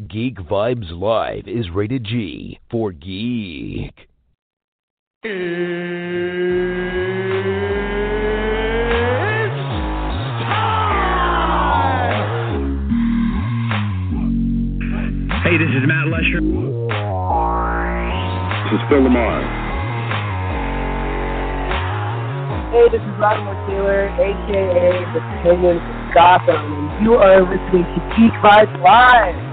Geek Vibes Live is rated G for geek. It's Hey, this is Matt Lesher. This is Phil LaMarr. Hey, this is Vladimir Taylor, aka the Penguin from Gotham, and you are listening to Geek Vibes Live.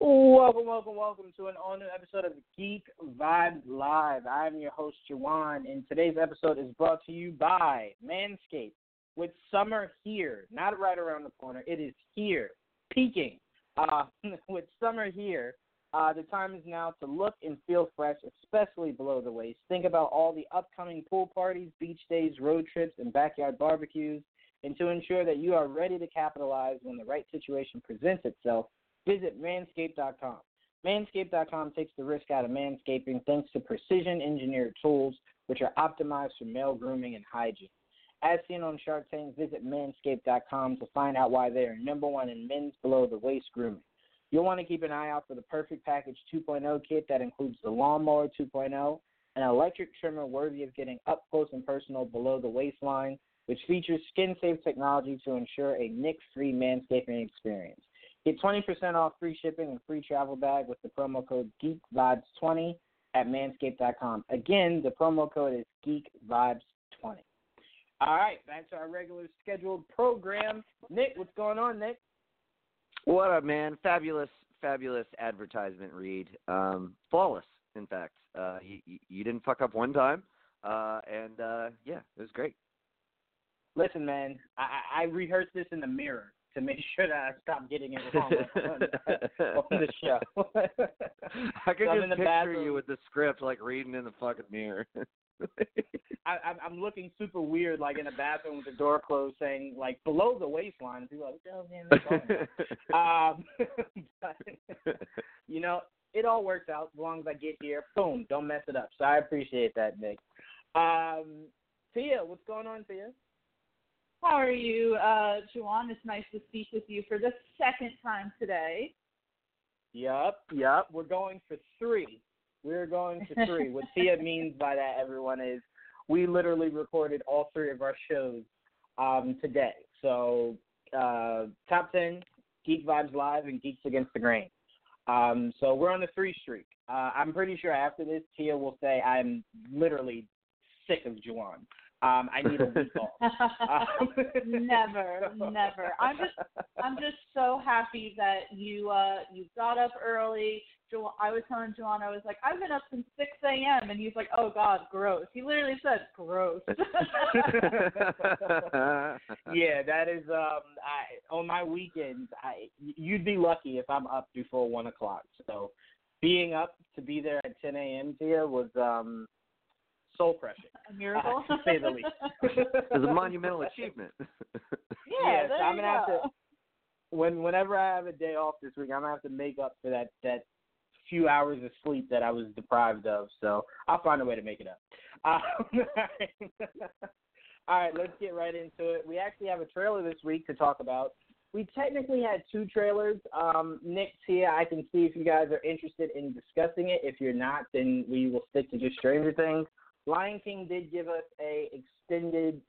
Welcome, welcome, welcome to an all new episode of Geek Vibes Live. I'm your host, Juwan, and today's episode is brought to you by Manscaped. With summer here, not right around the corner, it is here, peaking. Uh, with summer here, uh, the time is now to look and feel fresh, especially below the waist. Think about all the upcoming pool parties, beach days, road trips, and backyard barbecues. And to ensure that you are ready to capitalize when the right situation presents itself, visit manscaped.com. Manscaped.com takes the risk out of manscaping thanks to precision engineered tools which are optimized for male grooming and hygiene. As seen on Shark Tank, visit manscaped.com to find out why they are number one in men's below the waist grooming. You'll want to keep an eye out for the Perfect Package 2.0 kit that includes the Lawnmower 2.0, an electric trimmer worthy of getting up close and personal below the waistline, which features skin safe technology to ensure a nick free manscaping experience. Get 20% off free shipping and free travel bag with the promo code GeekVibes20 at manscaped.com. Again, the promo code is GeekVibes20. All right, back to our regular scheduled program. Nick, what's going on, Nick? What up, man? Fabulous, fabulous advertisement read. Um, flawless, in fact. Uh, you, you didn't fuck up one time, uh, and uh, yeah, it was great. Listen, man, I, I rehearsed this in the mirror to make sure that I stop getting it wrong on, the show. I could So just picture bathroom. you with the script, like reading in the fucking mirror. I, I'm- I'm looking super weird, like in a bathroom with the door closed, saying like below the waistline. People like, hell's man? Um, but, you know, it all works out as long as I get here. Boom, don't mess it up. So I appreciate that, Nick. Um, Tia, what's going on, Tia? How are you, uh, Juwan? It's nice to speak with you for the second time today. Yup, yup. We're going for three. We're going for three. what Tia means by that, everyone, is we literally recorded all three of our shows um, today. So, uh, top 10, Geek Vibes Live, and Geeks Against the Grain. Um, so we're on the three streak. Uh, I'm pretty sure after this, Tia will say I'm literally sick of Juwan. Um, I need a week off. Um, never, so- never. I'm just, I'm just so happy that you, uh, you got up early. Jo- I was telling Juwan, I was like, I've been up since 6 a.m. and he's like, Oh God, gross. He literally said, gross. yeah, that is um I on my weekends I you'd be lucky if I'm up before one o'clock. So being up to be there at ten AM to you was um soul crushing. a miracle. to say the least. it was a monumental achievement. Yeah, Yes, there I'm gonna have go. to when whenever I have a day off this week, I'm gonna have to make up for that that few hours of sleep that I was deprived of. So I'll find a way to make it up. Um, all right, let's get right into it. We actually have a trailer this week to talk about. We technically had two trailers. Um, Nick, Tia, I can see if you guys are interested in discussing it. If you're not, then we will stick to just Stranger Things. Lion King did give us a extended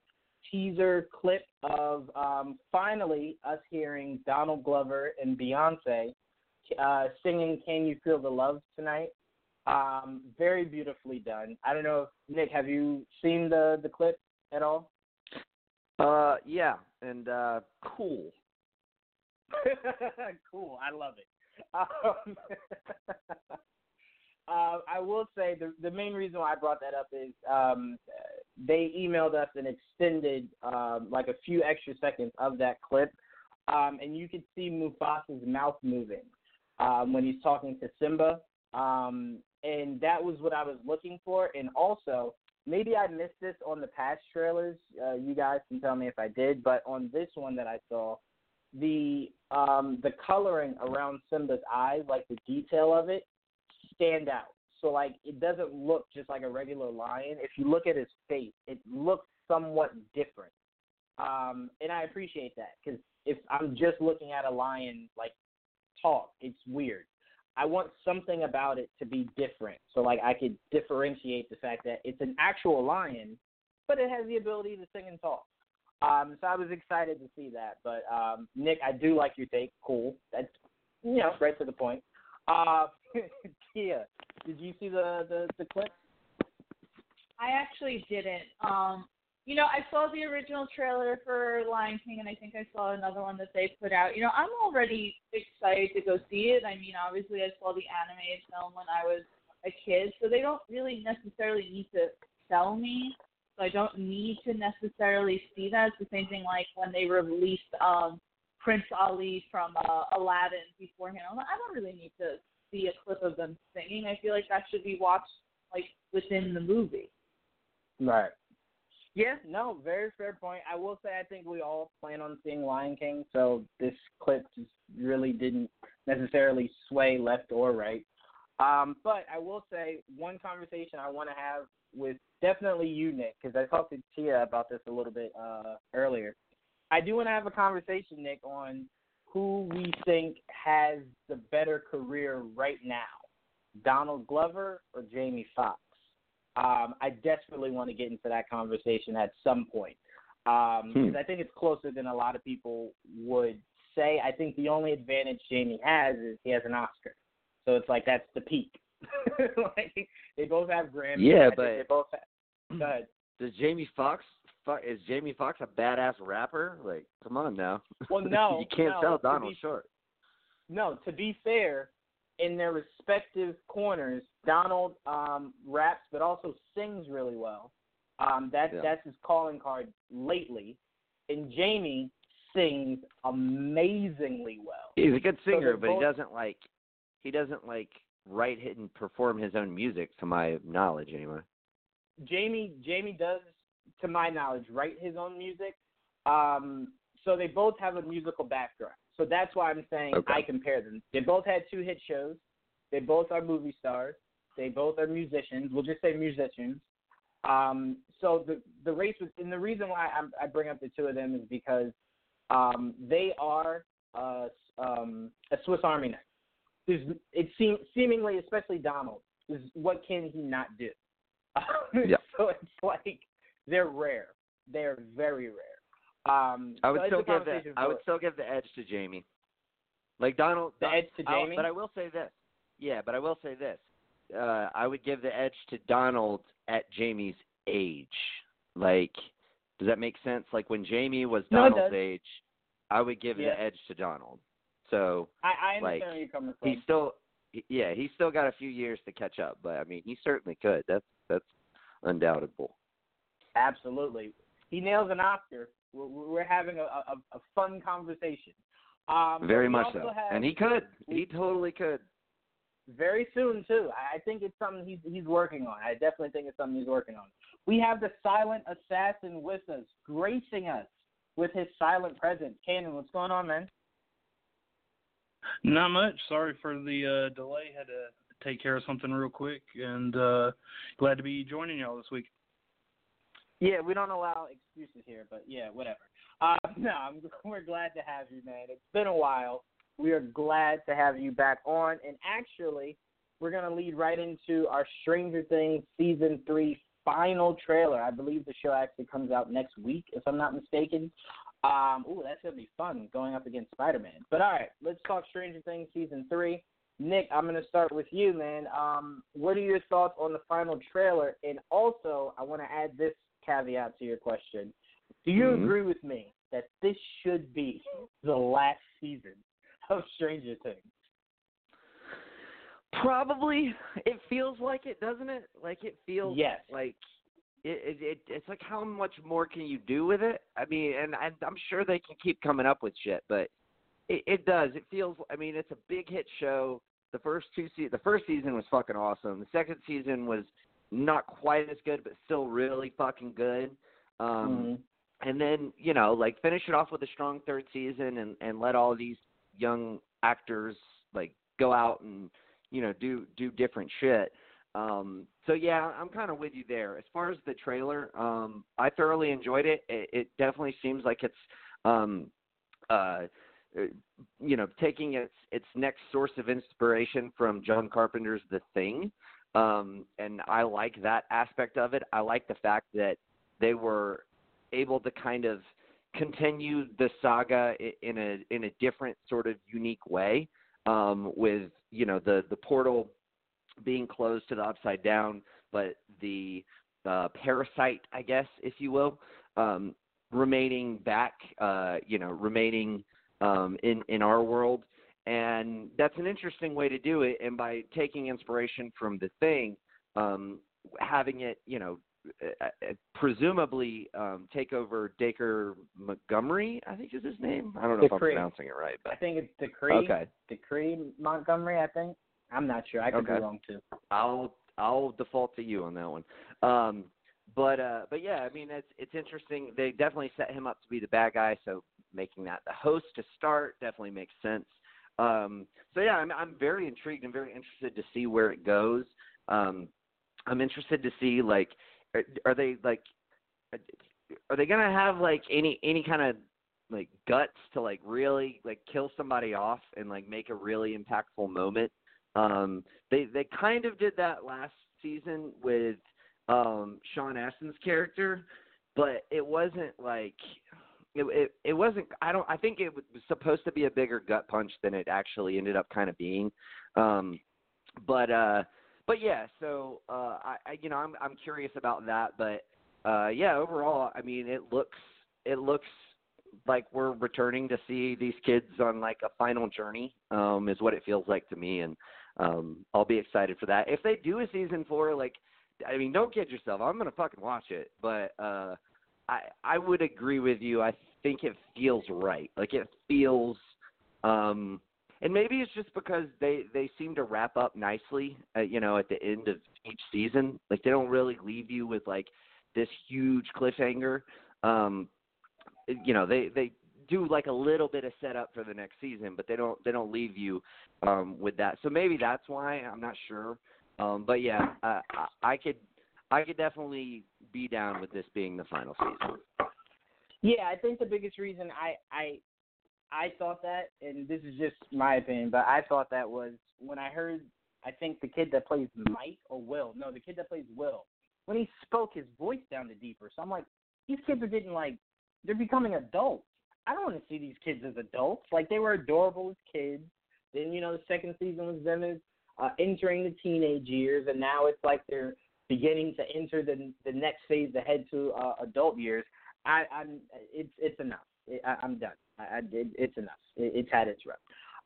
teaser clip of um, finally us hearing Donald Glover and Beyonce uh, singing "Can You Feel the Love Tonight." Um, very beautifully done. I don't know, if, Nick, have you seen the the clip at all? uh, yeah, and uh, cool. cool, I love it. Um, uh, I will say the the main reason why I brought that up is um, they emailed us an extended, um, like a few extra seconds of that clip, um, and you could see Mufasa's mouth moving um, when he's talking to Simba, um, and that was what I was looking for. And also, maybe I missed this on the past trailers. Uh, you guys can tell me if I did, but on this one that I saw, the um, the coloring around Simba's eyes, like the detail of it, stand out. So like it doesn't look just like a regular lion. If you look at his face, it looks somewhat different. Um, and I appreciate that because if I'm just looking at a lion like talk, it's weird. I want something about it to be different, so like I could differentiate the fact that it's an actual lion, but it has the ability to sing and talk. Um, so I was excited to see that. But um, Nick, I do like your take. Cool. That's you know right to the point. Uh, Tia, did you see the the, the clip? I actually didn't. Um, you know, I saw the original trailer for Lion King, and I think I saw another one that they put out. You know, I'm already excited to go see it. I mean, obviously, I saw the animated film when I was a kid, so they don't really necessarily need to sell me. So I don't need to necessarily see that. It's the same thing like when they released um Prince Ali from uh, Aladdin beforehand. I'm like, I don't really need to see a clip of them singing. I feel like that should be watched like within the movie. Right. Yeah, no, very fair point. I will say I think we all plan on seeing Lion King, so this clip just really didn't necessarily sway left or right. Um, but I will say one conversation I want to have with definitely you, Nick, because I talked to Tia about this a little bit uh, earlier. I do want to have a conversation, Nick, on who we think has the better career right now, Donald Glover or Jamie Foxx. Um, I desperately want to get into that conversation at some point because um, I think it's closer than a lot of people would say. I think the only advantage Jamie has is he has an Oscar, so it's like that's the peak. like they both have Grammys. Yeah, but they both have, ahead. Does Jamie Foxx is Jamie Foxx a badass rapper? Like, come on now. Well, no, you can't no, sell to Donald be- short. No, to be fair, in their respective corners, Donald um, raps but also sings really well. Um, that Yeah. that's his calling card lately. And Jamie sings amazingly well. He's a good singer, they're but both- he doesn't like he doesn't like write hit and perform his own music, to my knowledge, anyway. Jamie Jamie does, to my knowledge, write his own music. Um, so they both have a musical background. So that's why I'm saying Okay. I compare them. They both had two hit shows. They both are movie stars. They both are musicians. We'll just say musicians. Um, so the the race was, and the reason why I'm, I bring up the two of them is because um, they are uh, um, a Swiss Army knife. There's, it seem, seemingly, especially Donald, is what can he not do? Yeah. So it's like they're rare. They're very rare. Um, I would so still give the I would still give the edge to Jamie. Like Donald, The Don- edge to I'll- Jamie? but I will say this. Yeah, but I will say this. Uh, I would give the edge to Donald at Jamie's age. Like, does that make sense? Like when Jamie was Donald's does. age, I would give Yeah. the edge to Donald. So I, I understand like, where you're coming from. he's still, yeah, he's still got a few years to catch up. But I mean, he certainly could. That's that's undoubtable. Absolutely. He nails an Oscar. We're, we're having a, a, a fun conversation. Um, Very much so. have- And he could. He totally could. very soon too. I I think it's something he's he's working on. I definitely think it's something he's working on. We have the silent assassin with us, gracing us with his silent presence. Cannon, what's going on, man? Not much. Sorry for the uh, delay. Had to take care of something real quick, and uh, glad to be joining y'all this week. Yeah, we don't allow excuses here, but yeah, whatever. Uh, no, I'm, we're glad to have you, man. It's been a while. We are glad to have you back on, and actually, we're gonna lead right into our Stranger Things season three final trailer. I believe the show actually comes out next week, if I'm not mistaken. Um, ooh, that's gonna be fun going up against Spider-Man. But all right, let's talk Stranger Things season three. Nick, I'm gonna start with you, man. Um, what are your thoughts on the final trailer? And also, I want to add this caveat to your question. Do you Mhm. agree with me that this should be the last season of Stranger Things? Probably, it feels like it, doesn't it? Like it feels Yes. like it, it, it. It's like how much more can you do with it? I mean, and, and I'm sure they can keep coming up with shit, but it, it does. It feels. I mean, it's a big hit show. The first two se- the first season was fucking awesome. The second season was not quite as good, but still really fucking good. Um, Mhm. and then you know like finish it off with a strong third season and and let all these young actors like go out and you know do do different shit Um, so yeah, I'm kind of with you there. As far as the trailer, um, I thoroughly enjoyed it. It, it definitely seems like it's, um, uh, you know, taking its its next source of inspiration from John Carpenter's The Thing, um, and I like that aspect of it. I like the fact that they were able to kind of continue the saga in a in a different sort of unique way, um, with you know the the portal being closed to the upside down, but the uh, parasite, I guess, if you will, um, remaining back, uh, you know, remaining um, in in our world, and that's an interesting way to do it. And by taking inspiration from the thing, um, having it, you know, presumably um, take over Dacre Montgomery, I think is his name. I don't know Decree. if I'm pronouncing it right, but I think it's Decree. okay, Decree Montgomery, I think. I'm not sure. I could Okay. be wrong too. I'll I'll default to you on that one. Um, but uh, but yeah, I mean it's it's interesting. They definitely set him up to be the bad guy, so making that the host to start definitely makes sense. Um, so yeah, I'm I'm very intrigued and very interested to see where it goes. Um, I'm interested to see like are, are they like are they gonna have like any any kind of like guts to like really like kill somebody off and like make a really impactful moment um, they they kind of did that last season with um, Sean Astin's character, but it wasn't like it, it it wasn't. I don't. I think it was supposed to be a bigger gut punch than it actually ended up kind of being. Um, but uh, but yeah. So uh, I, I you know I'm I'm curious about that, but uh, yeah. Overall, I mean, it looks it looks like we're returning to see these kids on like a final journey um is what it feels like to me and um I'll be excited for that. If they do a season 4 like I mean don't kid yourself. I'm going to fucking watch it, but uh I I would agree with you. I think it feels right. Like it feels um and maybe it's just because they they seem to wrap up nicely uh, you know at the end of each season. Like they don't really leave you with like this huge cliffhanger. Um you know they they do like a little bit of setup for the next season, but they don't they don't leave you um, with that. So maybe that's why I'm not sure. Um, but yeah, I, I, I could I could definitely be down with this being the final season. Yeah, I think the biggest reason I I I thought that, and this is just my opinion, but I thought that was when I heard I think the kid that plays Mike or Will, no, the kid that plays Will, when he spoke, his voice sounded deeper. So I'm like, these kids are getting like they're becoming adults. I don't want to see these kids as adults. Like they were adorable as kids. Then you know the second season was them as uh, entering the teenage years, and now it's like they're beginning to enter the the next phase ahead to uh, adult years. I, I'm it's it's enough. I, I'm done. I, I it, it's enough. It, it's had its run.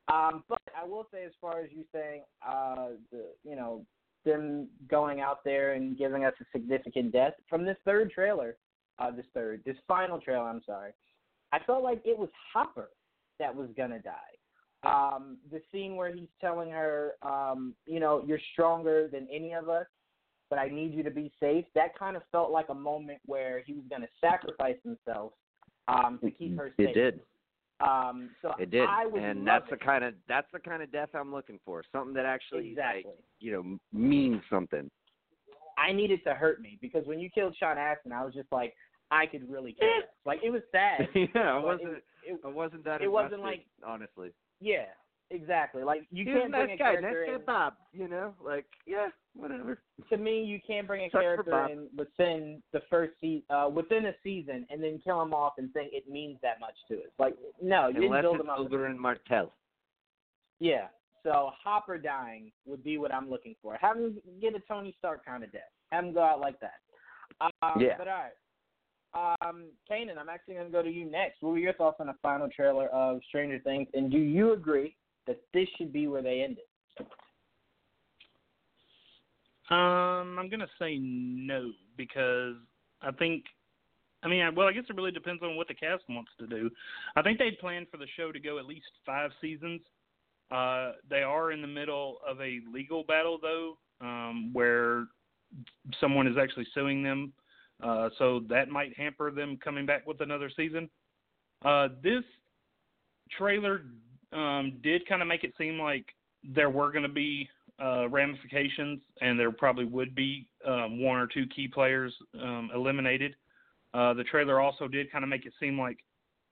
Um, but I will say, as far as you saying, uh, the you know them going out there and giving us a significant death from this third trailer, uh, this third, this final trailer. I'm sorry. I felt like it was Hopper that was gonna die. Um, the scene where he's telling her, um, you know, you're stronger than any of us, but I need you to be safe. That kind of felt like a moment where he was gonna sacrifice himself um, to keep her safe. It did. Um, so It did, and that's it. the kind of that's the kind of death I'm looking for. Something that actually exactly. like you know means something. I needed to hurt me because when you killed Sean Astin, I was just like, I could really care. Like it was sad. yeah, I but wasn't. It, it, I wasn't that. it wasn't like- honestly. yeah, exactly. Like you he was can't a nice bring a guy. character Nice guy in. Bob. You know, like yeah, whatever. To me, you can't bring a Sucks character in within the first se- uh, within a season and then kill him off and think it means that much to us. Like no, you Unless didn't build him up. Uber and Martell. Yeah. So Hopper dying would be what I'm looking for. Have him get a Tony Stark kind of death. Have him go out like that. Um, Yeah. But all right. Um, Kanan, I'm actually going to go to you next. What were your thoughts on the final trailer of Stranger Things, and do you agree that this should be where they ended? Um, I'm gonna say no because I think, I mean, well, I guess it really depends on what the cast wants to do. I think they planned for the show to go at least five seasons. Uh, they are in the middle of a legal battle though, um, where someone is actually suing them. Uh, so that might hamper them coming back with another season. Uh, this trailer um, did kind of make it seem like there were going to be uh, ramifications, and there probably would be um, one or two key players um, eliminated. Uh, the trailer also did kind of make it seem like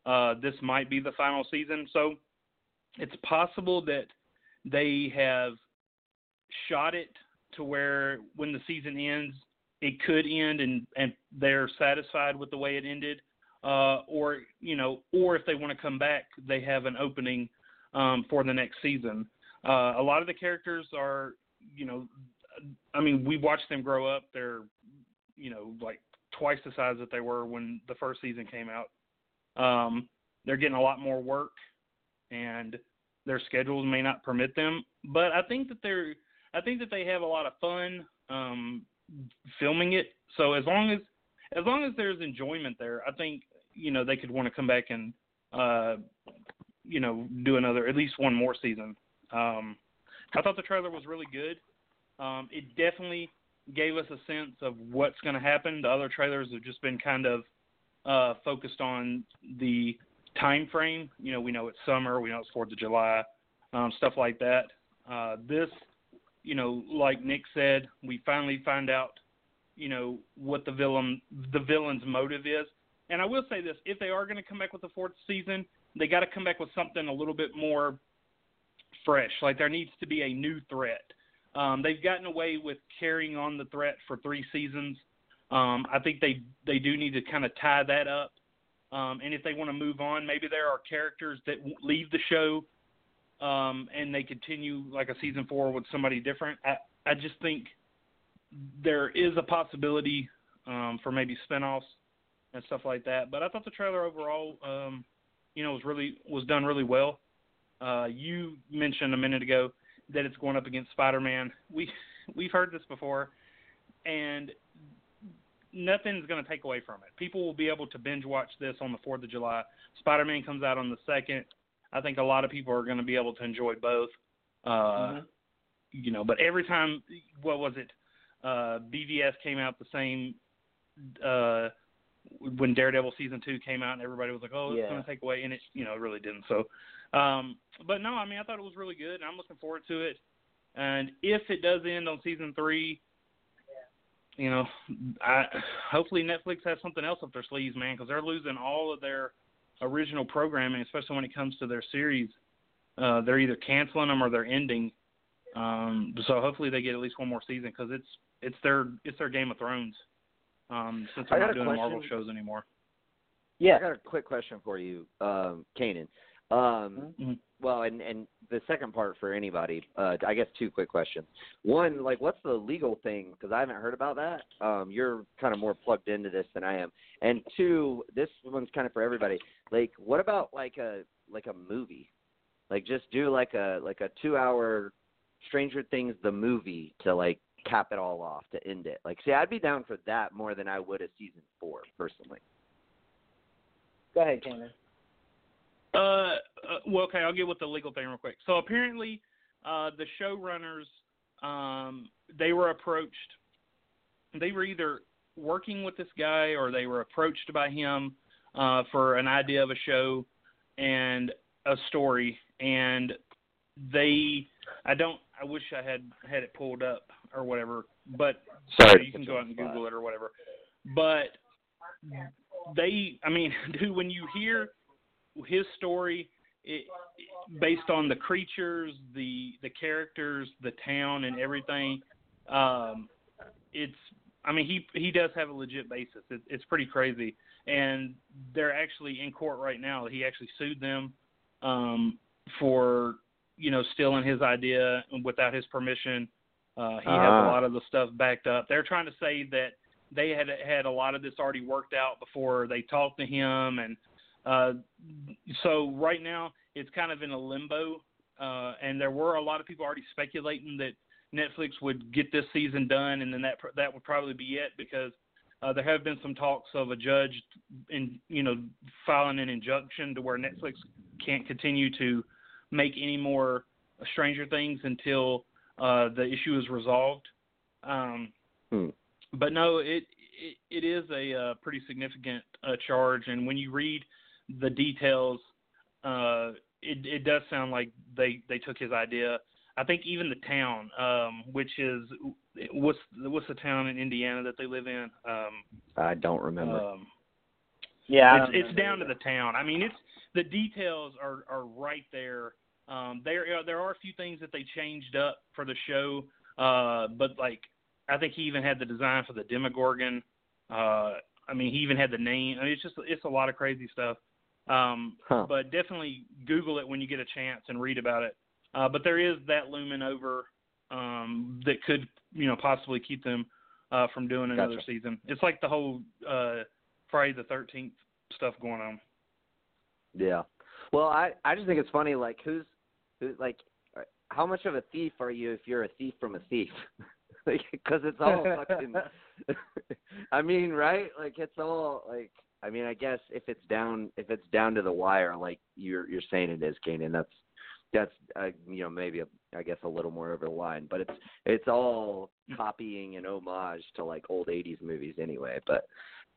uh, this might be the final season, so it's possible that they have shot it to where when the season ends, it could end and and they're satisfied with the way it ended, uh, or you know, or if they want to come back, they have an opening um, for the next season. Uh, a lot of the characters are, you know, I mean, we watched them grow up. They're, you know, like twice the size that they were when the first season came out. Um, they're getting a lot more work, and their schedules may not permit them. But I think that they're, I think that they have a lot of fun um, filming it. So as long as, as long as there's enjoyment there, I think you know they could want to come back and, uh, you know, do another at least one more season. Um, I thought the trailer was really good. Um, it definitely gave us a sense of what's going to happen. The other trailers have just been kind of uh, focused on the time frame. You know, we know it's summer, we know it's Fourth of July, um, stuff like that. Uh, this, you know, like Nick said, we finally find out, you know, what the villain the villain's motive is. And I will say this: if they are going to come back with the fourth season, they got to come back with something a little bit more fresh. Like there needs to be a new threat. Um, they've gotten away with carrying on the threat for three seasons. Um, I think they they do need to kind of tie that up. Um, and if they want to move on, maybe there are characters that leave the show um, and they continue like a season four with somebody different. I, I just think there is a possibility um, for maybe spinoffs and stuff like that. But I thought the trailer overall, um, you know, was really was done really well. Uh, you mentioned a minute ago that it's going up against Spider-Man. We we've heard this before, and nothing's going to take away from it. People will be able to binge watch this on the Fourth of July. Spider-Man comes out on the second. I think a lot of people are going to be able to enjoy both. Uh, mm-hmm. You know, but every time, what was it? Uh, BVS came out the same uh, when Daredevil season two came out, and everybody was like, "Oh, it's yeah. going to take away," and it, you know, it really didn't. So, um, but no, I mean, I thought it was really good, and I'm looking forward to it. And if it does end on season three, you know, I hopefully Netflix has something else up their sleeves, man, because they're losing all of their original programming, especially when it comes to their series. Uh, they're either canceling them or they're ending. Um, so hopefully they get at least one more season because it's it's their it's their Game of Thrones. Um, since they're not doing question. Marvel shows anymore. Yeah. I got a quick question for you, um, Kanan. Um, mm-hmm. Well, and and the second part for anybody, uh, I guess two quick questions. One, like, what's the legal thing? Because I haven't heard about that. Um, you're kind of more plugged into this than I am. And two, this one's kind of for everybody. Like, what about like a like a movie? Like, just do like a like a two hour Stranger Things the movie to like cap it all off to end it. Like, see, I'd be down for that more than I would a season four personally. Go ahead, Kanan. Uh, uh, well, okay, I'll get with the legal thing real quick. So apparently, uh, the showrunners, um, they were approached. They were either working with this guy or they were approached by him uh, for an idea of a show and a story, and they. I don't. I wish I had had it pulled up or whatever, but Sorry, you can go out and Google it or whatever. But they. I mean, dude, when you hear his story it, based on the creatures, the the characters, the town, and everything. Um, it's I mean he he does have a legit basis. It, it's pretty crazy, and they're actually in court right now. He actually sued them um, for you know stealing his idea without his permission. Uh, he uh-huh. has a lot of the stuff backed up. They're trying to say that they had had a lot of this already worked out before they talked to him and uh, so right now it's kind of in a limbo, uh, and there were a lot of people already speculating that Netflix would get this season done, and then that that would probably be it because uh, there have been some talks of a judge, in you know, filing an injunction to where Netflix can't continue to make any more Stranger Things until uh, the issue is resolved. Um, hmm. But no, it, it it is a uh, pretty significant uh, charge, and when you read the details, uh, it, it does sound like they they took his idea. I think even the town, um, which is what's what's the town in Indiana that they live in? Um, I don't remember. um, Yeah, it's it's remember down to the town. I mean, it's the details are are right there. Um, there there are a few things that they changed up for the show, uh, but like I think he even had the design for the Demogorgon. Uh, I mean, he even had the name. I mean, it's just it's a lot of crazy stuff. Um, Huh. But definitely Google it when you get a chance and read about it. Uh, but there is that looming over um, that could you know possibly keep them uh, from doing another Gotcha. season. It's like the whole uh, Friday the Thirteenth stuff going on. Yeah. Well, I I just think it's funny. Like, who's who? Like, uh, how much of a thief are you if you're a thief from a thief? Because it's all fucking. I mean, right? Like, it's all like. I mean, I guess if it's down if it's down to the wire, like you're you're saying it is, Kanan. That's that's uh, you know maybe a, I guess a little more over the line, but it's it's all copying and homage to like old '80s movies anyway. But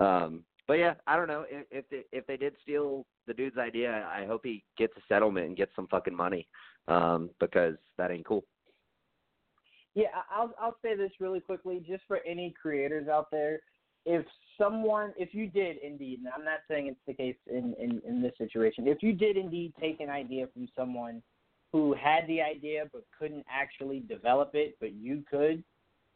um, but yeah, I don't know if if they, if they did steal the dude's idea, I hope he gets a settlement and gets some fucking money, um, because that ain't cool. Yeah, I'll I'll say this really quickly, just for any creators out there. If someone, if you did indeed, and I'm not saying it's the case in, in, in this situation, if you did indeed take an idea from someone who had the idea but couldn't actually develop it, but you could,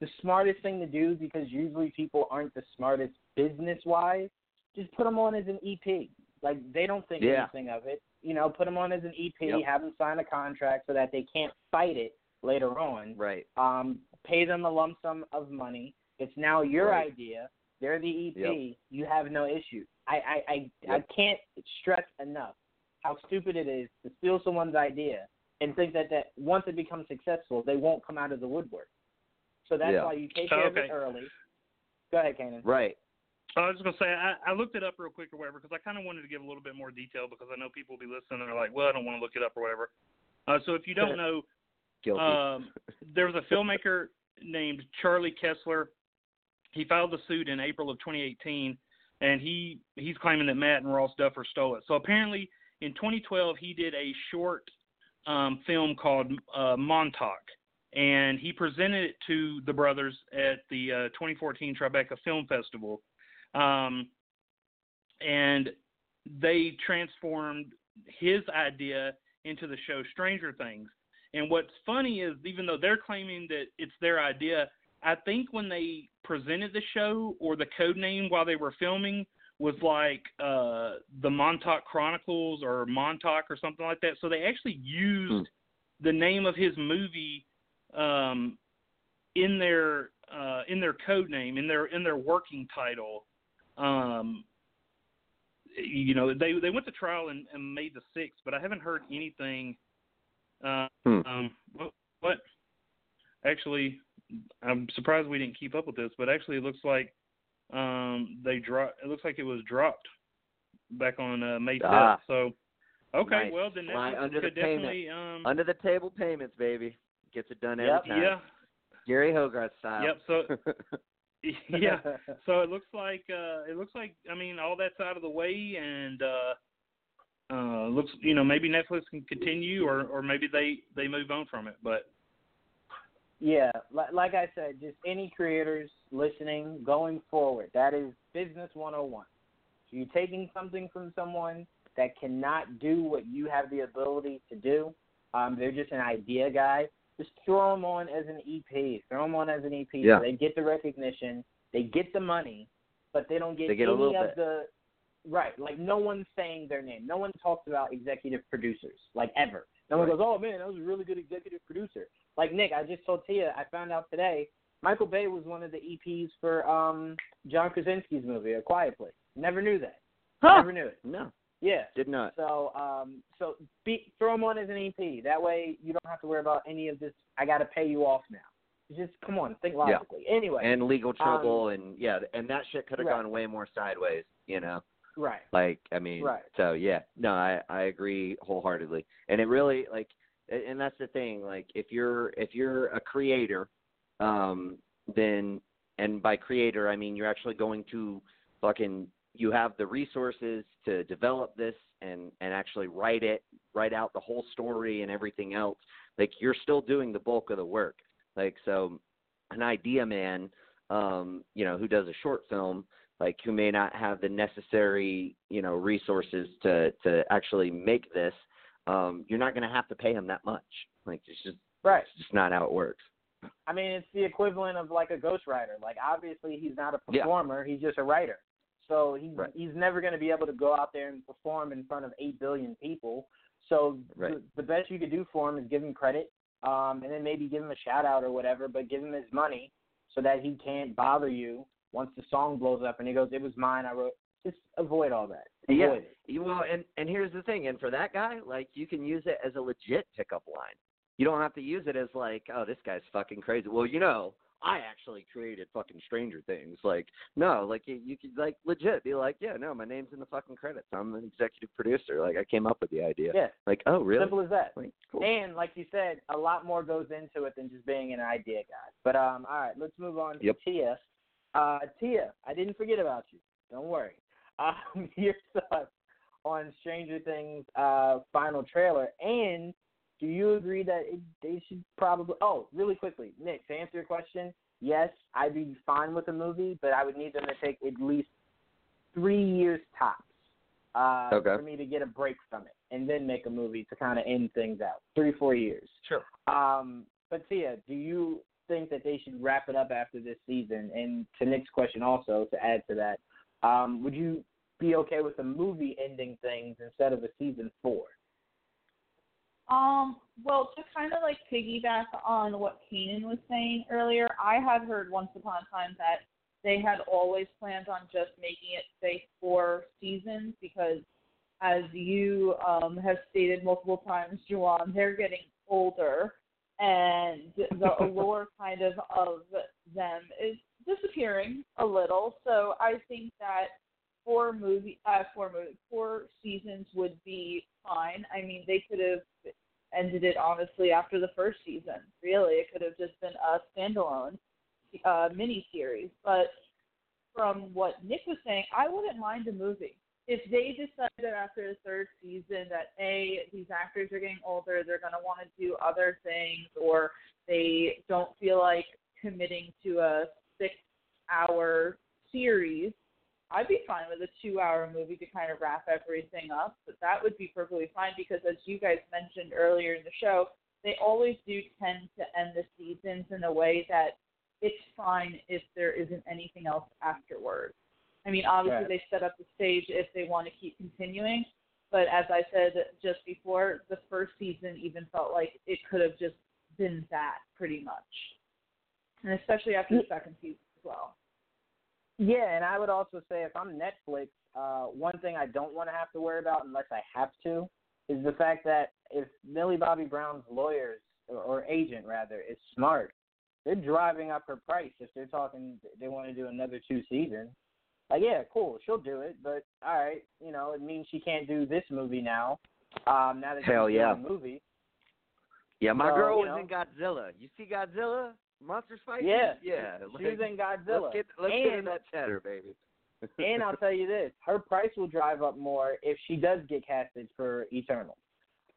the smartest thing to do, because usually people aren't the smartest business wise, just put them on as an EP. Like they don't think Yeah. anything of it. You know, put them on as an EP, Yep. have them sign a contract so that they can't fight it later on Right. um, pay them a lump sum of money. It's now your Right. idea. They're the EP. Yep. You have no issue. I I I, I can't stress enough how stupid it is to steal someone's idea and think that that once it becomes successful, they won't come out of the woodwork. So that's Yeah. why you take care of it early. Go ahead, Kanan. Right. I was just gonna say I, I looked it up real quick or whatever because I kind of wanted to give a little bit more detail because I know people will be listening and they're like, well, I don't want to look it up or whatever. Uh, so if you don't know, Guilty. um, there was a filmmaker named Charlie Kessler. He filed the suit in April of 2018, and he he's claiming that Matt and Ross Duffer stole it. So apparently, in 2012, he did a short um, film called uh, Montauk, and he presented it to the brothers at the uh, 2014 Tribeca Film Festival, um, and they transformed his idea into the show Stranger Things. And what's funny is, even though they're claiming that it's their idea, I think when they presented the show or the code name while they were filming was like uh, the Montauk Chronicles or Montauk or something like that. So they actually used the name of his movie um, in their uh, in their code name in their in their working title. Um, you know, they they went to trial and, and made the sixth, but I haven't heard anything. Uh, Hmm. um, what, what? Actually, I'm surprised we didn't keep up with this, but actually, it looks like um, they dropped. It looks like it was dropped back on uh, May 5th. Ah. So, okay, Nice. well then Fly under the. Um, Under the table payments, baby. Gets it done every Yep. time. yeah, Gary Hogarth style. Yep, so- yeah. So it looks like uh, it looks like I mean all that's out of the way, and uh, uh, looks you know maybe Netflix can continue, or or maybe they they move on from it. But Yeah, like, like I said, just any creators listening going forward, that is business 101. So you're taking something from someone that cannot do what you have the ability to do. Um, they're just an idea guy. Just throw them on as an EP. Throw them on as an EP. Yeah. So they get the recognition, they get the money, but they don't get, They get any of bit. the right. Like no one's saying their name. No one talks about executive producers like ever. No one Right. goes, "Oh man, that was a really good executive producer." Like Nick, I just told Tia, I found out today, Michael Bay was one of the EPs for um John Krasinski's movie, A Quiet Place. Never knew that. Huh. Never knew it. No, Yeah. did not. So um so be, throw him on as an EP. That way you don't have to worry about any of this. I got to pay you off now. Just come on, think logically. Yeah. Anyway, And legal trouble, and yeah, and that shit could have Um, Right. gone way more sideways. You know. right. Like, I mean, Right. so yeah, no, I I agree wholeheartedly, and it really like, and that's the thing. Like, if you're if you're a creator, um, then and by creator I mean you're actually going to fucking you have the resources to develop this and and actually write it, write out the whole story and everything else. Like you're still doing the bulk of the work. Like so, an idea man, um, you know, who does a short film, like who may not have the necessary, you know, resources to to actually make this, um, you're not going to have to pay him that much. Like it's just Right. it's just not how it works. I mean, it's the equivalent of like a ghostwriter. Like obviously he's not a Yeah. performer; he's just a writer. So he's Right. he's never going to be able to go out there and perform in front of eight billion people. So Right. the, the best you could do for him is give him credit, um, and then maybe give him a shout out or whatever, but give him his money so that he can't bother you once the song blows up and he goes, "It was mine. I wrote." Just avoid all that. Avoid Yeah. it. You- Well, and and here's the thing, and for that guy, like you can use it as a legit pickup line. You don't have to use it as like, oh, this guy's fucking crazy. Well, you know, I actually created fucking Stranger Things. Like, no, like you, you could like legit be like, yeah, no, my name's in the fucking credits. I'm an executive producer. Like, I came up with the idea. Yeah. Like, oh, really? Simple as that. Like, cool. And like you said, a lot more goes into it than just being an idea guy. But um, all right, let's move on to Yep. Tia. Uh, Tia, I didn't forget about you. Don't worry. Um, your thoughts on Stranger Things uh, final trailer, and do you agree that it, they should probably? Oh, really quickly, Nick, to answer your question, yes, I'd be fine with a movie, but I would need them to take at least three years tops uh, Okay. for me to get a break from it, and then make a movie to kind of end things out. Three, four years. Sure. Um, but Tia, do you think that they should wrap it up after this season? And to Nick's question, also to add to that, um, would you be okay with a movie ending things instead of a season four? Um, well, to kind of like piggyback on what Keenan was saying earlier, I had heard once upon a time that they had always planned on just making it say four seasons because, as you um, have stated multiple times, Juwan, they're getting older, and the allure kind of of them is disappearing a little. So I think that four movie, uh, four movie, four seasons would be fine. I mean, they could have ended it honestly after the first season. Really, it could have just been a standalone uh, mini series. But from what Nick was saying, I wouldn't mind a movie if they decided after the third season that a these actors are getting older, they're going to want to do other things, or they don't feel like committing to a six-hour series. I'd be fine with a two-hour movie to kind of wrap everything up, but that would be perfectly fine because, as you guys mentioned earlier in the show, they always do tend to end the seasons in a way that it's fine if there isn't anything else afterwards. I mean, obviously Right. they set up the stage if they want to keep continuing, but as I said just before, the first season even felt like it could have just been that pretty much, and especially after the mm. second season as well. Yeah, and I would also say if I'm Netflix, uh, one thing I don't want to have to worry about unless I have to is the fact that if Millie Bobby Brown's lawyers or, or agent rather is smart, they're driving up her price if they're talking they want to do another two seasons. Like, yeah, cool, she'll do it, but all right, you know, it means she can't do this movie now. Um, now that Hell she's yeah. doing a movie. Yeah, my So, girl you was in Godzilla. You see Godzilla? Monsters fight? Yeah. Yeah. She was like, in Godzilla. Let's get let's get in that cheddar, baby. and I'll tell you this: her price will drive up more if she does get casted for Eternal.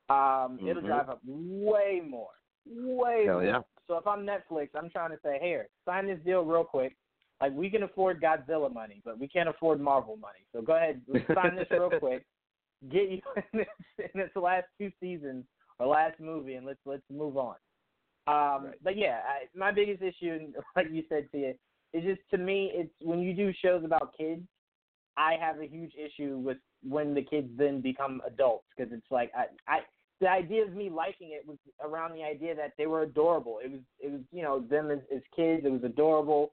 Um, it'll Mhm. drive up way more, way Hell more. yeah. So if I'm Netflix, I'm trying to say, here, sign this deal real quick. Like we can afford Godzilla money, but we can't afford Marvel money. So go ahead, sign this real quick. Get you in this, in this last two seasons or last movie, and let's let's move on. Um, Right. But yeah, I, my biggest issue, and like you said, Tia, is just to me, it's when you do shows about kids. I have a huge issue with when the kids then become adults because it's like I, I the idea of me liking it was around the idea that they were adorable. It was it was you know them as, as kids. It was adorable.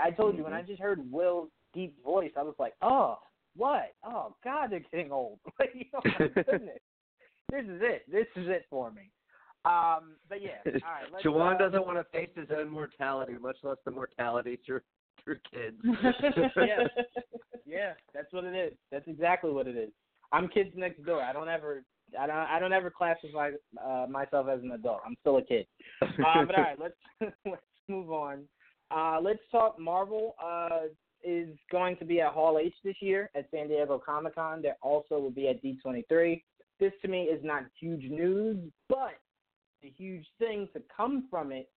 I told you when I just heard Will's deep voice, I was like, oh, what? Oh God, they're getting old. like, know, my goodness, this is it. This is it for me. Um, but yeah, all right. Let's, Juwan uh, doesn't want to face his own mortality, much less the mortality through through kids. yeah, yeah, that's what it is. That's exactly what it is. I'm kids next door. I don't ever, I don't, I don't ever classify uh, myself as an adult. I'm still a kid. Uh, but all right, let's let's move on. Uh, let's talk Marvel. Uh, is going to be at Hall H this year at San Diego Comic Con. There also will be at D23. This to me is not huge news, but the huge thing to come from it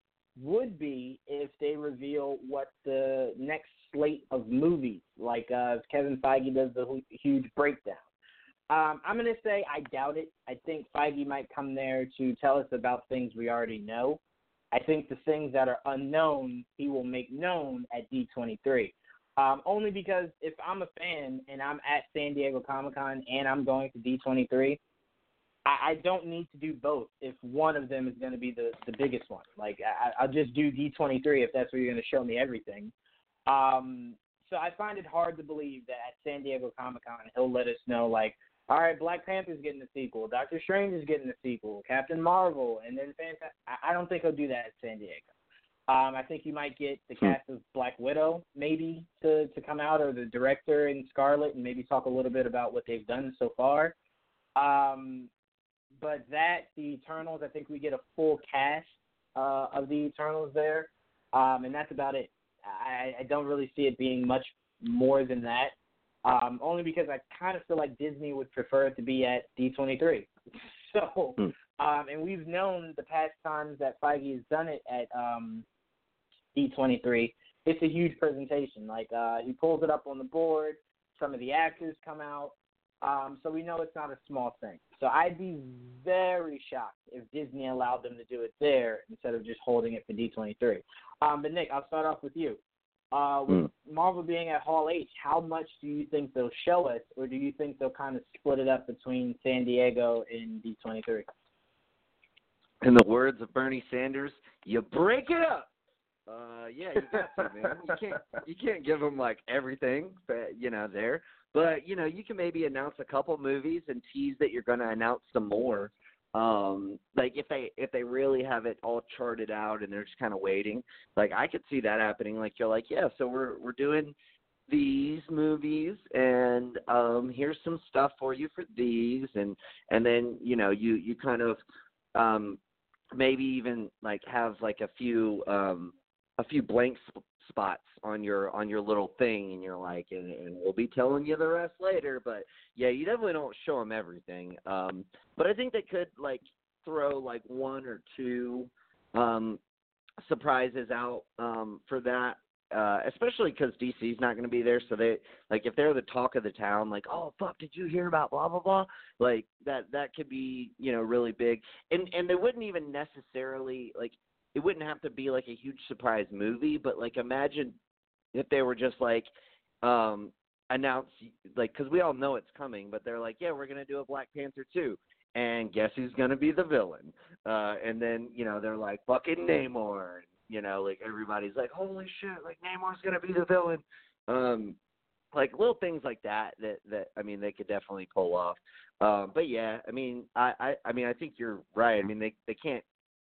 would be if they reveal what the next slate of movies, like uh, Kevin Feige does the huge breakdown. Um, I'm going to say I doubt it. I think Feige might come there to tell us about things we already know. I think the things that are unknown, he will make known at D23. Um, only because if I'm a fan and I'm at San Diego Comic Con and I'm going to D23, I, I don't need to do both if one of them is going to be the, the biggest one. Like, I, I'll just do D23 if that's where you're going to show me everything. Um, so I find it hard to believe that at San Diego Comic Con he'll let us know, like, all right, Black Panther's getting a sequel. Doctor Strange is getting a sequel. Captain Marvel, and then Fantastic. I don't think he'll do that at San Diego. Um, I think you might get the hmm. cast of Black Widow maybe to to come out, or the director in Scarlett, and maybe talk a little bit about what they've done so far. Um, but that the Eternals, I think we get a full cast uh, of the Eternals there, um, and that's about it. I, I don't really see it being much more than that um, only because I kind of feel like Disney would prefer it to be at D23. So, hmm. um, and we've known the past times that Feige has done it at um, D23. It's a huge presentation. Like uh, he pulls it up on the board. Some of the actors come out. Um, so we know it's not a small thing. So I'd be very shocked if Disney allowed them to do it there instead of just holding it for D23. Um, but Nick, I'll start off with you. Uh, with mm. Marvel being at Hall H, how much do you think they'll show us, or do you think they'll kind of split it up between San Diego and D23? In the words of Bernie Sanders, you break it up. Uh, yeah, you got to, man. You can't you can't give them like everything, but you know there. But you know you can maybe announce a couple movies and tease that you're going to announce some more. Um like if they if they really have it all charted out and they're just kind of waiting like i could see that happening. Like you're like yeah so we're we're doing these movies and um here's some stuff for you for these. And and then you know you you kind of um maybe even like have like a few um a few blank spots on your on your little thing and you're like and, and we'll be telling you the rest later. But yeah you definitely don't show them everything um but i think they could like throw like one or two um surprises out um for that uh especially because DC's not going to be there. So they like if they're the talk of the town like oh fuck did you hear about blah blah blah? Like that that could be you know really big. And and they wouldn't even necessarily like it wouldn't have to be like a huge surprise movie, but like imagine if they were just like um announce like because we all know it's coming, but they're like, yeah, we're gonna do a Black Panther too, and guess who's gonna be the villain? Uh, and then you know they're like fucking Namor, you know, like everybody's like, holy shit, like Namor's gonna be the villain. Um, like little things like that that that I mean they could definitely pull off. Um, but yeah, I mean I, I I mean I think you're right. I mean they they can't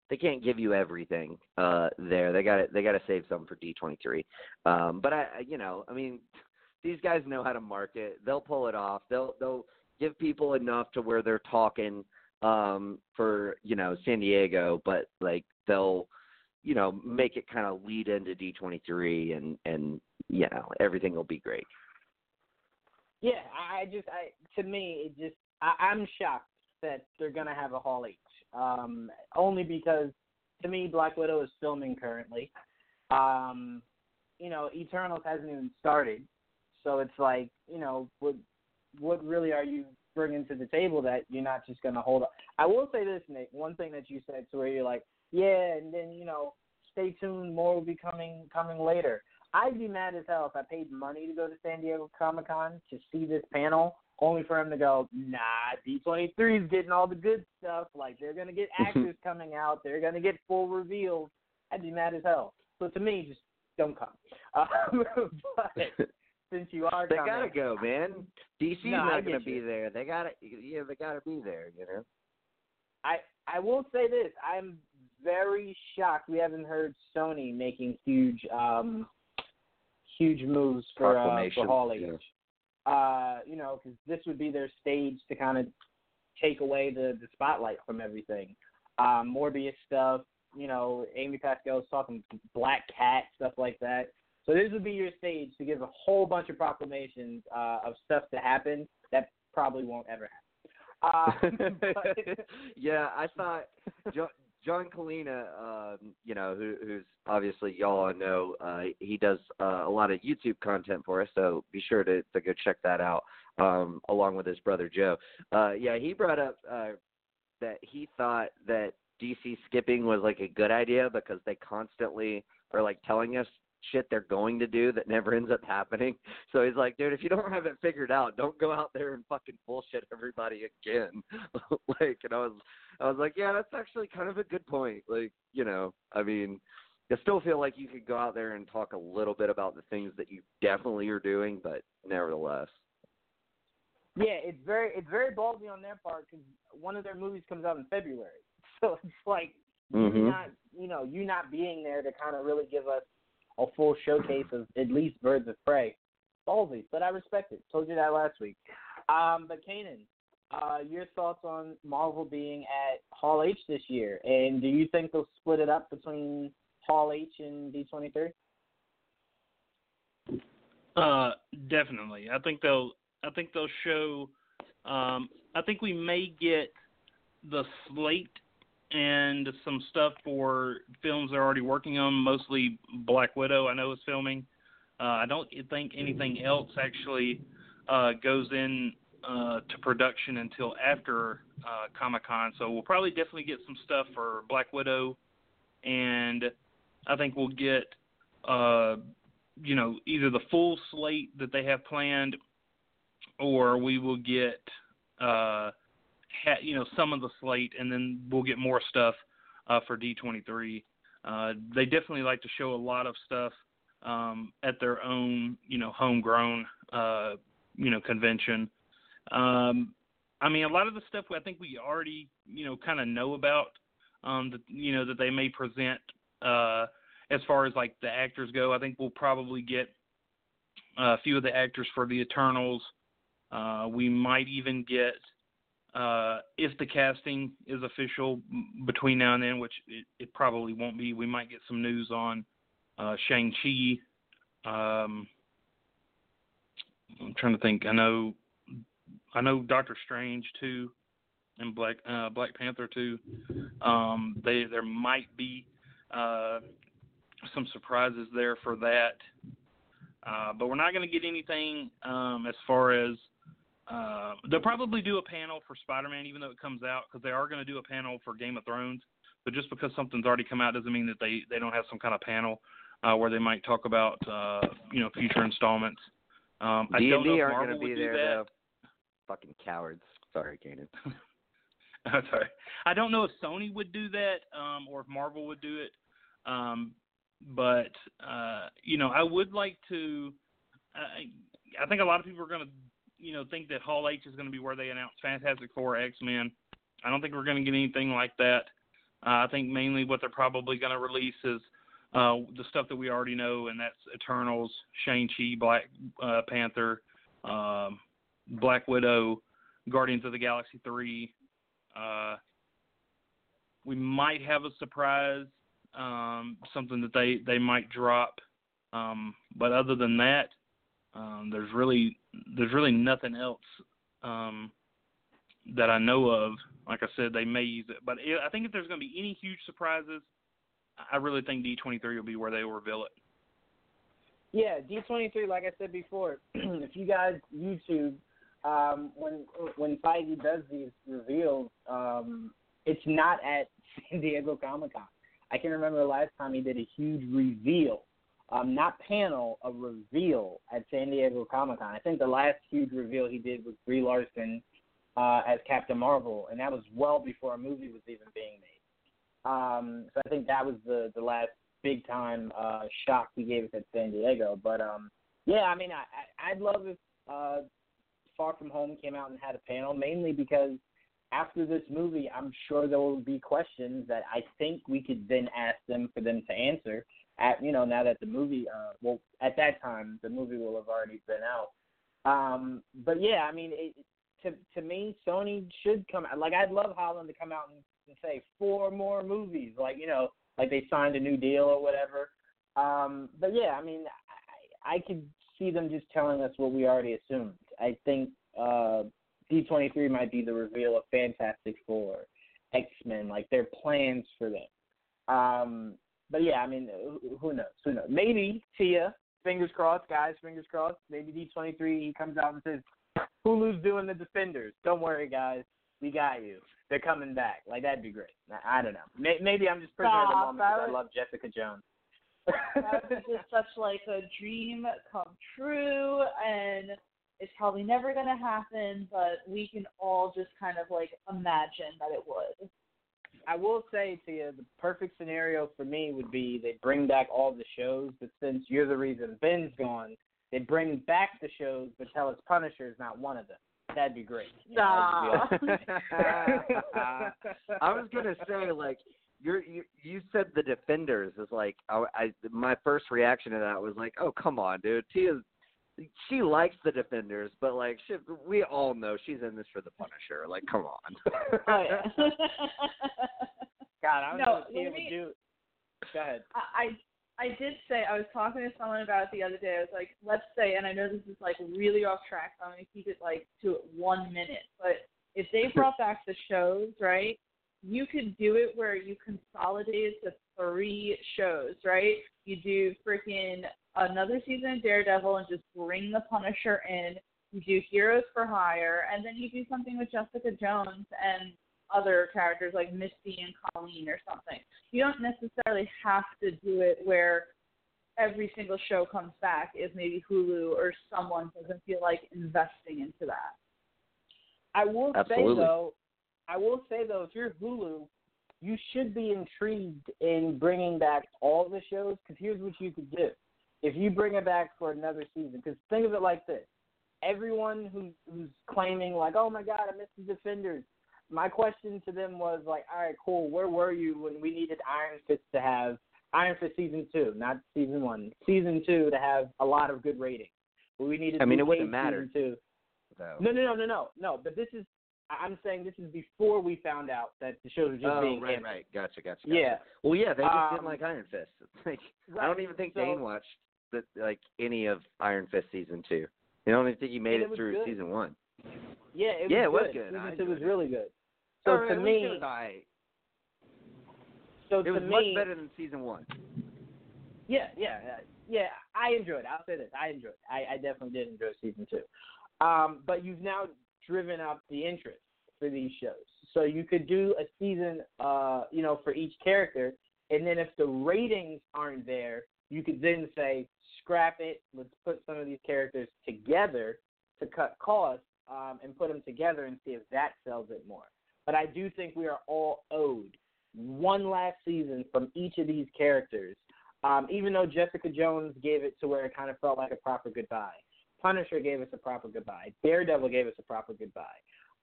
they can't give you everything uh there. They got they got to save some for D23. Um but I you know, I mean these guys know how to market. They'll pull it off. They'll they'll give people enough to where they're talking um for, you know, San Diego, but like they'll you know, make it kind of lead into D23 and and you know, everything will be great. Yeah, I just I to me it just I, I'm shocked that they're gonna have a Hall H um, only because to me Black Widow is filming currently. Um, you know, Eternals hasn't even started, so it's like you know what what really are you bringing to the table that you're not just going to hold up? I will say this, Nick. One thing that you said to where you're like, yeah, and then you know, stay tuned. More will be coming coming later. I'd be mad as hell if I paid money to go to San Diego Comic Con to see this panel only for him to go, nah, D23 is getting all the good stuff. Like they're gonna get actors coming out, they're gonna get full reveals. I'd be mad as hell. So to me, just don't come. Um, but since you are, they coming, gotta go, man. DC's no, not gonna be there. They gotta, yeah, they gotta be there. You know. I I will say this: I'm very shocked we haven't heard Sony making huge um huge moves for uh, for Hall H. Yeah uh, you know, because this would be their stage to kind of take away the the spotlight from everything. Um, Morbius stuff, you know, Amy Pascal's talking Black Cat stuff like that. So this would be your stage to give a whole bunch of proclamations uh, of stuff to happen that probably won't ever happen. Uh, but... yeah, I thought John Kalina, um, you know, who, who's obviously y'all all know, uh, he does uh, a lot of YouTube content for us, so be sure to, to go check that out, um, along with his brother Joe. Uh, yeah, he brought up uh, that he thought that DC skipping was like a good idea because they constantly are like telling us shit they're going to do that never ends up happening. So he's like, dude, if you don't have it figured out, don't go out there and fucking bullshit everybody again. like, and I was, I was like, yeah, that's actually kind of a good point. Like, you know, I mean, I still feel like you could go out there and talk a little bit about the things that you definitely are doing, but nevertheless. Yeah, it's very it's very ballsy on their part because one of their movies comes out in February, so it's like Mm-hmm. you not you know you not being there to kind of really give us a full showcase of at least Birds of Prey. Ballsy, but I respect it. Told you that last week. Um, but Kanan, uh, your thoughts on Marvel being at Hall H this year, and do you think they'll split it up between Hall H and D23? Uh, definitely. I think they'll. I think they'll show. Um, I think we may get the slate and some stuff for films they're already working on. Mostly Black Widow. I know is filming. Uh, I don't think anything else actually uh, goes in uh, to production until after uh, Comic Con. So we'll probably definitely get some stuff for Black Widow, and I think we'll get. Uh, you know, either the full slate that they have planned, or we will get, uh, ha- you know, some of the slate, and then we'll get more stuff uh, for D23. Uh, they definitely like to show a lot of stuff um, at their own, you know, homegrown, uh, you know, convention. Um, I mean, a lot of the stuff I think we already, you know, kind of know about. Um, that you know that they may present. Uh, as far as like the actors go, I think we'll probably get a few of the actors for the Eternals. Uh, we might even get, uh, if the casting is official between now and then, which it, it probably won't be, we might get some news on uh, Shang Chi. Um, I'm trying to think. I know, I know Doctor Strange too, and Black uh, Black Panther too. Um, they there might be uh, some surprises there for that. Uh, but we're not going to get anything um, as far as uh, they'll probably do a panel for Spider-Man, even though it comes out, because they are going to do a panel for Game of Thrones. But just because something's already come out doesn't mean that they they don't have some kind of panel uh, where they might talk about uh, you know future installments. Um, I D don't know if aren't Marvel going to be would do there that. though. Fucking cowards. Sorry, Kanan. Sorry, I don't know if Sony would do that um, or if Marvel would do it. Um, but uh, you know, I would like to. I, I think a lot of people are going to, you know, think that Hall H is going to be where they announce Fantastic Four, X Men. I don't think we're going to get anything like that. Uh, I think mainly what they're probably going to release is uh, the stuff that we already know, and that's Eternals, Shang Chi, Black uh, Panther, um, Black Widow, Guardians of the Galaxy three. Uh, we might have a surprise um, something that they they might drop. Um, but other than that, um, there's really there's really nothing else um, that I know of. Like I said, they may use it, but i think if there's going to be any huge surprises, I really think D23 will be where they will reveal it. Yeah, D23. Like I said before, if you guys YouTube um, when when Feige does these reveals, um, it's not at San Diego Comic Con. I can remember the last time he did a huge reveal, um, not panel, a reveal at San Diego Comic Con. I think the last huge reveal he did was Brie Larson uh, as Captain Marvel, and that was well before a movie was even being made. Um, so I think that was the the last big time uh, shock he gave us at San Diego. But um, yeah, I mean, I, I I'd love if uh, Far From Home came out and had a panel, mainly because after this movie, I'm sure there will be questions that I think we could then ask them for them to answer. At you know now that the movie, uh, well, at that time the movie will have already been out. Um, but yeah, I mean, it, to to me, Sony should come out. Like I'd love Holland to come out and, and say four more movies, like you know, like they signed a new deal or whatever. Um, but yeah, I mean, I, I could see them just telling us what we already assumed. I think uh, D23 might be the reveal of Fantastic Four, X Men, like their plans for them. Um, but yeah, I mean, who- who knows? Who knows? Maybe Tia. Fingers crossed, guys. Fingers crossed. Maybe D23 he comes out and says, "Hulu's doing the Defenders. Don't worry, guys. We got you. They're coming back. Like that'd be great. I, I don't know. May, maybe I'm just prisoner of the moment because I love Jessica Jones. that was just such like a dream come true and it's probably never going to happen but we can all just kind of like imagine that it would I will say to you, the perfect scenario for me would be they bring back all the shows, but since you're the reason Ben's gone, they bring back the shows, but tell us Punisher is not one of them. That'd be great. You know, that'd be awesome. I was gonna say like you're, you you said the defenders is like I, I my first reaction to that was like oh come on dude Tia's she likes the defenders but like she, we all know she's in this for the Punisher like come on oh yeah God, I don't No, know what Tia would do. Go ahead. I I did say I was talking to someone about it the other day. I was like, let's say, and I know this is like really off track, so I'm gonna keep it like to one minute. But if they brought back the shows, right, you could do it where you consolidate the three shows, right? You do freaking another season of Daredevil and just bring the Punisher in. You do Heroes for Hire, and then you do something with Jessica Jones and other characters like Misty and Colleen or something. You don't necessarily have to do it where every single show comes back if maybe Hulu or someone doesn't feel like investing into that. I will Absolutely. say though, I will say though, if you're Hulu, you should be intrigued in bringing back all the shows. Because here's what you could do: if you bring it back for another season, because think of it like this: everyone who's who's claiming like, "Oh my God, I missed the Defenders." My question to them was like, "All right, cool. Where were you when we needed Iron Fist to have Iron Fist season two, not season one, season two to have a lot of good ratings? We needed I mean, it wouldn't matter. two. No, no, no, no, no, no. But this is, I'm saying this is before we found out that the shows were just being oh being right canceled. right gotcha gotcha, gotcha. Yeah. well yeah they just Um, didn't like Iron Fist like I don't even think So- Dane watched the, like any of Iron Fist season two I don't even think he made And it it through good. season one Yeah, it Yeah, it was was good. good. I Season two was it. really good. So Or to me, it was so It was me, much better than season one. Yeah, yeah, yeah, yeah. I enjoyed. it. I'll say this: I enjoyed. it. I, I definitely did enjoy season two. Um, but you've now driven up the interest for these shows, so you could do a season, uh, you know, for each character, and then if the ratings aren't there, you could then say scrap it. Let's put some of these characters together to cut costs um, and put them together and see if that sells it more. But I do think we are all owed one last season from each of these characters um, even though Jessica Jones gave it to where it kind of felt like a proper goodbye. Punisher gave us a proper goodbye. Daredevil gave us a proper goodbye.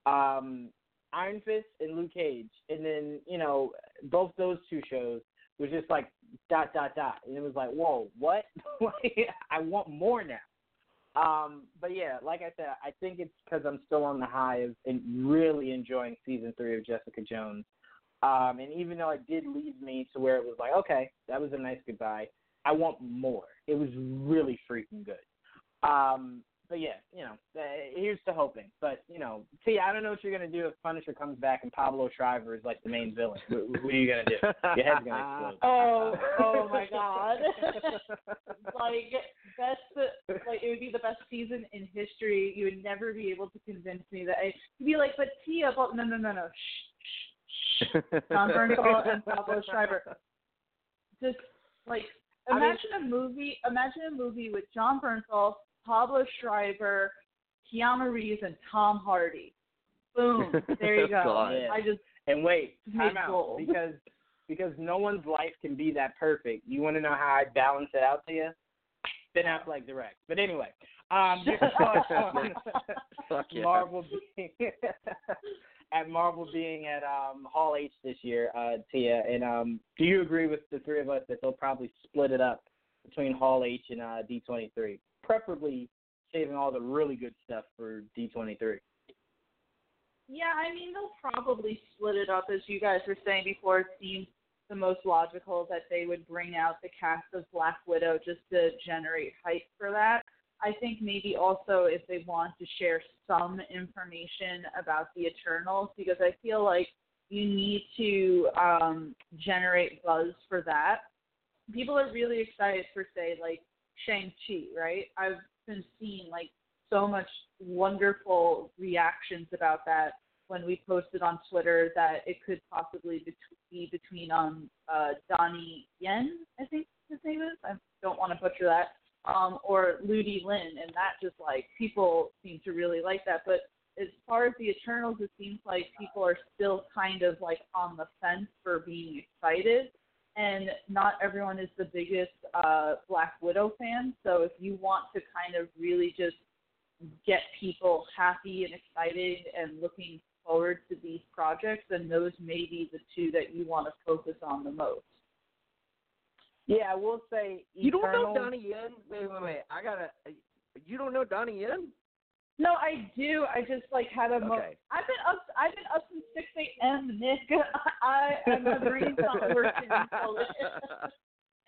Um, Iron Fist and Luke Cage, and then you know both those two shows was just like dot dot dot, and it was like whoa, what? I want more now. Um, but yeah, like I said, I think it's because I'm still on the high of and really enjoying season three of Jessica Jones. Um, and even though it did lead me to where it was like, okay, that was a nice goodbye, I want more. It was really freaking good. Um, but yeah, you know, uh, here's to hoping. But you know, T, I don't know what you're gonna do if Punisher comes back and Pablo Schreiber is like the main villain. what, what are you gonna do? Your head's gonna explode. Oh, oh my God. like best like it would be the best season in history. You would never be able to convince me that I you'd be like, but Tia, but no no no no. Shh, shh. John Bernthal and Pablo Schreiber. Just like I mean- imagine a movie imagine a movie with John Bernthal, Pablo Schreiber, Keanu Reeves and Tom Hardy. Boom. There you go. Yeah. I just And wait, Made time out gold. because because no one's life can be that perfect. You want to know how I balance it out to you? Ben Affleck direct. But anyway, um, your Fuck. Marvel being at Marvel being at um, Hall H this year, uh, Tia. And um, do you agree with the three of us that they'll probably split it up between Hall H and uh, D23, preferably saving all the really good stuff for D23? Yeah, I mean they'll probably split it up as you guys were saying before. It seems the most logical that they would bring out the cast of Black Widow just to generate hype for that. I think maybe also if they want to share some information about the Eternals, because I feel like you need to um, generate buzz for that. People are really excited for say like Shang Chi, right? I've been seeing like so much wonderful reactions about that when we posted on Twitter that it could possibly be between um uh Donnie Yen, I think his name is. I don't want to butcher that. Um, or Ludi Lin, and that just like people seem to really like that. But as far as the Eternals, it seems like people are still kind of like on the fence for being excited, and not everyone is the biggest uh, Black Widow fan. So if you want to kind of really just get people happy and excited and looking forward to these projects, then those may be the two that you want to focus on the most. Yeah, I will say. You don't know Donnie Yen? Wait, wait, wait. I gotta. You don't know Donnie Yen? No, I do. I just like had a. Mo- Okay. I've been up. I've been up since six a.m. Nick. I and my brain's not working. fully.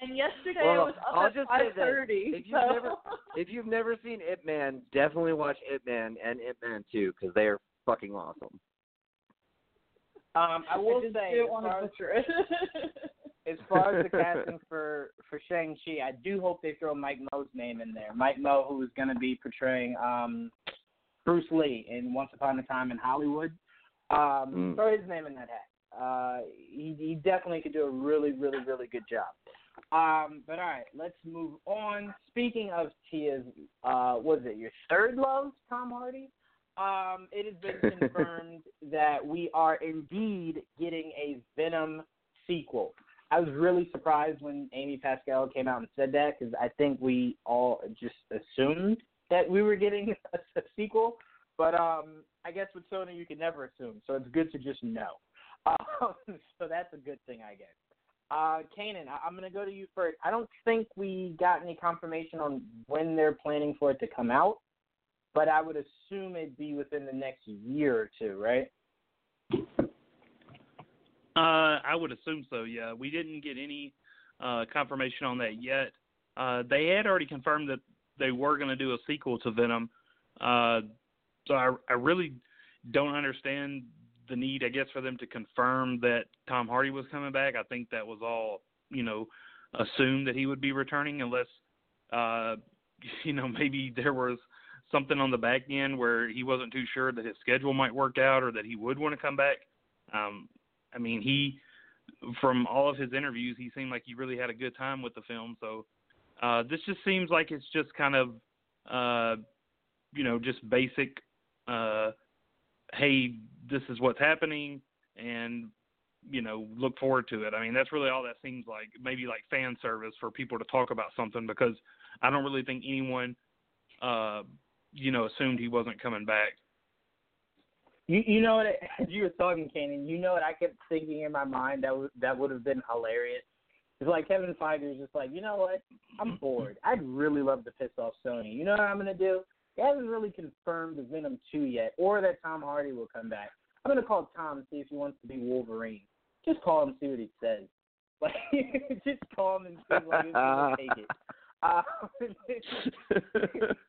and yesterday I was up I'll at just say five this. thirty. If you've so. never- If you've never seen Ip Man, definitely watch Ip Man and Ip Man 2 because they are fucking awesome. Um, I will I just say, didn't as want far to as, butcher it. As far as the casting for for Shang Chi, I do hope they throw Mike Moh's name in there. Mike Moh, who is going to be portraying um, Bruce Lee in Once Upon a Time in Hollywood. Um, Mm. Throw his name in that hat. Uh, he, he definitely could do a really, really, really good job. Um, but all right, let's move on. Speaking of Tia's, uh, was it your third love, Tom Hardy? Um, it has been confirmed that we are indeed getting a Venom sequel. I was really surprised when Amy Pascal came out and said that because I think we all just assumed that we were getting a, a sequel. But um, I guess with Sony, you can never assume, so it's good to just know. Um, so that's a good thing, I guess. Uh, Kanan, I- I'm going to go to you first. I don't think we got any confirmation on when they're planning for it to come out, but I would assume it'd be within the next year or two, right? Uh, I would assume so. Yeah, we didn't get any uh, confirmation on that yet. Uh, they had already confirmed that they were going to do a sequel to Venom. Uh, so I, I really don't understand the need, I guess, for them to confirm that Tom Hardy was coming back. I think that was all, you know, assumed that he would be returning, unless, uh, you know, maybe there was something on the back end where he wasn't too sure that his schedule might work out or that he would want to come back. Um, I mean, he from all of his interviews, he seemed like he really had a good time with the film. So uh, this just seems like it's just kind of, uh, you know, just basic. Uh, hey, this is what's happening, and you know, look forward to it. I mean, that's really all that seems like. Maybe like fan service for people to talk about something because I don't really think anyone, uh, you know, assumed he wasn't coming back. You you know what? As you were talking, Kanan, you know what I kept thinking in my mind that would that would have been hilarious. It's like Kevin Feige is just like, you know what? I'm bored. I'd really love to piss off Sony. You know what I'm gonna do? They haven't really confirmed the Venom two yet, or that Tom Hardy will come back. I'm gonna call Tom and see if he wants to be Wolverine. Just call him, see what he says. Like, just call him and see like, if he'll take it. Uh,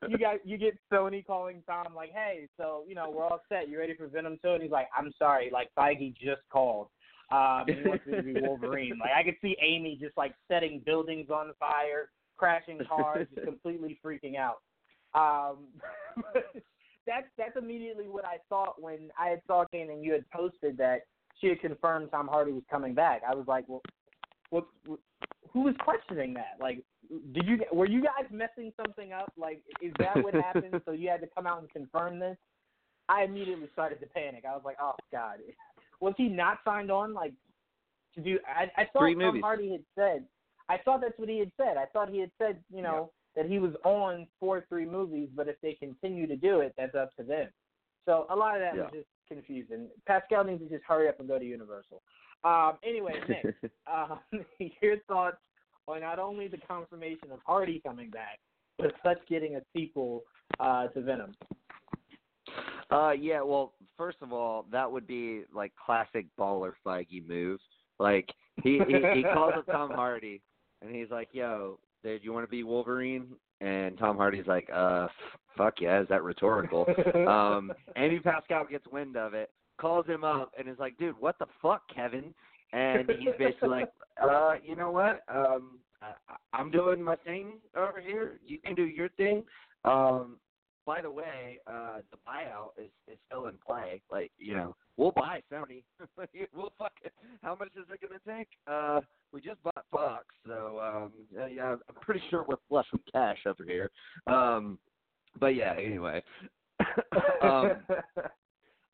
you got you get Sony calling Tom like, hey, so you know we're all set. You ready for Venom two? And he's like, I'm sorry, like Feige just called. Um, he wants me to be Wolverine. Like I could see Amy just like setting buildings on fire, crashing cars, just completely freaking out. Um, that's that's immediately what I thought when I had saw Kanan you had posted that she had confirmed Tom Hardy was coming back. I was like, well, what? Who was questioning that? Like, did you were you guys messing something up? Like, is that what happened? so you had to come out and confirm this? I immediately started to panic. I was like, oh god, was he not signed on? Like, to do? I, I thought Three Tom movies. Hardy had said. I thought that's what he had said. I thought he had said, you know, that he was on for three movies, but if they continue to do it, that's up to them. So a lot of that was just confusing. Pascal needs to just hurry up and go to Universal. Um, anyway, Nick, um, your thoughts on not only the confirmation of Hardy coming back, but such getting a sequel uh, to Venom. Uh, yeah. Well, first of all, that would be like classic baller Feige move. Like he he, he calls up Tom Hardy, and he's like, "Yo, dude, you want to be Wolverine?" And Tom Hardy's like, "Uh, fuck yeah, is that rhetorical?" um, Amy Pascal gets wind of it, calls him up and is like, "Dude, what the fuck, Kevin?" And he's basically like, "Uh, you know what? Um, I, I'm doing my thing over here. You can do your thing. Um, by the way, uh, the buyout is, is still in play. Like, you know, we'll buy Sony. we'll fuck it. How much is it going to take? Uh, we just bought Fox, so um, yeah, yeah, I'm pretty sure we're flush with cash over here. Um, but yeah, anyway. um,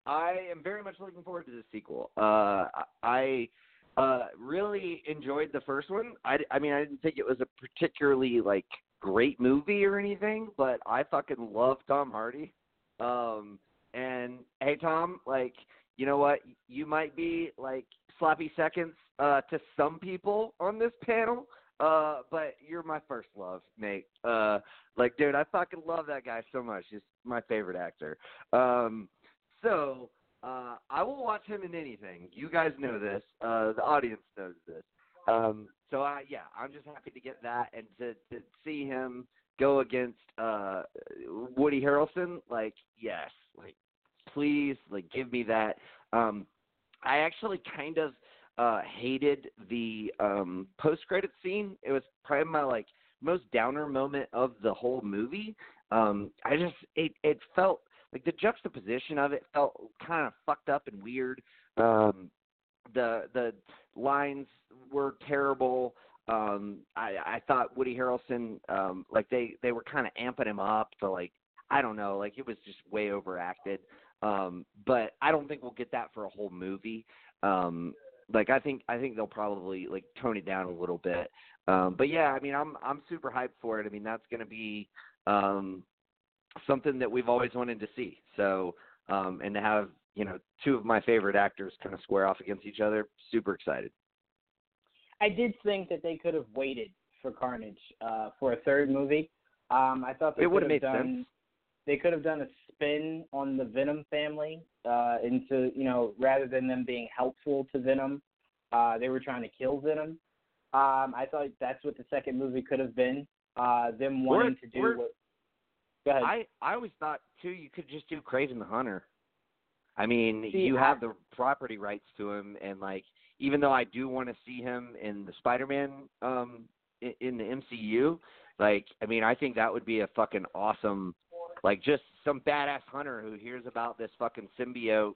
I am very much looking forward to the sequel. Uh, I uh, really enjoyed the first one. I, I mean, I didn't think it was a particularly like great movie or anything, but I fucking love Tom Hardy. Um, and hey, Tom, like, you know what? You might be like sloppy seconds uh, to some people on this panel, uh, but you're my first love, mate. Uh, like, dude, I fucking love that guy so much. He's my favorite actor. Um, so uh, I will watch him in anything. You guys know this. Uh, the audience knows this. Um, so I, yeah, I'm just happy to get that and to to see him go against uh, Woody Harrelson. Like, yes, like, please, like, give me that. Um, I actually kind of uh, hated the um, post credit scene. It was probably my like most downer moment of the whole movie. Um, I just it it felt like the juxtaposition of it felt kind of fucked up and weird. Um, the the lines were terrible. Um, I I thought Woody Harrelson um, like they they were kind of amping him up to like I don't know like it was just way overacted. Um, but I don't think we'll get that for a whole movie. Um, like I think I think they'll probably like tone it down a little bit. Um, but yeah, I mean I'm I'm super hyped for it. I mean that's to be um, something that we've always wanted to see. So, um, and to have you know two of my favorite actors kind of square off against each other, super excited. I did think that they could have waited for Carnage uh, for a third movie. Um, I thought they would have made done. sense. They could have done a spin on the Venom family uh, into you know rather than them being helpful to Venom, uh, they were trying to kill Venom. Um, I thought that's what the second movie could have been. Uh, them wanting Or- to do or- what. I I always thought too you could just do Kraven the Hunter. I mean, See, you have the property rights to him, and like even though I do want to see him in the Spider-Man um in, in the MCU, like I mean, I think that would be a fucking awesome, like just some badass hunter who hears about this fucking symbiote,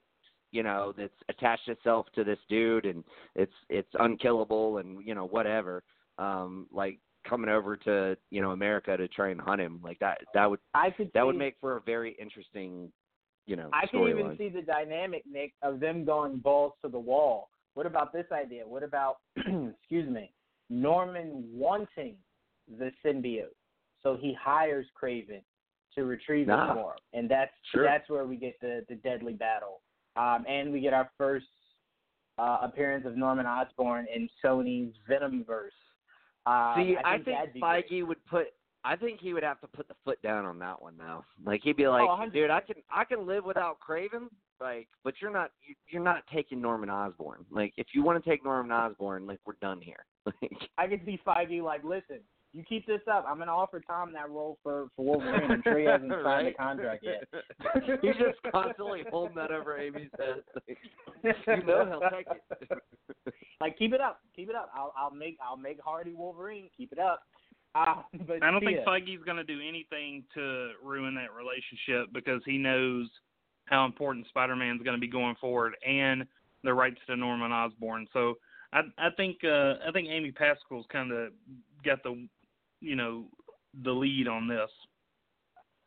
you know, that's attached itself to this dude and it's it's unkillable and you know whatever. Um, like coming over to you know America to try and hunt him, like that that would I could that would make for a very interesting, you know, I can even storyline. see the dynamic, Nick, of them going balls to the wall. What about this idea? What about, excuse me, Norman wanting the symbiote, so he hires Kraven to retrieve Nah. it for him, and that's Sure. that's where we get the the deadly battle, um, and we get our first uh, appearance of Norman Osborn in Sony's Venomverse. Uh, See, I I think, think that'd Feige great. would put. I think he would have to put the foot down on that one though. Like he'd be like, Oh, dude, I can I can live without Kraven, like, but you're not you- you're not taking Norman Osborn. Like, if you want to take Norman Osborn, like, we're done here. Like, I could see Feige like, listen, you keep this up, I'm gonna offer Tom that role for for Wolverine. I'm sure he hasn't signed Right? the contract yet. He's just constantly holding that over Amy's head. Like, you know he'll take it. like keep it up, keep it up. I'll I'll make I'll make Hardy Wolverine. Keep it up. Uh, but I don't think Tia, Feige's going to do anything to ruin that relationship because he knows how important Spider-Man's going to be going forward and the rights to Norman Osborn. So I I think uh I think Amy Pascal's kind of got the you know the lead on this.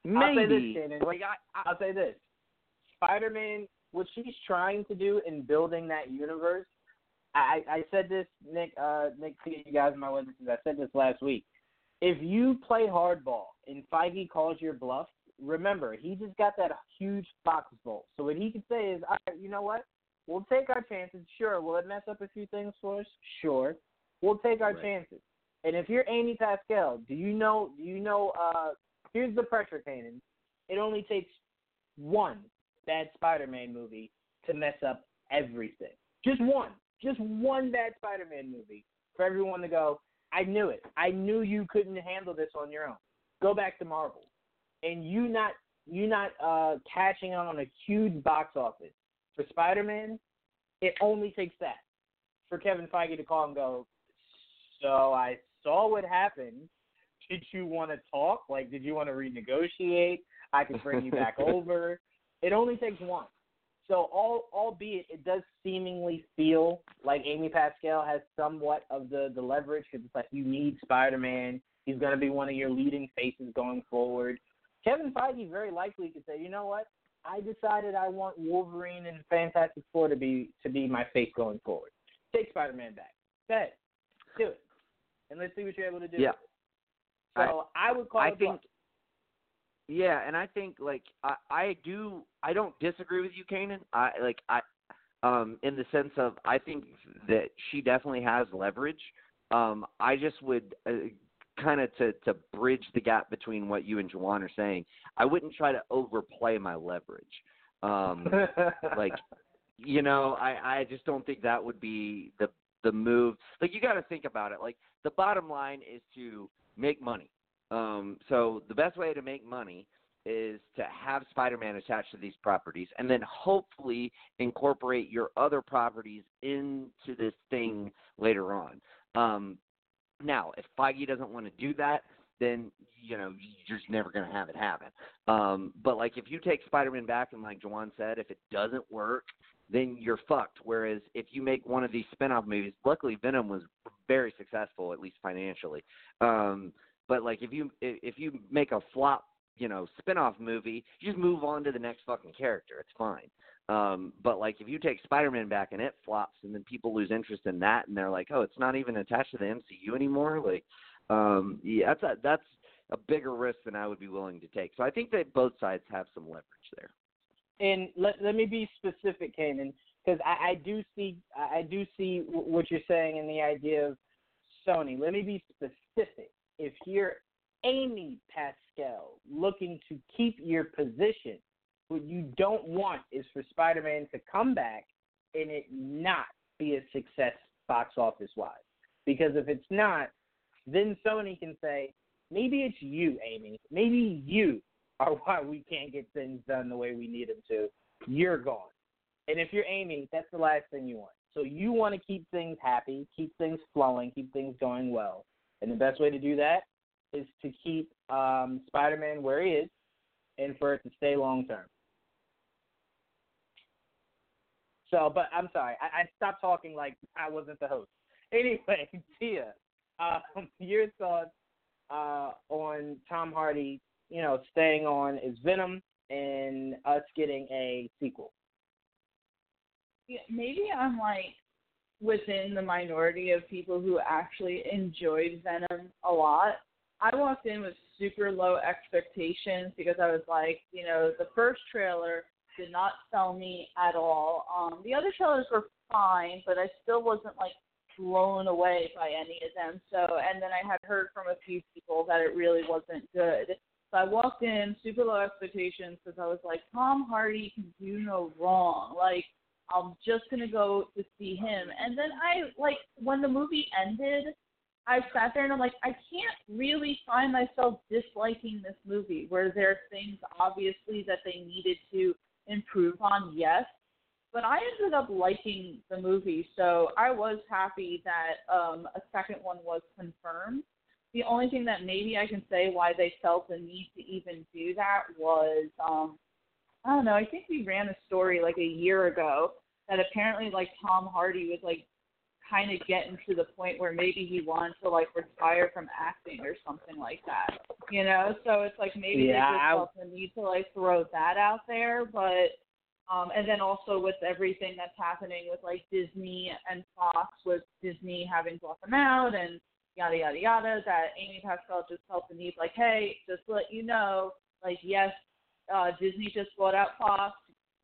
I'll say this, Maybe. Shannon. Like, I, I, I'll say this: Spider-Man, what she's trying to do in building that universe. I, I said this, Nick. Uh, Nick, to you guys, in my witnesses. I said this last week. If you play hardball and Feige calls your bluff, remember he just got that huge box vault. So what he could say is, all right, you know what? We'll take our chances. Sure, will it mess up a few things for us? Sure, we'll take our Right. chances. And if you're Amy Pascal, do you know? Do you know? Uh, here's the pressure, Kanan. It only takes one bad Spider-Man movie to mess up everything. Just one. Just one bad Spider-Man movie for everyone to go, I knew it. I knew you couldn't handle this on your own. Go back to Marvel. And you not you not uh catching on a huge box office For Spider Man, it only takes that for Kevin Feige to call and go. So I saw what happened. Did you want to talk? Like, did you want to renegotiate? I could bring you back over. It only takes one. So, all, albeit it does seemingly feel like Amy Pascal has somewhat of the the leverage because it's like you need Spider-Man. He's going to be one of your leading faces going forward. Kevin Feige very likely could say, you know what? I decided I want Wolverine and Fantastic Four to be to be my face going forward. Take Spider-Man back. Go ahead, do it, and let's see what you're able to do. Yeah. So I, I would call I think yeah, and I think like I I do I don't disagree with you, Kanan. I like I um in the sense of I think that she definitely has leverage. Um I just would uh, kind of to to bridge the gap between what you and Juwan are saying. I wouldn't try to overplay my leverage. Um like you know, I I just don't think that would be the the move. Like you got to think about it. Like the bottom line is to make money. Um, so the best way to make money is to have Spider-Man attached to these properties, and then hopefully incorporate your other properties into this thing later on. Um, now, if Feige doesn't want to do that, then you know you're just never going to have it happen. Um, but like if you take Spider-Man back, and like Juwan said, if it doesn't work, then you're fucked. Whereas if you make one of these spin-off movies, luckily Venom was very successful, at least financially. Um, but like if you if you make a flop, you know, spin-off movie, you just move on to the next fucking character. It's fine. Um, but like if you take Spider-Man back and it flops, and then people lose interest in that, and they're like, oh, it's not even attached to the MCU anymore. Like, um, yeah, that's a, that's a bigger risk than I would be willing to take. So I think that both sides have some leverage there. And let let me be specific, Kanan, because I, I do see I do see what you're saying in the idea of Sony. Let me be specific. If you're Amy Pascal looking to keep your position, what you don't want is for Spider-Man to come back and it not be a success box office wise. Because if it's not, then Sony can say, maybe it's you, Amy. Maybe you are why we can't get things done the way we need them to. You're gone. And if you're Amy, that's the last thing you want. So you want to keep things happy, keep things flowing, keep things going well. And the best way to do that is to keep um, Spider-Man where he is, and for it to stay long term. So, but I'm sorry, I, I stopped talking like I wasn't the host. Anyway, Tia, um, your thoughts uh, on Tom Hardy, you know, staying on is Venom and us getting a sequel? Yeah, maybe I'm like within the minority of people who actually enjoyed Venom a lot. I walked in with super low expectations because I was like, you know, the first trailer did not sell me at all. Um, the other trailers were fine, but I still wasn't like blown away by any of them. So, and then I had heard from a few people that it really wasn't good. So I walked in super low expectations because I was like, Tom Hardy can do no wrong. Like, I'm just gonna go to see him. And then I like when the movie ended, I sat there and I'm like, I can't really find myself disliking this movie. Where there are things obviously that they needed to improve on, yes, but I ended up liking the movie, so I was happy that um, a second one was confirmed. The only thing that maybe I can say why they felt the need to even do that was, um, I don't know. I think we ran a story like a year ago that apparently like Tom Hardy was like kind of getting to the point where maybe he wanted to like retire from acting or something like that. You know, so it's like maybe Yeah, they just I- felt the need to like throw that out there, but um, and then also with everything that's happening with like Disney and Fox, with Disney having bought them out and yada yada yada, that Amy Pascal just felt the need, like, hey, just let you know, like, yes, uh, Disney just bought out Fox.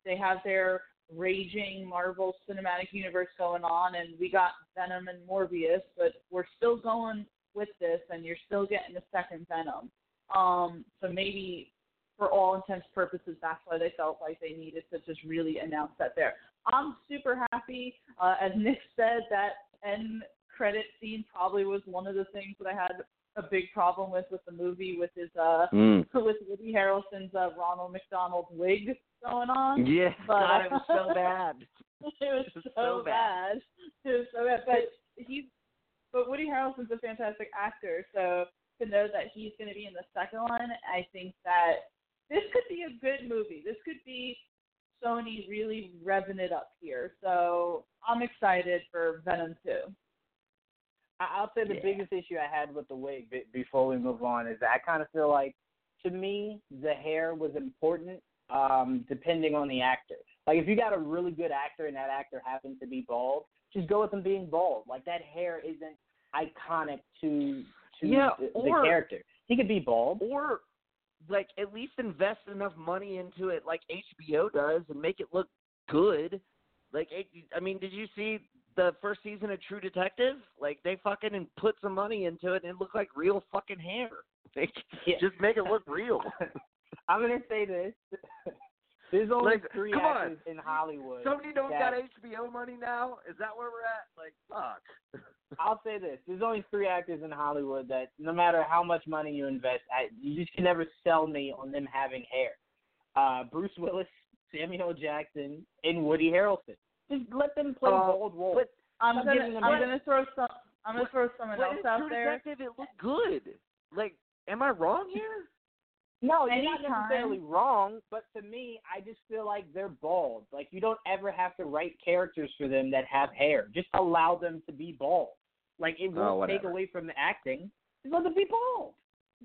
They have their raging Marvel Cinematic Universe going on, and we got Venom and Morbius, but we're still going with this, and you're still getting the second Venom. Um, so maybe for all intents and purposes, that's why they felt like they needed to just really announce that there. I'm super happy. Uh, as Nick said, that end credit scene probably was one of the things that I had a big problem with with the movie with his uh Mm. with Woody Harrelson's uh, Ronald McDonald wig going on. Yeah, But- God, it was so bad. it was It was so, so bad. bad. It was so bad. But he's but Woody Harrelson's a fantastic actor, so to know that he's going to be in the second one, I think that this could be a good movie. This could be Sony really revving it up here. So I'm excited for Venom 2. I'll say the Yeah. biggest issue I had with the wig be- before we move on is that I kind of feel like, to me, the hair was important um, depending on the actor. Like, if you got a really good actor and that actor happens to be bald, just go with them being bald. Like, that hair isn't iconic to to Yeah, the, the character. He could be bald. Or like at least invest enough money into it like HBO does and make it look good. Like it, I mean, did you see the first season of True Detective? Like they fucking put some money into it and it looked like real fucking hair. Like Yeah. just make it look real. I'm gonna say this. There's only Like, three come on. actors in Hollywood. Somebody don't that- got HBO money now? Is that where we're at? Like fuck. I'll say this: there's only three actors in Hollywood that, no matter how much money you invest, I, you just can never sell me on them having hair. Uh, Bruce Willis, Samuel Jackson, and Woody Harrelson. Just let them play Uh, bold roles. but I'm Stop gonna giving them I'm gonna throw some I'm gonna throw someone But else in out True there. Detective it looked good. Like, am I wrong here? no, you're not necessarily wrong, but to me, I just feel like they're bald. Like you don't ever have to write characters for them that have hair. Just allow them to be bald. Like it Oh, won't take away from the acting. Just let them be bald.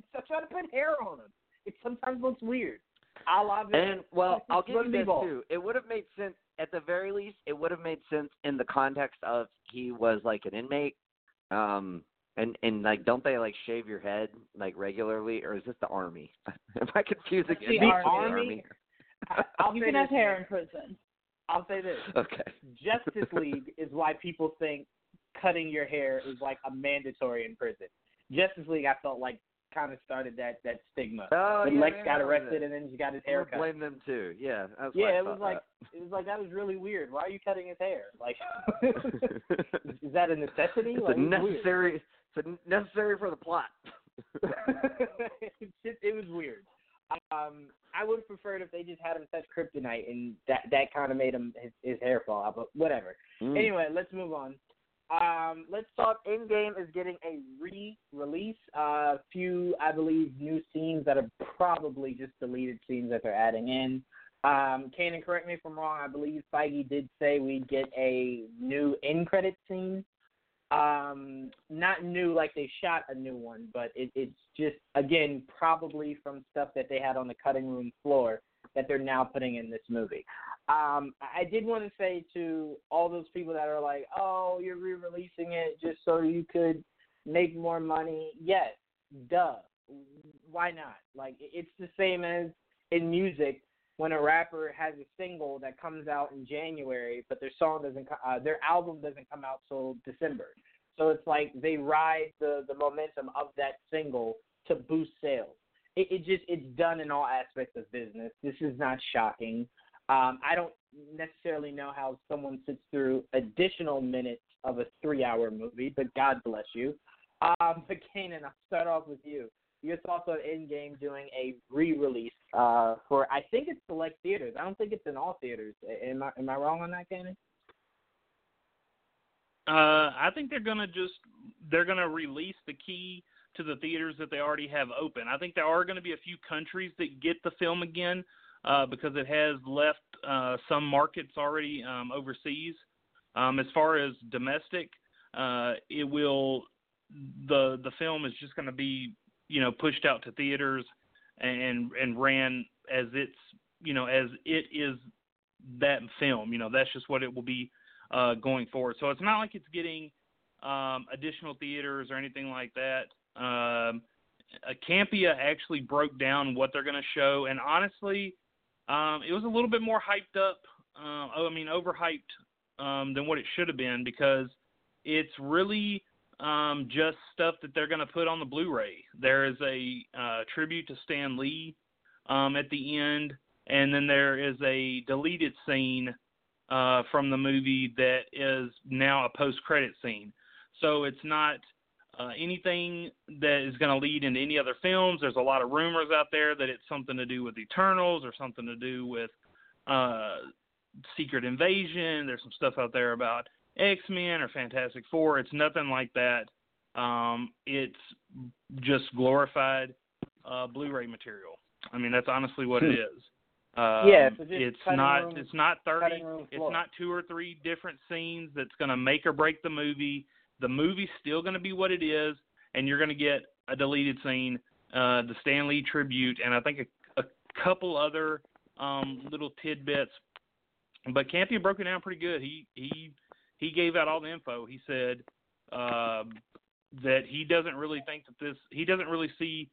Stop trying to put hair on them. It sometimes looks weird. A la Vince. And well, I'll let give you this bald. too. It would have made sense at the very least. It would have made sense in the context of he was like an inmate. Um, and and like, don't they like shave your head like regularly, or is this the army? Am I confusing That's the inmates with army. I- I'll You say can have hair in prison. I'll say this. Okay. Justice League is why people think cutting your hair is like a mandatory in prison. Justice League, I felt like kind of started that that stigma. Oh, when yeah, Lex yeah, got arrested and then he got his hair cut. blame them too. Yeah. Yeah, it was like it was like that was really weird. Why are you cutting his hair? Like, is that a necessity? it's like, a it was weird. necessary. It's a necessary for the plot. it, just, it was weird. Um, I would have preferred if they just had him touch kryptonite and that that kind of made him his, his hair fall out. But whatever. Mm. Anyway, let's move on. Um, let's talk. Endgame is getting a re-release. A uh, few, I believe, new scenes that are probably just deleted scenes that they're adding in. Um, Kanan, correct me if I'm wrong. I believe Feige did say we'd get a new end credit scene. Um, not new like they shot a new one, but it, it's just again probably from stuff that they had on the cutting room floor that they're now putting in this movie. Um, I did want to say to all those people that are like, "Oh, you're re-releasing it just so you could make more money." Yes, duh. Why not? Like it's the same as in music when a rapper has a single that comes out in January, but their song doesn't, uh, their album doesn't come out till December. So it's like they ride the the momentum of that single to boost sales. It, it just it's done in all aspects of business. This is not shocking. Um, I don't necessarily know how someone sits through additional minutes of a three-hour movie, but God bless you. Um, but Kanan, I'll start off with you. Your thoughts on Endgame doing a re-release uh, for I think it's select theaters. I don't think it's in all theaters. Am I am I wrong on that, Kanan? Uh, I think they're gonna just they're gonna release the key to the theaters that they already have open. I think there are going to be a few countries that get the film again uh, because it has left uh, some markets already um, overseas. Um, as far as domestic, uh, it will the the film is just going to be you know pushed out to theaters and and ran as it's you know as it is that film. You know that's just what it will be uh, going forward. So it's not like it's getting um, additional theaters or anything like that. Um, uh, Campia actually broke down what they're going to show, and honestly, um, it was a little bit more hyped up. Uh, I mean, overhyped um, than what it should have been because it's really um, just stuff that they're going to put on the Blu-ray. There is a uh, tribute to Stan Lee um, at the end, and then there is a deleted scene uh, from the movie that is now a post-credit scene. So it's not uh, anything that is going to lead into any other films. There's a lot of rumors out there that it's something to do with Eternals or something to do with uh, Secret Invasion. There's some stuff out there about X Men or Fantastic Four. It's nothing like that. Um, it's just glorified uh, Blu-ray material. I mean, that's honestly what it Hmm. Um, Yeah, so it's not. room- it's not thirty. It's not two or three different scenes that's going to make or break the movie. The movie's still going to be what it is, and you're going to get a deleted scene, uh, the Stan Lee tribute, and I think a, a couple other um, little tidbits. But Campia broke it down pretty good. He he he gave out all the info. He said uh, that he doesn't really think that this. He doesn't really see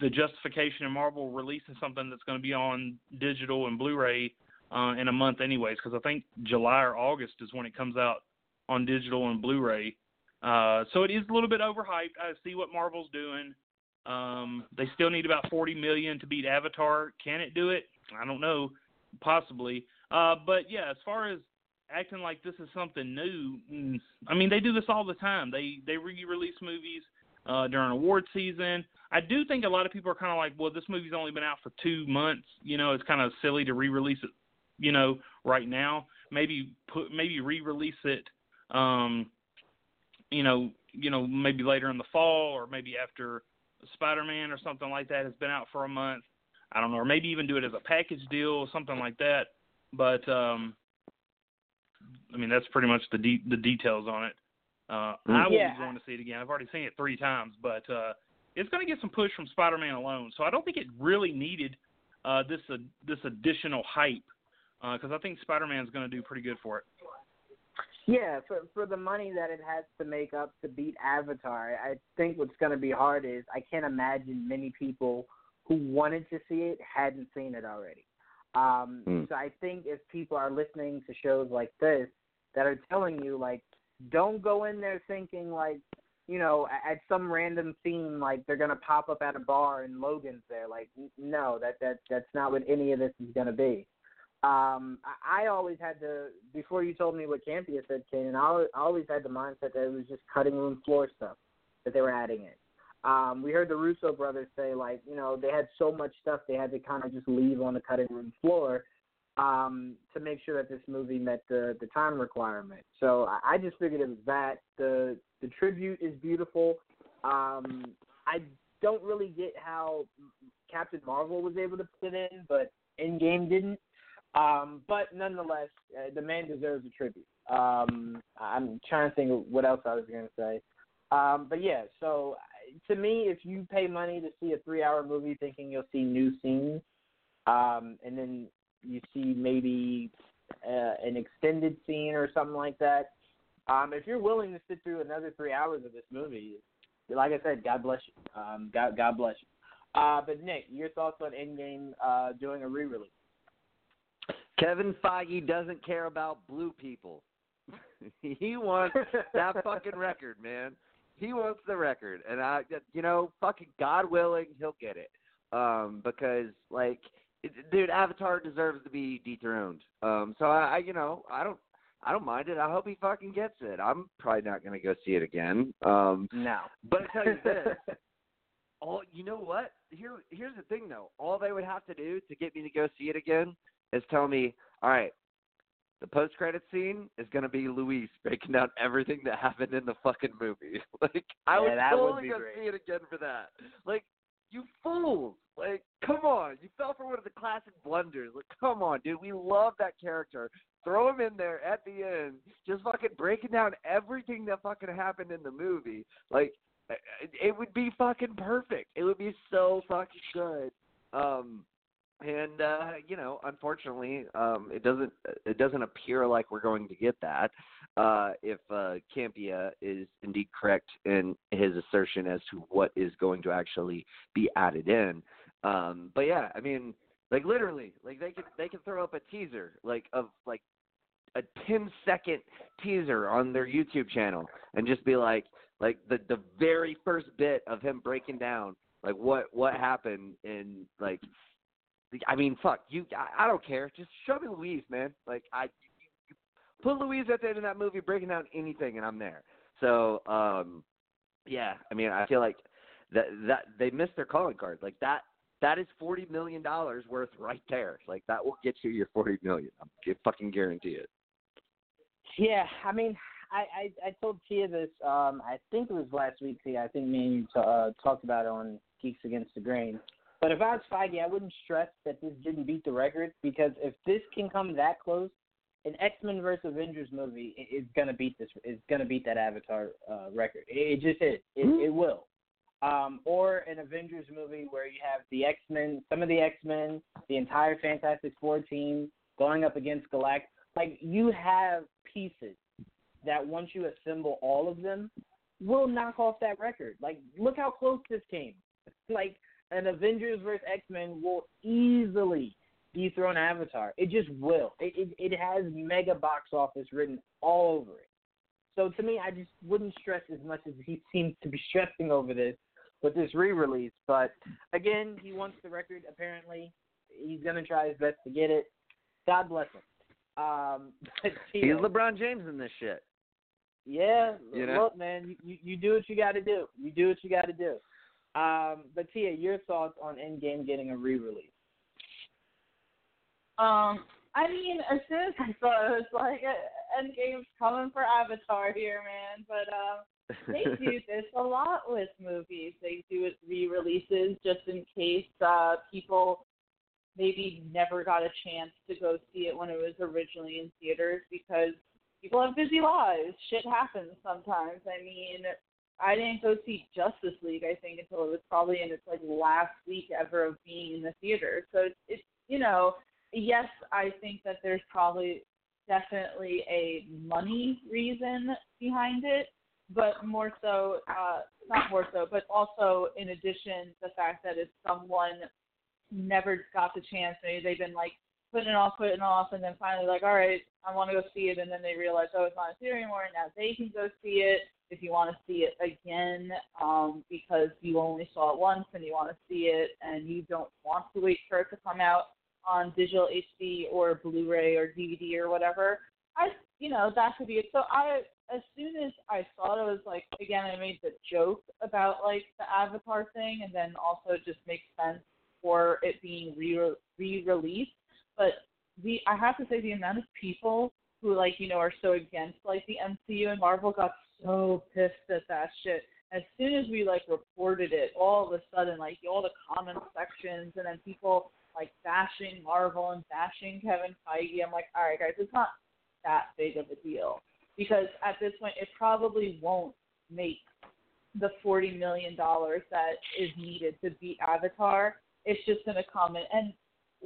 the justification in Marvel releasing something that's going to be on digital and Blu-ray uh, in a month, anyways. Because I think July or August is when it comes out on digital and Blu-ray. Uh, so it is a little bit overhyped. I see what Marvel's doing. Um, they still need about 40 million to beat Avatar. Can it do it? I don't know. Possibly. Uh, but yeah, as far as acting like this is something new, mm, I mean they do this all the time. They they re-release movies uh, during award season. I do think a lot of people are kind of like, well, this movie's only been out for two months. You know, it's kind of silly to re-release it. You know, right now, maybe put maybe re-release it. Um, you know, you know, maybe later in the fall or maybe after Spider-Man or something like that has been out for a month. I don't know, or maybe even do it as a package deal or something like that. But um, I mean, that's pretty much the de- the details on it. Uh, I will Yeah. be going to see it again. I've already seen it three times, but uh, it's going to get some push from Spider-Man alone. So I don't think it really needed uh, this uh, this additional hype because I think Spider-Man's going to do pretty good for it. Yeah, for for the money that it has to make up to beat Avatar, I think what's going to be hard is I can't imagine many people who wanted to see it hadn't seen it already. Um, Hmm. So I think if people are listening to shows like this that are telling you like, don't go in there thinking like, you know, at some random scene like they're going to pop up at a bar and Logan's there. Like, no, that that that's not what any of this is going to be um I, always had the before you told me what Campia said, Kane, I always, had the mindset that it was just cutting room floor stuff that they were adding in. Um, we heard the Russo brothers say like, you know, they had so much stuff they had to kind of just leave on the cutting room floor um, to make sure that this movie met the the time requirement. So I, I just figured it was that. The the tribute is beautiful. Um, I don't really get how Captain Marvel was able to put it in, but Endgame didn't. Um, but nonetheless, uh, the man deserves a tribute. Um, I'm trying to think of what else I was going to say. Um, but yeah, so uh, to me, if you pay money to see a three-hour movie thinking you'll see new scenes, um, and then you see maybe uh, an extended scene or something like that, um, if you're willing to sit through another three hours of this movie, like I said, God bless you. Um, God, God bless you. Uh, but Nick, your thoughts on Endgame uh, doing a re-release? Kevin Feige doesn't care about blue people. he wants that fucking record, man. He wants the record, and I, you know, fucking God willing, he'll get it. Um, because like, it, dude, Avatar deserves to be dethroned. Um, so I, I, you know, I don't, I don't mind it. I hope he fucking gets it. I'm probably not gonna go see it again. Um, No. but I tell you this, all you know what? Here, here's the thing though. All they would have to do to get me to go see it again is telling me, all right, the post credit scene is gonna be Luis breaking down everything that happened in the fucking movie. like I Yeah, would totally be go great. see it again for that. Like you fools! Like come on, you fell for one of the classic blunders. Like come on, dude, we love that character. Throw him in there at the end, just fucking breaking down everything that fucking happened in the movie. Like it- it would be fucking perfect. It would be so fucking good. Um, and uh, you know, unfortunately, um, it doesn't it doesn't appear like we're going to get that. Uh, if uh, Campia is indeed correct in his assertion as to what is going to actually be added in. Um, but yeah, I mean, like literally, like they could they could throw up a teaser like of like a 10 second teaser on their YouTube channel and just be like like the the very first bit of him breaking down like what what happened in like I mean fuck you I, I don't care just show me Luis man like I you, you put Luis at the end of that movie breaking down anything and I'm there so um Yeah, I mean, I feel like that that they missed their calling card. Like that that is forty million dollars worth right there. Like that will get you your forty million. I'm I fucking guarantee it. Yeah, I mean, I I, I told Tia this. Um, I think it was last week. Tia, I think me and you t- uh, talked about it on Geeks Against the Grain. But if I was Feige, I wouldn't stress that this didn't beat the record because if this can come that close, an X Men versus Avengers movie is gonna beat this. Is gonna beat that Avatar uh, record. It, it just is. It, it will. Um, or an Avengers movie where you have the X Men, some of the X Men, the entire Fantastic Four team going up against Galactus. Like you have pieces that once you assemble all of them, will knock off that record. Like look how close this came. Like an Avengers versus X Men will easily dethrone Avatar. It just will. It, it it has mega box office written all over it. So to me, I just wouldn't stress as much as he seems to be stressing over this with this re-release. But again, he wants the record. Apparently, he's gonna try his best to get it. God bless him. Um, but, He's LeBron James in this shit. yeah, You know? look, man, you, you do what you got to do. You do what you got to do. Um, but Tia, your thoughts on Endgame getting a re-release? Um, I mean, as soon as I saw it, I was like, Endgame's coming for Avatar here, man. But uh, they do this a lot with movies. They do it re-releases just in case uh, people maybe never got a chance to go see it when it was originally in theaters because people have busy lives. Shit happens sometimes. I mean, I didn't go see Justice League. I think until it was probably in its like last week ever of being in the theater. So it's, it's you know, yes, I think that there's probably definitely a money reason behind it, but more so, uh, not more so, but also in addition, the fact that it's someone never got the chance. Maybe they've been like putting it off, putting it off, and then finally like, all right, I want to go see it, and then they realize, oh, it's not in theater anymore, and now they can go see it if you want to see it again, um, because you only saw it once and you want to see it, and you don't want to wait for it to come out on digital HD or Blu-ray or DVD or whatever. I, you know, that could be it. So I, as soon as I saw it, I was like, again, I made the joke about like the Avatar thing, and then also it just makes sense for it being re re-released. But the, I have to say, the amount of people who like, you know, are so against like the MCU and Marvel got so pissed at that shit. As soon as we like reported it, all of a sudden, like all the comment sections, and then people like bashing Marvel and bashing Kevin Feige. I'm like, all right, guys, it's not that big of a deal because at this point, it probably won't make the forty million dollars that is needed to beat Avatar. It's just to come and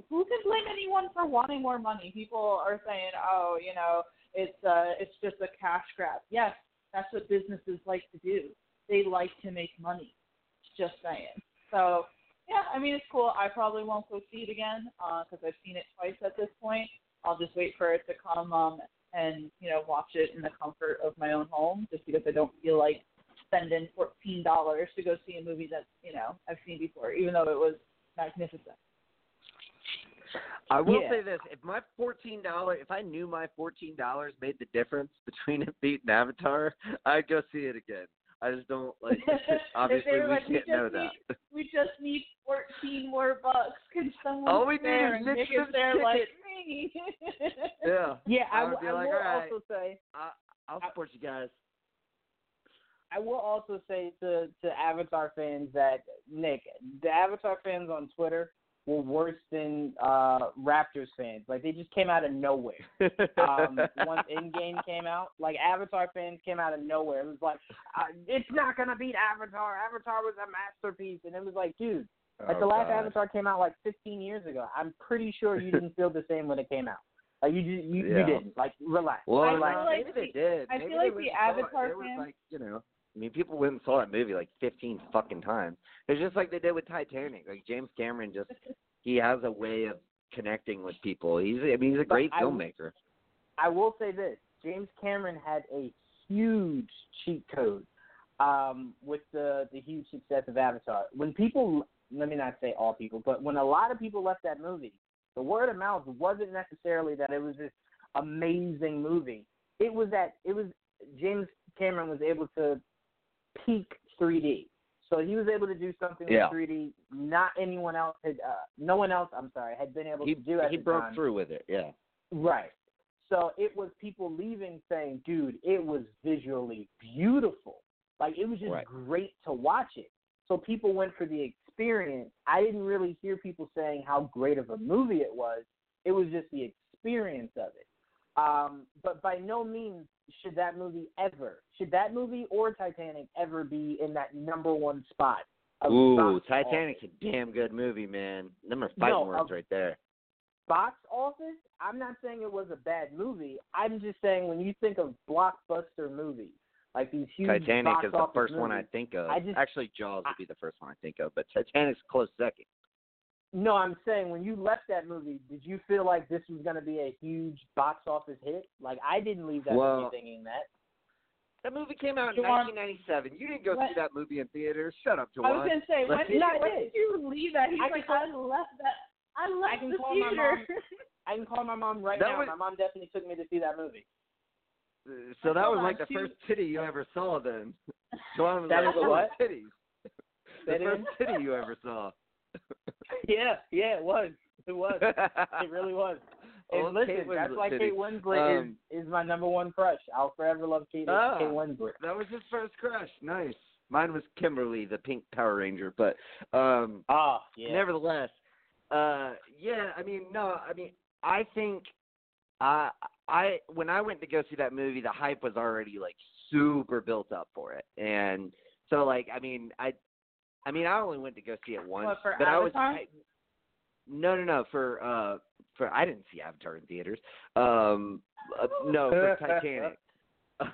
who can blame anyone for wanting more money? People are saying, oh, you know, it's uh, it's just a cash grab. Yes, that's what businesses like to do. They like to make money. Just saying. So yeah, I mean it's cool. I probably won't go see it again because I've seen it twice at this point. I'll just wait for it to come um, and you know watch it in the comfort of my own home, just because I don't feel like spending fourteen dollars to go see a movie that you know I've seen before, even though it was magnificent. I will Yeah. say this: if my fourteen dollar, if I knew my fourteen dollars made the difference between it beating Avatar, I'd go see it again. I just don't like. Obviously, we like, can't we know need, that. We just need fourteen more bucks. Can someone All we need spare? is and Nick Nick is there ticket. like me. Yeah. Yeah, I, I I like, will right. also say I, I'll support you guys. I will also say to to Avatar fans that Nick, the Avatar fans on Twitter were worse than uh Raptors fans. Like they just came out of nowhere. Um, once Endgame came out, like Avatar fans came out of nowhere. It was like, uh, it's not gonna beat Avatar. Avatar was a masterpiece, and it was like, dude, like the Oh, last God. Avatar came out like 15 years ago. I'm pretty sure you didn't feel the same when it came out. Like you just, you, you didn't. Like relax. Well, I no, feel like maybe they did. I Maybe feel like the and saw it. Avatar fans- like, you know, I mean, people went and saw that movie like 15 fucking times. It's just like they did with Titanic. Like James Cameron just, he has a way of connecting with people. He's, I mean, he's a But great I- filmmaker. I will say this: James Cameron had a huge cheat code um, with the the huge success of Avatar. When people, let me not say all people, but when a lot of people left that movie, the word of mouth wasn't necessarily that it was this amazing movie. It was that it was James Cameron was able to peak 3D. So he was able to do something Yeah. with 3D. Not anyone else had. Uh, no one else. I'm sorry, had been able He to do at he broke time. through with it. Yeah. Right. So it was people leaving saying, dude, it was visually beautiful. Like it was just Right. great to watch it. So people went for the experience. I didn't really hear people saying how great of a movie it was. It was just the experience of it. Um, but by no means should that movie ever, should that movie or Titanic ever be in that number one spot. of Ooh, Titanic's office. a damn good movie, man. Number fighting No, words right there. box office, I'm not saying it was a bad movie. I'm just saying when you think of blockbuster movies, like these huge Titanic box is the first one I think of. I just- Actually, Jaws would be the first one I think of, but Titanic's close second. No, I'm saying when you left that movie, did you feel like this was going to be a huge box office hit? Like I didn't leave that Well, movie thinking that. That movie came out in You want- 1997. You didn't go What? see that movie in theaters. Shut up, I Juwan. was gonna say, when, Let's did, when did you leave that? He's I can like, call- I left that. I left can the call my theater. I can call my mom right That now. was- My mom definitely took me to see that movie. Uh, so that was like the she- first titty you ever saw then. Juwan was That like, is a "Oh, what? titties. The first titty you ever saw. Yeah, yeah, it was. It was. it really was. And Old listen, Kate that's why titties. Kate Winslet Um, is is my number one crush. I'll forever love Kate, Ah. Kate Winslet. That was his first crush. Nice. Mine was Kimberly, the pink Power Ranger, but um Oh, yeah. nevertheless, uh yeah, I mean no, I mean I think uh I when I went to go see that movie, the hype was already like super built up for it. And so like I mean I I mean I only went to go see it once, What, for but I was Avatar? I, no, no, no, for uh for I didn't see Avatar in theaters. Um uh, no, for Titanic.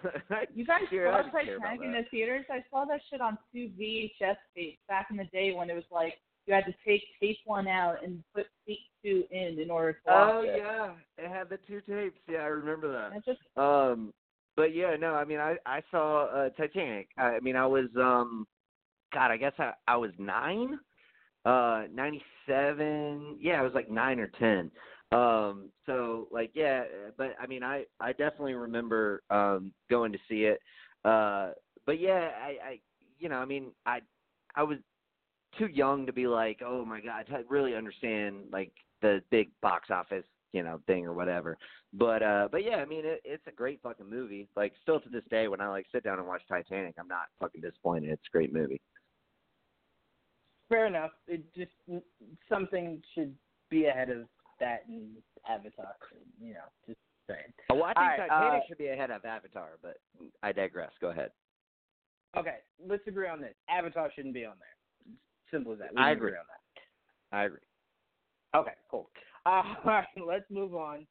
You guys Sure, saw didn't Titanic in the theaters? I saw that shit on two VHS tapes back in the day when it was like you had to take tape one out and put tape two in in order to watch Oh it. yeah, it had the two tapes. Yeah, I remember that. And just Um, but yeah, no, I mean, I I saw uh, Titanic. I, I mean, I was um, God, I guess I I was nine, uh, ninety seven. Yeah, I was like nine or ten. Um, so like yeah, but I mean, I I definitely remember um going to see it. Uh, but yeah, I I you know, I mean, I I was too young to be like, oh my god, to really understand like the big box office, you know, thing or whatever. But uh but yeah, I mean it, it's a great fucking movie. Like still to this day when I like sit down and watch Titanic, I'm not fucking disappointed. It's a great movie. Fair enough. It just something should be ahead of that in Avatar. You know, just saying. Oh, I think All right, Titanic uh, should be ahead of Avatar, but I digress. Go ahead. Okay, let's agree on this. Avatar shouldn't be on there. Simple as that. We I can agree. on that. I agree. Okay, cool. Uh, all right, let's move on.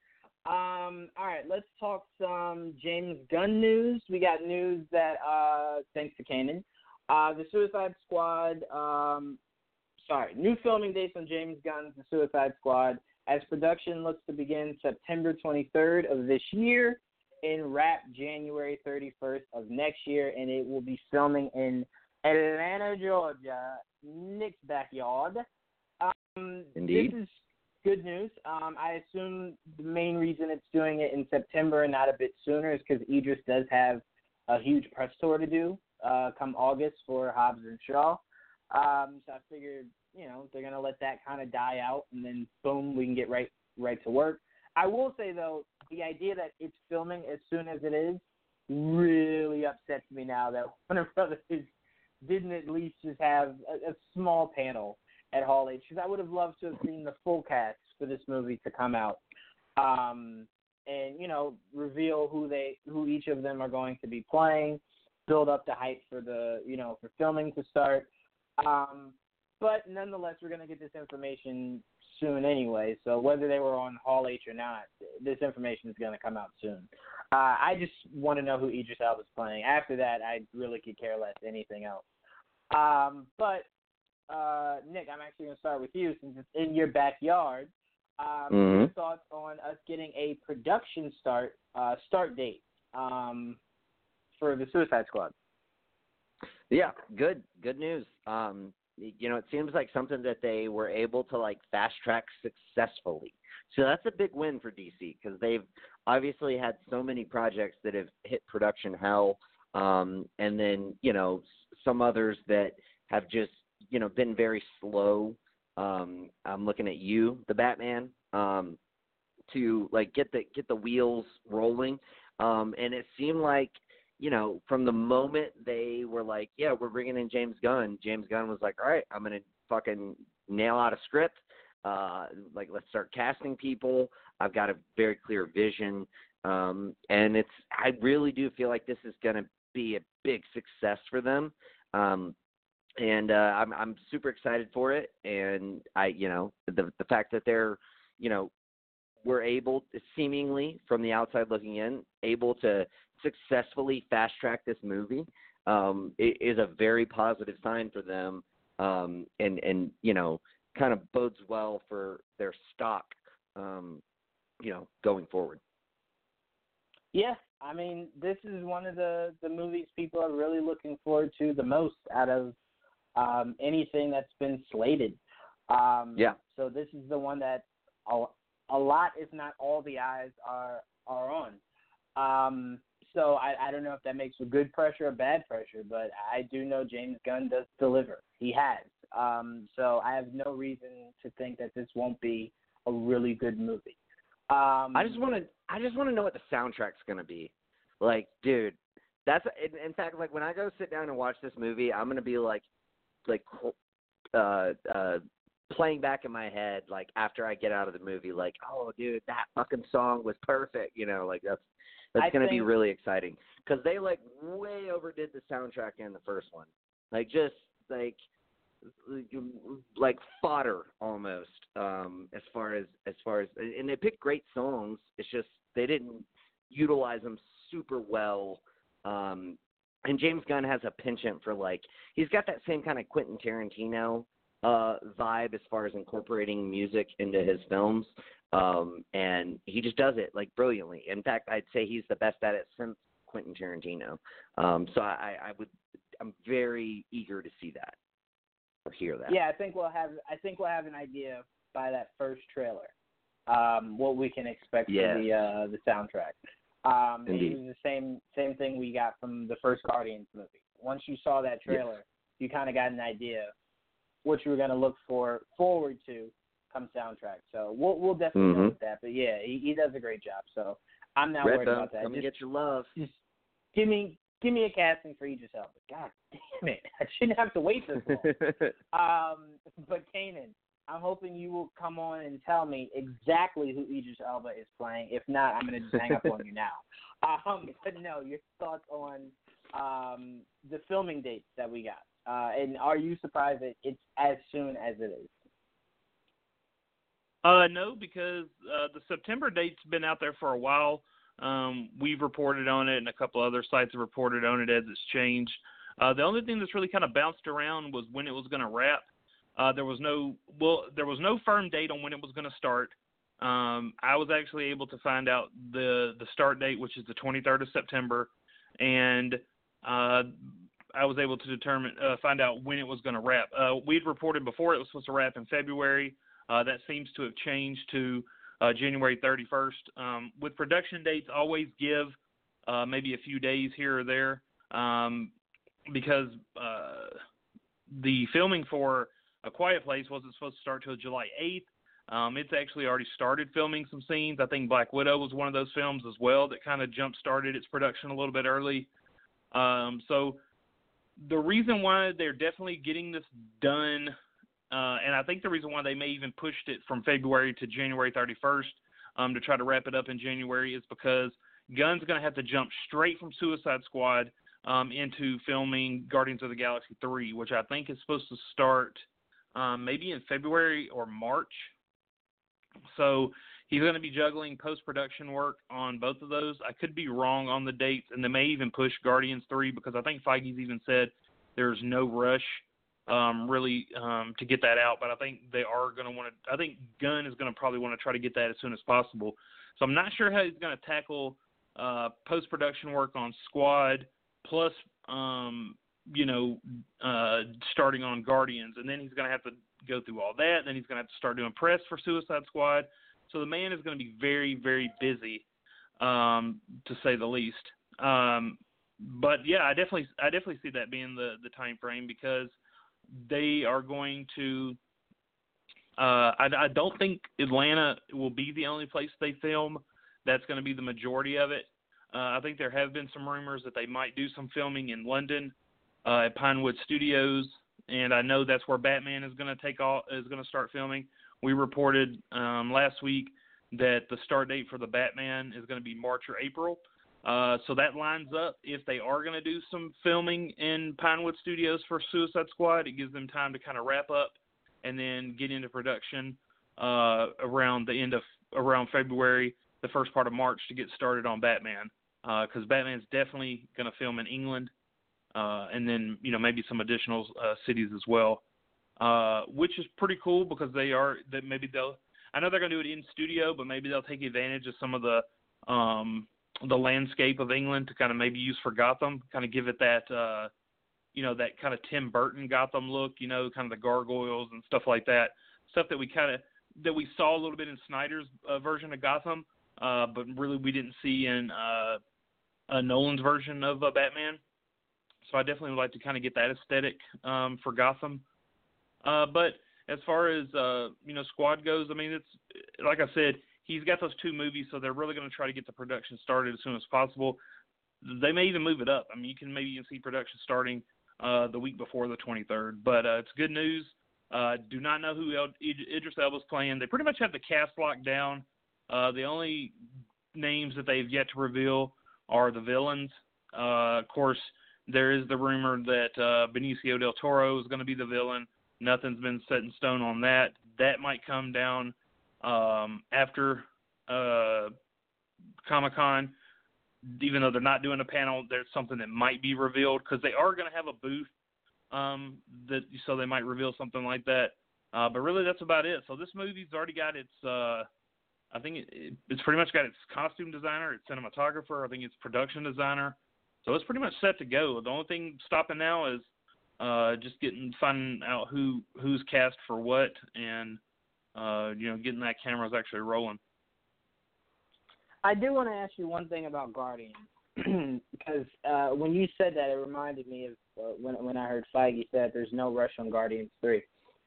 Um, all right, let's talk some James Gunn news. We got news that, uh, thanks to Kanan, uh, the Suicide Squad, um, sorry, new filming dates on James Gunn's The Suicide Squad as production looks to begin September 23rd of this year and wrap January 31st of next year, and it will be filming in Atlanta, Georgia, Nick's backyard. Um, Indeed. This is good news. Um, I assume the main reason it's doing it in September and not a bit sooner is because Idris does have a huge press tour to do uh, come August for Hobbs and Shaw. Um, so I figured, you know, they're gonna let that kind of die out, and then boom, we can get right right to work. I will say though, the idea that it's filming as soon as it is really upsets me now that Warner Brothers didn't at least just have a, a small panel at Hall H because I would have loved to have seen the full cast for this movie to come out, um, and you know reveal who they who each of them are going to be playing, build up the hype for the you know for filming to start. Um, but nonetheless, we're going to get this information soon anyway. So whether they were on Hall H or not, this information is going to come out soon. Uh, I just want to know who Idris Elba's playing. After that, I really could care less anything else. Um, but uh, Nick, I'm actually going to start with you since it's in your backyard. Um, Mhm. Your thoughts on us getting a production start uh, start date um, for the Suicide Squad? Yeah, good, good news. Um, you know, it seems like something that they were able to like fast track successfully. So that's a big win for DC because they've obviously had so many projects that have hit production hell, um, and then you know some others that have just you know been very slow. Um, I'm looking at you, the Batman, um, to like get the get the wheels rolling. Um, and it seemed like you know from the moment they were like, yeah, we're bringing in James Gunn. James Gunn was like, all right, I'm gonna fucking nail out a script. Uh, like let's start casting people. I've got a very clear vision. Um, and it's I really do feel like this is going to be a big success for them. Um, and uh, I'm I'm super excited for it. And I you know the the fact that they're you know we're able to, seemingly from the outside looking in able to successfully fast track this movie um, is a very positive sign for them. Um, and and you know kind of bodes well for their stock um, you know going forward. Yeah, I mean, this is one of the the movies people are really looking forward to the most out of um, anything that's been slated. Um, yeah. So this is the one that a, a lot, if not all, the eyes are are on. Um, so I, I don't know if that makes for good pressure or bad pressure, but I do know James Gunn does deliver. He has. Um, so I have no reason to think that this won't be a really good movie. Um, I just want to. I just want to know what the soundtrack's gonna be. Like, dude, that's in, in fact like when I go sit down and watch this movie, I'm gonna be like, like, uh, uh, playing back in my head like after I get out of the movie, like, oh, dude, that fucking song was perfect. You know, like that's that's gonna be really exciting because they like way overdid the soundtrack in the first one. Like just like like fodder almost um as far as as far as and they picked great songs it's just they didn't utilize them super well um and James Gunn has a penchant for like he's got that same kind of Quentin Tarantino uh vibe as far as incorporating music into his films um and he just does it like brilliantly in fact I'd say he's the best at it since Quentin Tarantino um so I I would I'm very eager to see that or hear that. Yeah, I think we'll have. I think we'll have an idea by that first trailer. Um, what we can expect yes. for the uh, the soundtrack. Um, Indeed. it was the same same thing we got from the first Guardians movie. Once you saw that trailer, yes. you kind of got an idea what you were going to look for forward to come soundtrack. So we'll we'll definitely mm-hmm. with that. But yeah, he, he does a great job. So I'm not Red worried about that. Come just, get your love. Just give me give me a casting for Idris Elba. God damn it! I shouldn't have to wait this long. um, but Kanan, I'm hoping you will come on and tell me exactly who Idris Elba is playing. If not, I'm going to just hang up on you now. Um, but no, your thoughts on um, the filming dates that we got, uh, and are you surprised that it's as soon as it is? Uh, no, because uh, the September date's been out there for a while. Um, we've reported on it, and a couple other sites have reported on it as it's changed. Uh, the only thing that's really kind of bounced around was when it was going to wrap. Uh, there was no well, there was no firm date on when it was going to start. Um, I was actually able to find out the the start date, which is the 23rd of September, and uh, I was able to determine uh, find out when it was going to wrap. Uh, we'd reported before it was supposed to wrap in February. Uh, that seems to have changed to uh, January 31st. Um, with production dates, always give uh, maybe a few days here or there um, because the filming for A Quiet Place wasn't supposed to start till July 8th. Um, it's actually already started filming some scenes. I think Black Widow was one of those films as well that kind of jump started its production a little bit early. Um, so the reason why they're definitely getting this done uh, and I think the reason why they may even pushed it from February to January 31st um, to try to wrap it up in January is because Gunn's going to have to jump straight from Suicide Squad um, into filming Guardians of the Galaxy 3, which I think is supposed to start um, maybe in February or March. So he's going to be juggling post production work on both of those. I could be wrong on the dates, and they may even push Guardians 3 because I think Feige's even said there's no rush um, really um, to get that out. But I think they are going to want to. I think Gunn is going to probably want to try to get that as soon as possible. So I'm not sure how he's going to tackle uh, post production work on Squad plus um, you know uh, starting on Guardians, and then he's going to have to go through all that. Then he's going to have to start doing press for Suicide Squad. So the man is going to be very very busy, um, to say the least. Um, but yeah, I definitely I definitely see that being the the time frame because they are going to. Uh, I, I don't think Atlanta will be the only place they film. That's going to be the majority of it. Uh, I think there have been some rumors that they might do some filming in London uh, at Pinewood Studios, and I know that's where Batman is going to take all is going to start filming. We reported um, last week that the start date for the Batman is going to be March or April. Uh, so that lines up. If they are going to do some filming in Pinewood Studios for Suicide Squad, it gives them time to kind of wrap up and then get into production uh, around the end of around February, the first part of March to get started on Batman. Because uh, Batman's definitely going to film in England, uh, and then you know maybe some additional uh, cities as well, uh, which is pretty cool because they are that maybe they'll. I know they're going to do it in studio, but maybe they'll take advantage of some of the um, the landscape of England to kind of maybe use for Gotham, kind of give it that uh you know that kind of Tim Burton Gotham look, you know, kind of the gargoyles and stuff like that, stuff that we kind of that we saw a little bit in Snyder's uh, version of Gotham, uh, but really we didn't see in uh, uh, Nolan's version of uh, Batman. So I definitely would like to kind of get that aesthetic um, for Gotham. Uh, but as far as uh, you know, Squad goes, I mean, it's like I said, he's got those two movies, so they're really going to try to get the production started as soon as possible. They may even move it up. I mean, you can maybe even see production starting uh, the week before the 23rd. But uh, it's good news. Uh, do not know who El- Idris Elba's playing. They pretty much have the cast locked down. Uh, the only names that they've yet to reveal are the villains. Uh, of course, there is the rumor that uh, Benicio del Toro is going to be the villain. Nothing's been set in stone on that. That might come down um, after uh, Comic Con. Even though they're not doing a panel, there's something that might be revealed because they are going to have a booth. Um, that so they might reveal something like that. Uh, but really, that's about it. So this movie's already got its. Uh, I think it, it, it's pretty much got its costume designer, its cinematographer. I think its production designer. So it's pretty much set to go. The only thing stopping now is uh, just getting finding out who who's cast for what and uh, you know, getting that camera's actually rolling. I do want to ask you one thing about Guardians because uh, when you said that, it reminded me of uh, when when I heard Feige said there's no rush on Guardians three.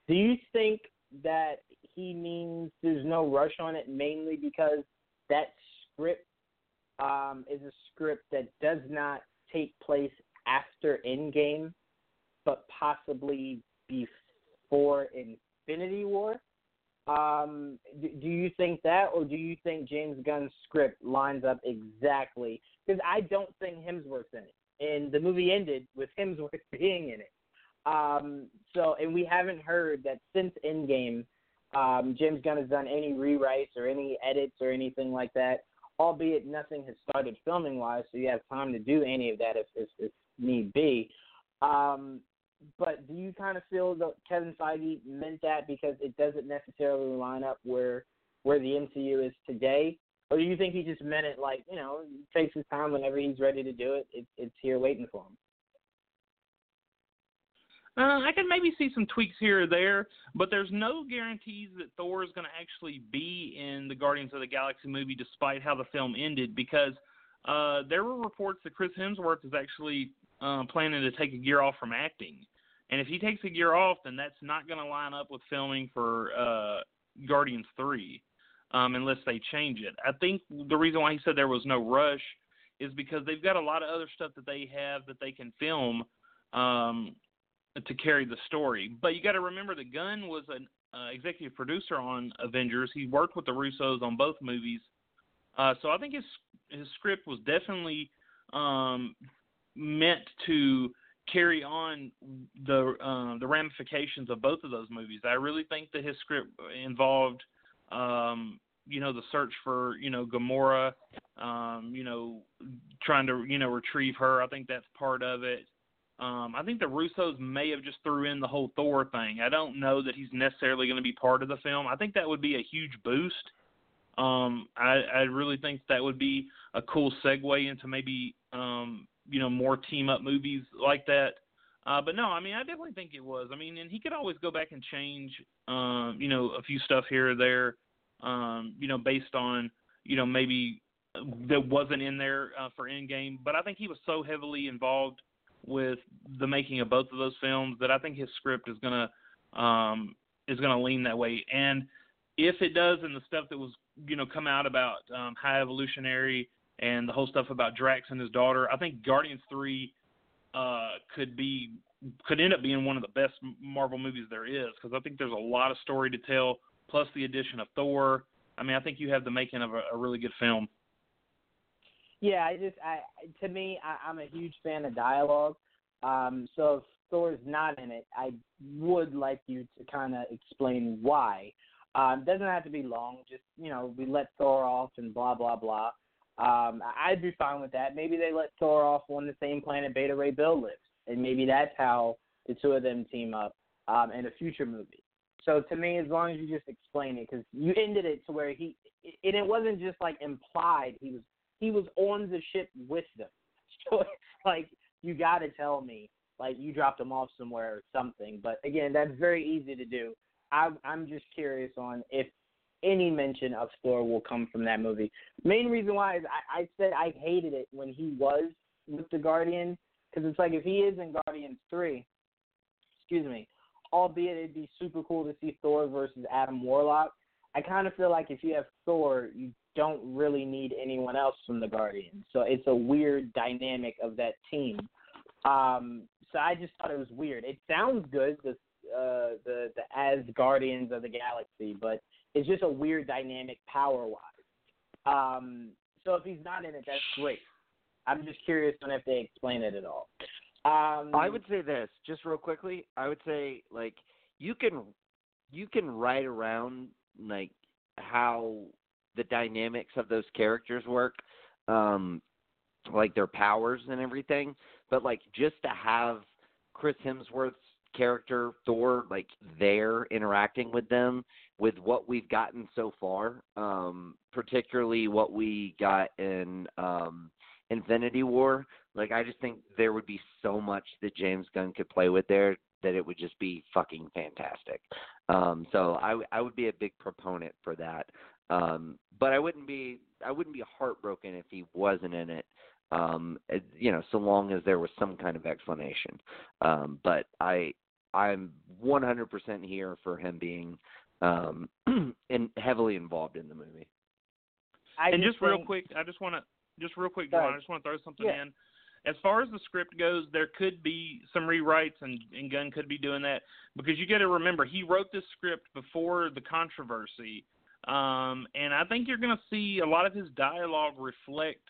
Do you think that he means there's no rush on it mainly because that script um, is a script that does not take place after Endgame, but possibly before Infinity War? Um, do, do you think that, or do you think James Gunn's script lines up exactly? Because I don't think Hemsworth's in it, and the movie ended with Hemsworth being in it. Um, so, and we haven't heard that since Endgame, um, James Gunn has done any rewrites or any edits or anything like that. Albeit nothing has started filming wise, so you have time to do any of that if, if, if need be. Um, but do you kind of feel that Kevin Feige meant that because it doesn't necessarily line up where where the MCU is today, or do you think he just meant it like you know takes his time whenever he's ready to do it, it it's here waiting for him? Uh, I can maybe see some tweaks here or there, but there's no guarantees that Thor is going to actually be in the Guardians of the Galaxy movie, despite how the film ended, because uh, there were reports that Chris Hemsworth is actually uh, planning to take a year off from acting. And if he takes a year off, then that's not going to line up with filming for uh, Guardians 3 um, unless they change it. I think the reason why he said there was no rush is because they've got a lot of other stuff that they have that they can film um, to carry the story. But you got to remember that Gunn was an uh, executive producer on Avengers. He worked with the Russos on both movies. Uh, so I think his his script was definitely um, meant to carry on the uh, the ramifications of both of those movies. I really think that his script involved, um, you know, the search for you know Gamora, um, you know, trying to you know retrieve her. I think that's part of it. Um, I think the Russos may have just threw in the whole Thor thing. I don't know that he's necessarily going to be part of the film. I think that would be a huge boost. Um, I, I really think that would be a cool segue into maybe um, you know more team up movies like that. Uh, but no, I mean I definitely think it was. I mean, and he could always go back and change, um, you know, a few stuff here or there, um, you know, based on you know maybe that wasn't in there uh, for Endgame. But I think he was so heavily involved with the making of both of those films that I think his script is gonna um, is gonna lean that way. And if it does, and the stuff that was you know come out about um, High Evolutionary and the whole stuff about Drax and his daughter, I think Guardians three uh, could be could end up being one of the best Marvel movies there is because I think there's a lot of story to tell. Plus the addition of Thor. I mean, I think you have the making of a, a really good film. Yeah, I just I to me I, I'm a huge fan of dialogue. Um, so if Thor's not in it, I would like you to kind of explain why. Um, doesn't have to be long. Just you know, we let Thor off and blah blah blah. Um, I'd be fine with that. Maybe they let Thor off on the same planet Beta Ray Bill lives, and maybe that's how the two of them team up um, in a future movie. So to me, as long as you just explain it, because you ended it to where he, and it wasn't just like implied. He was he was on the ship with them. So like you got to tell me, like you dropped him off somewhere or something. But again, that's very easy to do. I, I'm just curious on if any mention of Thor will come from that movie. Main reason why is I, I said I hated it when he was with the Guardian because it's like if he is in Guardians three, excuse me, albeit it'd be super cool to see Thor versus Adam Warlock. I kind of feel like if you have Thor, you don't really need anyone else from the Guardians. So it's a weird dynamic of that team. Um, so I just thought it was weird. It sounds good, the uh, the the as Guardians of the Galaxy, but it's just a weird dynamic power wise. Um, so if he's not in it, that's great. I'm just curious on if they explain it at all. Um, I would say this, just real quickly. I would say like you can you can write around like how the dynamics of those characters work, um, like their powers and everything. But like just to have Chris Hemsworth's character Thor like there interacting with them with what we've gotten so far, um, particularly what we got in um, Infinity War. Like I just think there would be so much that James Gunn could play with there that it would just be fucking fantastic. Um, so I I would be a big proponent for that. Um, but I wouldn't be I wouldn't be heartbroken if he wasn't in it. Um, you know, so long as there was some kind of explanation. Um, but I I'm 100% here for him being um, and heavily involved in the movie. I and just, think, real quick, I just want to just real quick, Juwan. I just want to throw something yeah. in. As far as the script goes, there could be some rewrites, and, and Gunn could be doing that because you got to remember he wrote this script before the controversy um, and I think you're going to see a lot of his dialogue reflect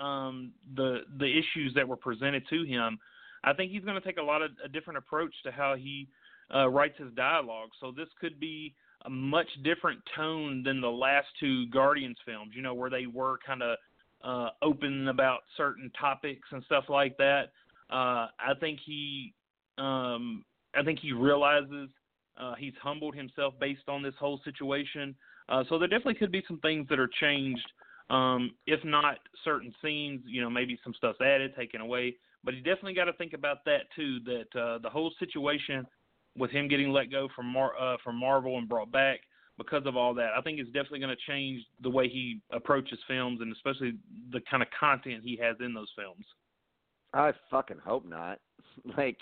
um, the the issues that were presented to him. I think he's going to take a lot of a different approach to how he uh, writes his dialogue. So this could be a much different tone than the last two Guardians films. You know, where they were kind of uh, open about certain topics and stuff like that. Uh, I think he, um, I think he realizes uh, he's humbled himself based on this whole situation. Uh, so there definitely could be some things that are changed. Um, if not certain scenes, you know, maybe some stuff's added, taken away. But you definitely got to think about that too. That uh, the whole situation with him getting let go from Mar- uh, from Marvel and brought back because of all that, I think it's definitely going to change the way he approaches films and especially the kind of content he has in those films. I fucking hope not. like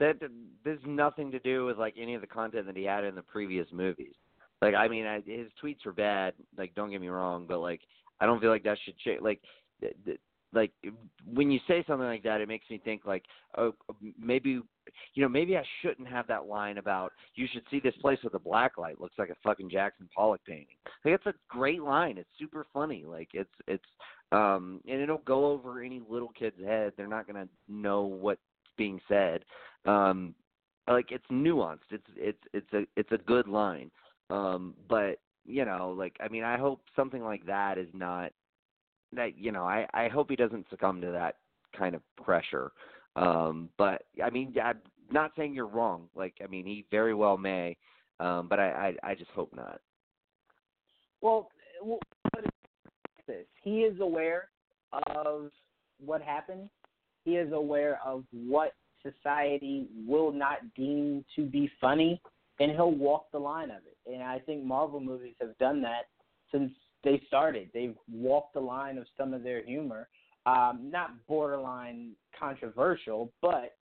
that, there's nothing to do with like any of the content that he had in the previous movies. Like I mean, I, his tweets are bad. Like don't get me wrong, but like I don't feel like that should change. Like th- th- like when you say something like that, it makes me think like, oh, maybe you know, maybe I shouldn't have that line about you should see this place with a black light. Looks like a fucking Jackson Pollock painting. Like it's a great line. It's super funny. Like it's it's um and it'll go over any little kid's head. They're not gonna know what's being said. Um like it's nuanced. It's it's it's a it's a good line. Um, but you know, like I mean, I hope something like that is not that. You know, I I hope he doesn't succumb to that kind of pressure. Um, but I mean, I'm not saying you're wrong. Like I mean, he very well may. Um, but I, I I just hope not. Well, this he is aware of what happened. He is aware of what society will not deem to be funny, and he'll walk the line of it and I think Marvel movies have done that since they started. They've walked the line of some of their humor. Um, not borderline controversial, but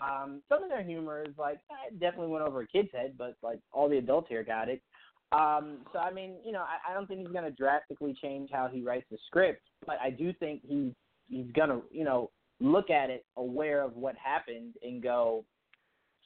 um, some of their humor is like eh, definitely went over a kid's head, but like all the adults here got it. Um, so I mean, you know, I, I don't think he's going to drastically change how he writes the script, but I do think he's he's going to, you know, look at it aware of what happened and go,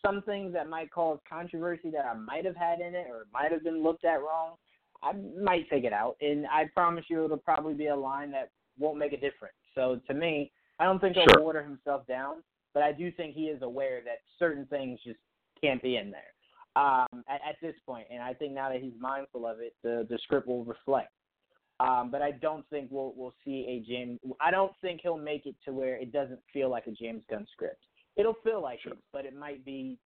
some things that might cause controversy that I might have had in it or might have been looked at wrong, I might take it out. And I promise you, it'll probably be a line that won't make a difference. So to me, I don't think he'll Sure. water himself down, but I do think he is aware that certain things just can't be in there um, at, at this point. And I think now that he's mindful of it, the the script will reflect. Um, but I don't think we'll we'll see a James. I don't think he'll make it to where it doesn't feel like a James Gunn script. It'll feel like Sure. it, but it might be,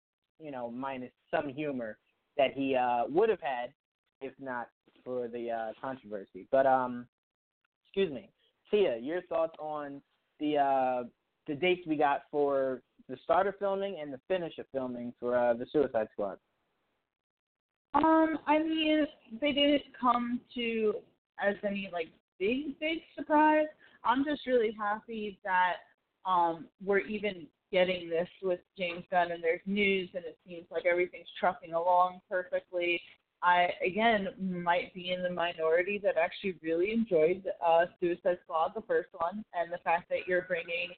you know, minus some humor that he uh, would have had if not for the uh, controversy. But um, excuse me, Tia, your thoughts on the uh, the dates we got for the start of filming and the finish of filming for uh, the Suicide Squad? Um, I mean, they didn't come to as any like big, big surprise. I'm just really happy that um we're even getting this with James Gunn and there's news and it seems like everything's trucking along perfectly. I again might be in the minority that actually really enjoyed uh Suicide Squad, the first one, and the fact that you're bringing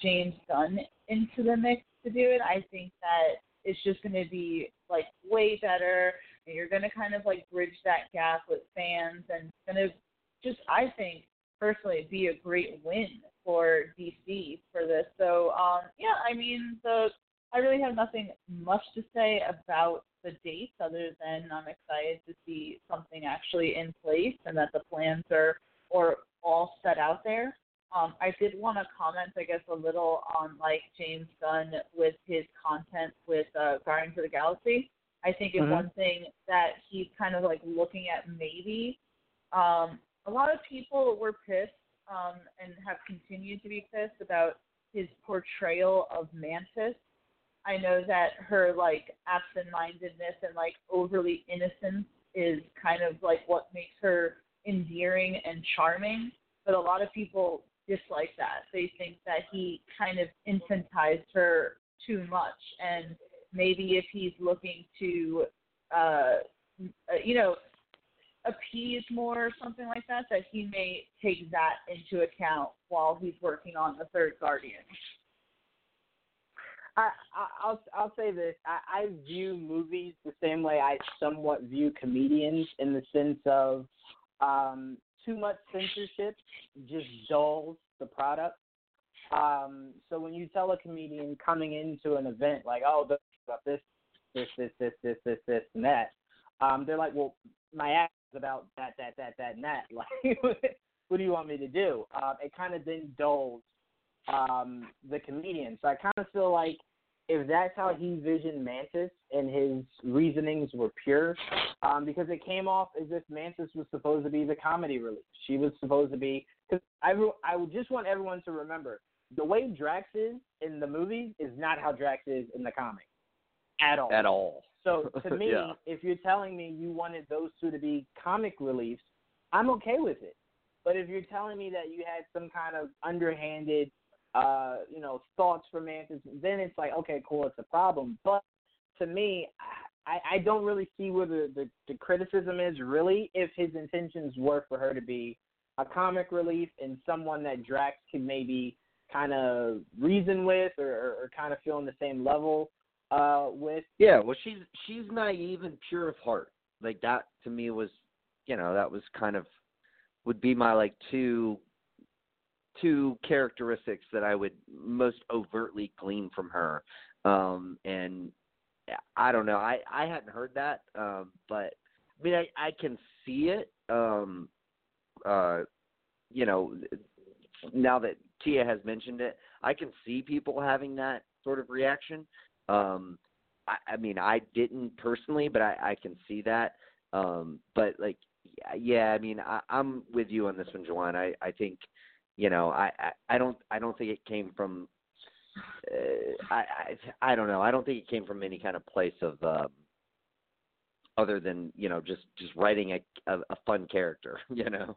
James Gunn into the mix to do it, I think that it's just going to be like way better and you're going to kind of like bridge that gap with fans and it's going to just I think personally be a great win for DC for this. So um yeah, I mean the I really have nothing much to say about the dates other than I'm excited to see something actually in place and that the plans are or all set out there. Um, I did want to comment, I guess, a little on like James Gunn with his content with uh, Guardians of the Galaxy. I think it's Mhm. one thing that he's kind of like looking at maybe. Um, a lot of people were pissed um, and have continued to be pissed about his portrayal of Mantis. I know that her like absent-mindedness and like overly innocence is kind of like what makes her endearing and charming, but a lot of people dislike that. They think that he kind of infantized her too much, and maybe if he's looking to, uh, uh, you know, appease more or something like that, that he may take that into account while he's working on the third Guardian. I, I'll I'll say this. I, I view movies the same way I somewhat view comedians in the sense of um, too much censorship just dulls the product. Um, so when you tell a comedian coming into an event like, oh, this this, this, this, this, this, this, and that, um, they're like, well, my act about that, that, that, that, and that. Like, what do you want me to do? Uh, it kind of then dulls um, the comedian. So I kind of feel like if that's how he visioned Mantis and his reasonings were pure, um, because it came off as if Mantis was supposed to be the comedy relief. She was supposed to be because I I would just want everyone to remember the way Drax is in the movies is not how Drax is in the comic at all. At all. So to me, Yeah. if you're telling me you wanted those two to be comic reliefs, I'm okay with it. But if you're telling me that you had some kind of underhanded, uh, you know, thoughts for Mantis, then it's like, okay, cool, it's a problem. But to me, I, I don't really see where the, the, the criticism is really if his intentions were for her to be a comic relief and someone that Drax could maybe kind of reason with or, or, or kind of feel on the same level uh, with. Yeah, well, she's she's naive and pure of heart. Like that to me was, you know, that was kind of would be my like two two characteristics that I would most overtly glean from her. Um, and I don't know, I I hadn't heard that, um, but I mean, I I can see it. Um, uh, you know, now that Tia has mentioned it, I can see people having that sort of reaction. Um, I, I mean, I didn't personally, but I, I can see that. Um, but like, yeah, I mean, I, I'm with you on this one, Juwan. I, I think, you know, I, I, I don't, I don't think it came from. Uh, I, I, I don't know. I don't think it came from any kind of place of, um, other than you know just just writing a a, a fun character. You know.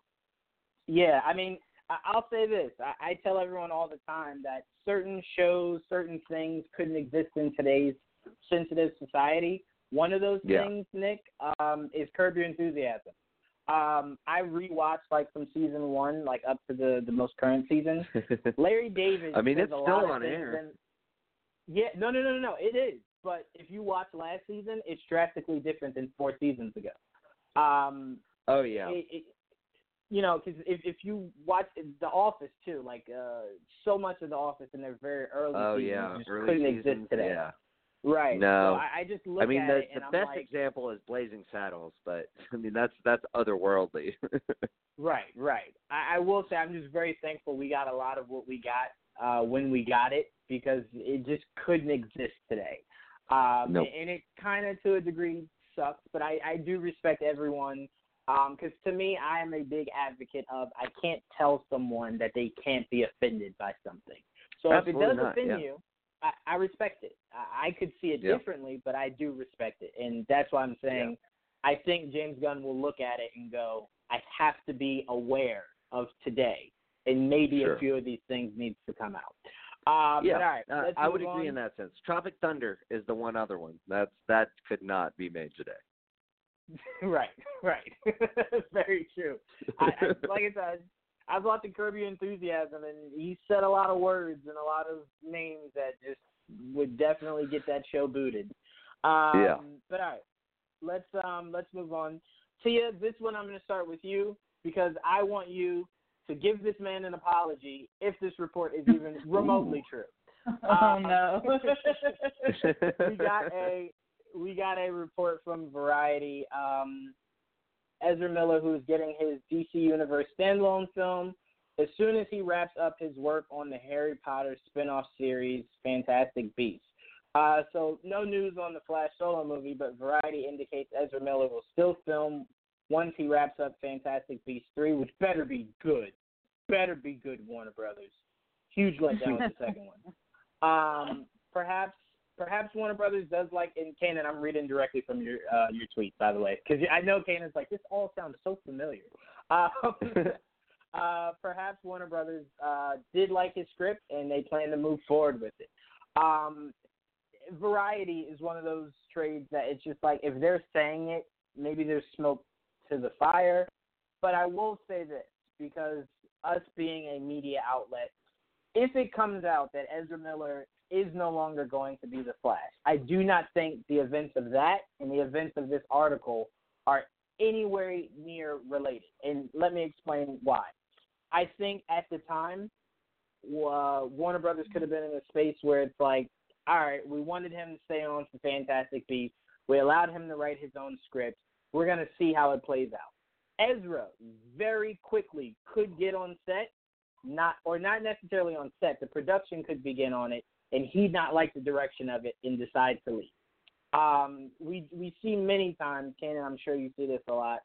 Yeah, I mean, I'll say this. I, I tell everyone all the time that certain shows, certain things couldn't exist in today's sensitive society. One of those Yeah. things, Nick, um, is Curb Your Enthusiasm. Um, I rewatched like from season one, like up to the the most current season. Larry David. I mean, it's still on air. and- yeah, no, no, no, no, no. It is, but if you watch last season, it's drastically different than four seasons ago. Um, oh yeah. it, it, you know, because if if you watch The Office too, like uh, so much of The Office in their very early Oh seasons yeah. just Early couldn't seasons. exist today. Yeah. Right. No. So I, I just look I mean, at the the best like, example is Blazing Saddles, but I mean that's that's otherworldly. right, right. I, I will say I'm just very thankful we got a lot of what we got uh, when we got it because it just couldn't exist today. Um, Nope. And it kind of to a degree sucks, but I, I do respect everyone because to me, I am a big advocate of I can't tell someone that they can't be offended by something. So if it does not, offend yeah. you, I, I respect it. I, I could see it Yeah. differently, but I do respect it, and that's why I'm saying I think James Gunn will look at it and go, I have to be aware of today, and maybe Sure. a few of these things needs to come out. Um, yeah, but all right, uh, I would move agree in that sense. Tropic Thunder is the one other one. That's that could not be made today. right, right. That's Very true. I, I, like I said, I was watching Curb Your Enthusiasm, and he said a lot of words and a lot of names that just would definitely get that show booted. Um, Yeah. But all right, let's um let's move on. Tia, this one I'm going to start with you because I want you to give this man an apology if this report is even remotely true. Oh Um, no. we got a we got a report from Variety. Um, Ezra Miller, who's getting his DC Universe standalone film, as soon as he wraps up his work on the Harry Potter spin-off series Fantastic Beasts. Uh, so no news on the Flash solo movie, but Variety indicates Ezra Miller will still film once he wraps up Fantastic Beasts 3, which better be good. Better be good, Warner Brothers. Huge letdown with the second one. Um, perhaps perhaps Warner Brothers does like in Kanan. I'm reading directly from your uh, your tweet, by the way, because I know Kanan's like this all sounds so familiar. Um, uh, perhaps Warner Brothers uh, did like his script and they plan to move forward with it. Um, variety is one of those trades that it's just like if they're saying it, maybe there's smoke to the fire. But I will say this because us being a media outlet, if it comes out that Ezra Miller is no longer going to be the Flash, I do not think the events of that and the events of this article are anywhere near related. And let me explain why. I think at the time, uh, Warner Brothers could have been in a space where it's like, all right, we wanted him to stay on for Fantastic Beasts. We allowed him to write his own script. We're going to see how it plays out. Ezra very quickly could get on set, not or not necessarily on set. The production could begin on it, and he'd not like the direction of it and decide to leave. Um, we we see many times, Kanan. I'm sure you see this a lot.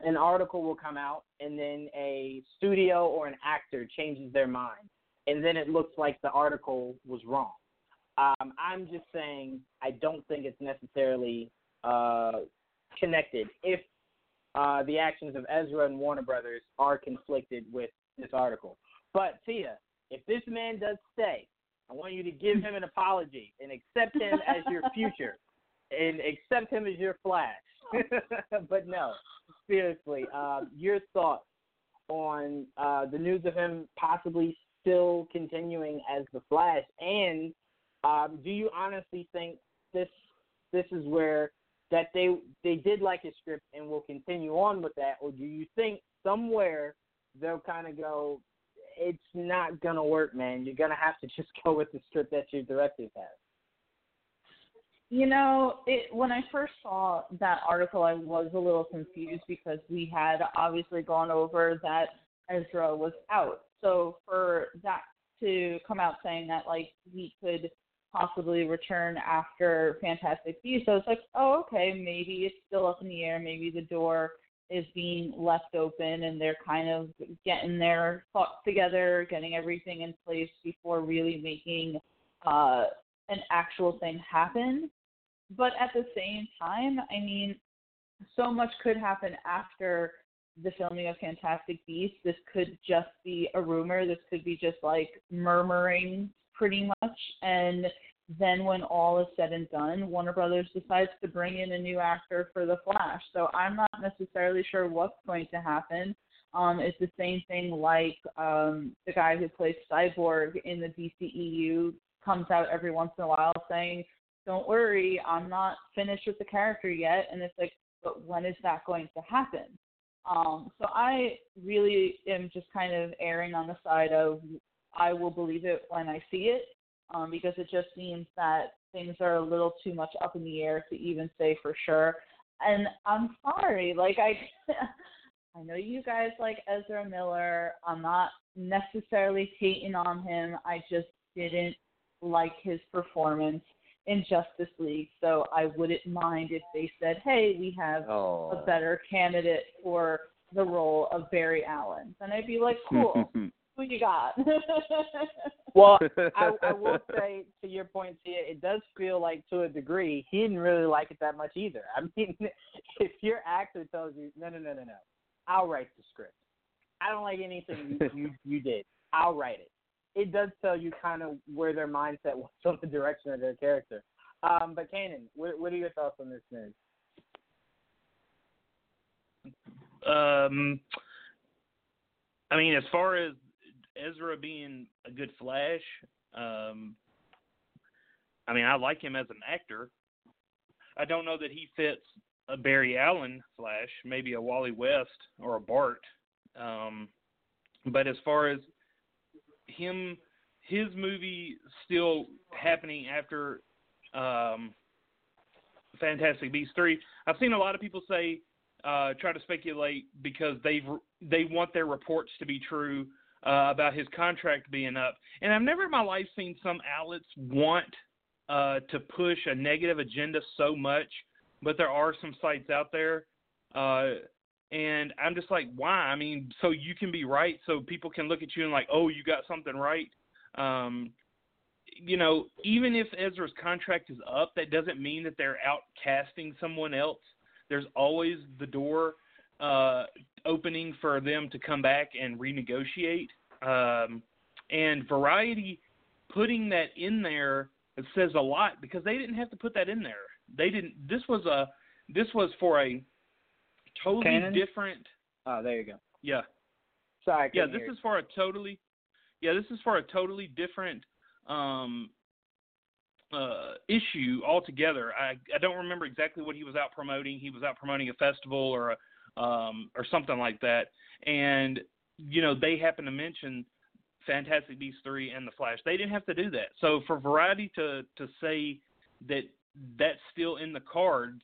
An article will come out, and then a studio or an actor changes their mind, and then it looks like the article was wrong. Um, I'm just saying I don't think it's necessarily uh, connected if uh, the actions of Ezra and Warner Brothers are conflicted with this article. But Tia, if this man does stay, I want you to give him an apology and accept him as your future and accept him as your Flash. but no, seriously, uh, your thoughts on uh, the news of him possibly still continuing as the Flash, and um, do you honestly think this this is where that they they did like his script and will continue on with that, or do you think somewhere they'll kind of go, it's not gonna work, man. You're gonna have to just go with the script that your directors have. You know, it, when I first saw that article, I was a little confused because we had obviously gone over that Ezra was out. So for that to come out saying that like he could possibly return after Fantastic Beasts, I was like, oh, okay, maybe it's still up in the air. Maybe the door is being left open and they're kind of getting their thoughts together, getting everything in place before really making uh, an actual thing happen. but at the same time, I mean, so much could happen after the filming of Fantastic Beasts. This could just be a rumor. This could be just like murmuring pretty much. And then when all is said and done, Warner Brothers decides to bring in a new actor for The Flash. So I'm not necessarily sure what's going to happen. Um, it's the same thing like um, the guy who plays Cyborg in the DCEU comes out every once in a while saying, "Don't worry, I'm not finished with the character yet." And it's like, but when is that going to happen? Um, so I really am just kind of erring on the side of I will believe it when I see it, um, because it just seems that things are a little too much up in the air to even say for sure. And I'm sorry, like I, I know you guys like Ezra Miller. I'm not necessarily hating on him. I just didn't like his performance in Justice League. So I wouldn't mind if they said, "Hey, we have Oh. a better candidate for the role of Barry Allen." And I'd be like, "Cool, who you got?" Well, I, I will say to your point, Tia, it does feel like to a degree he didn't really like it that much either. I mean, if your actor tells you, no, no, no, no, no, I'll write the script. I don't like anything you you, you did. I'll write it. It does tell you kind of where their mindset was on the direction of their character. Um, but Kanan, what, what are your thoughts on this news? Um, I mean, as far as Ezra being a good Flash, um, I mean, I like him as an actor. I don't know that he fits a Barry Allen Flash, maybe a Wally West or a Bart. Um, but as far as him, his movie still happening after um, Fantastic Beasts three, I've seen a lot of people say uh, try to speculate because they they want their reports to be true uh, about his contract being up. And I've never in my life seen some outlets want uh, to push a negative agenda so much, but there are some sites out there. Uh, and I'm just like, why? I mean, so you can be right, so people can look at you and like, oh, you got something right. Um, you know, even if Ezra's contract is up, that doesn't mean that they're outcasting someone else. There's always the door uh, opening for them to come back and renegotiate. Um, and Variety putting that in there it says a lot because they didn't have to put that in there. They didn't. This was a this was for a totally Kanan? different. Oh, there you go. Yeah, Sorry. Yeah. This is for a totally. Yeah, this is for a totally different um, uh, issue altogether. I I don't remember exactly what he was out promoting. He was out promoting a festival or a um, or something like that. And you know they happen to mention Fantastic Beasts three and the Flash. They didn't have to do that. So for Variety to to say that that's still in the cards,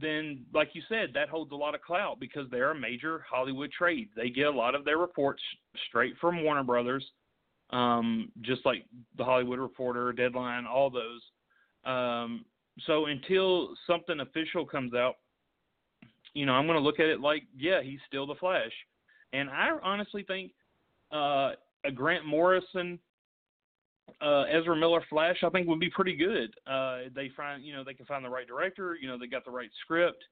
then like you said, that holds a lot of clout because they're a major Hollywood trade. They get a lot of their reports straight from Warner Brothers um, just like the Hollywood Reporter, Deadline, all those. Um, so until something official comes out, you know, I'm going to look at it like, yeah, he's still the Flash, and I honestly think uh, a Grant Morrison, uh, Ezra Miller Flash, I think would be pretty good. Uh, they find, you know, they can find the right director, you know, they got the right script,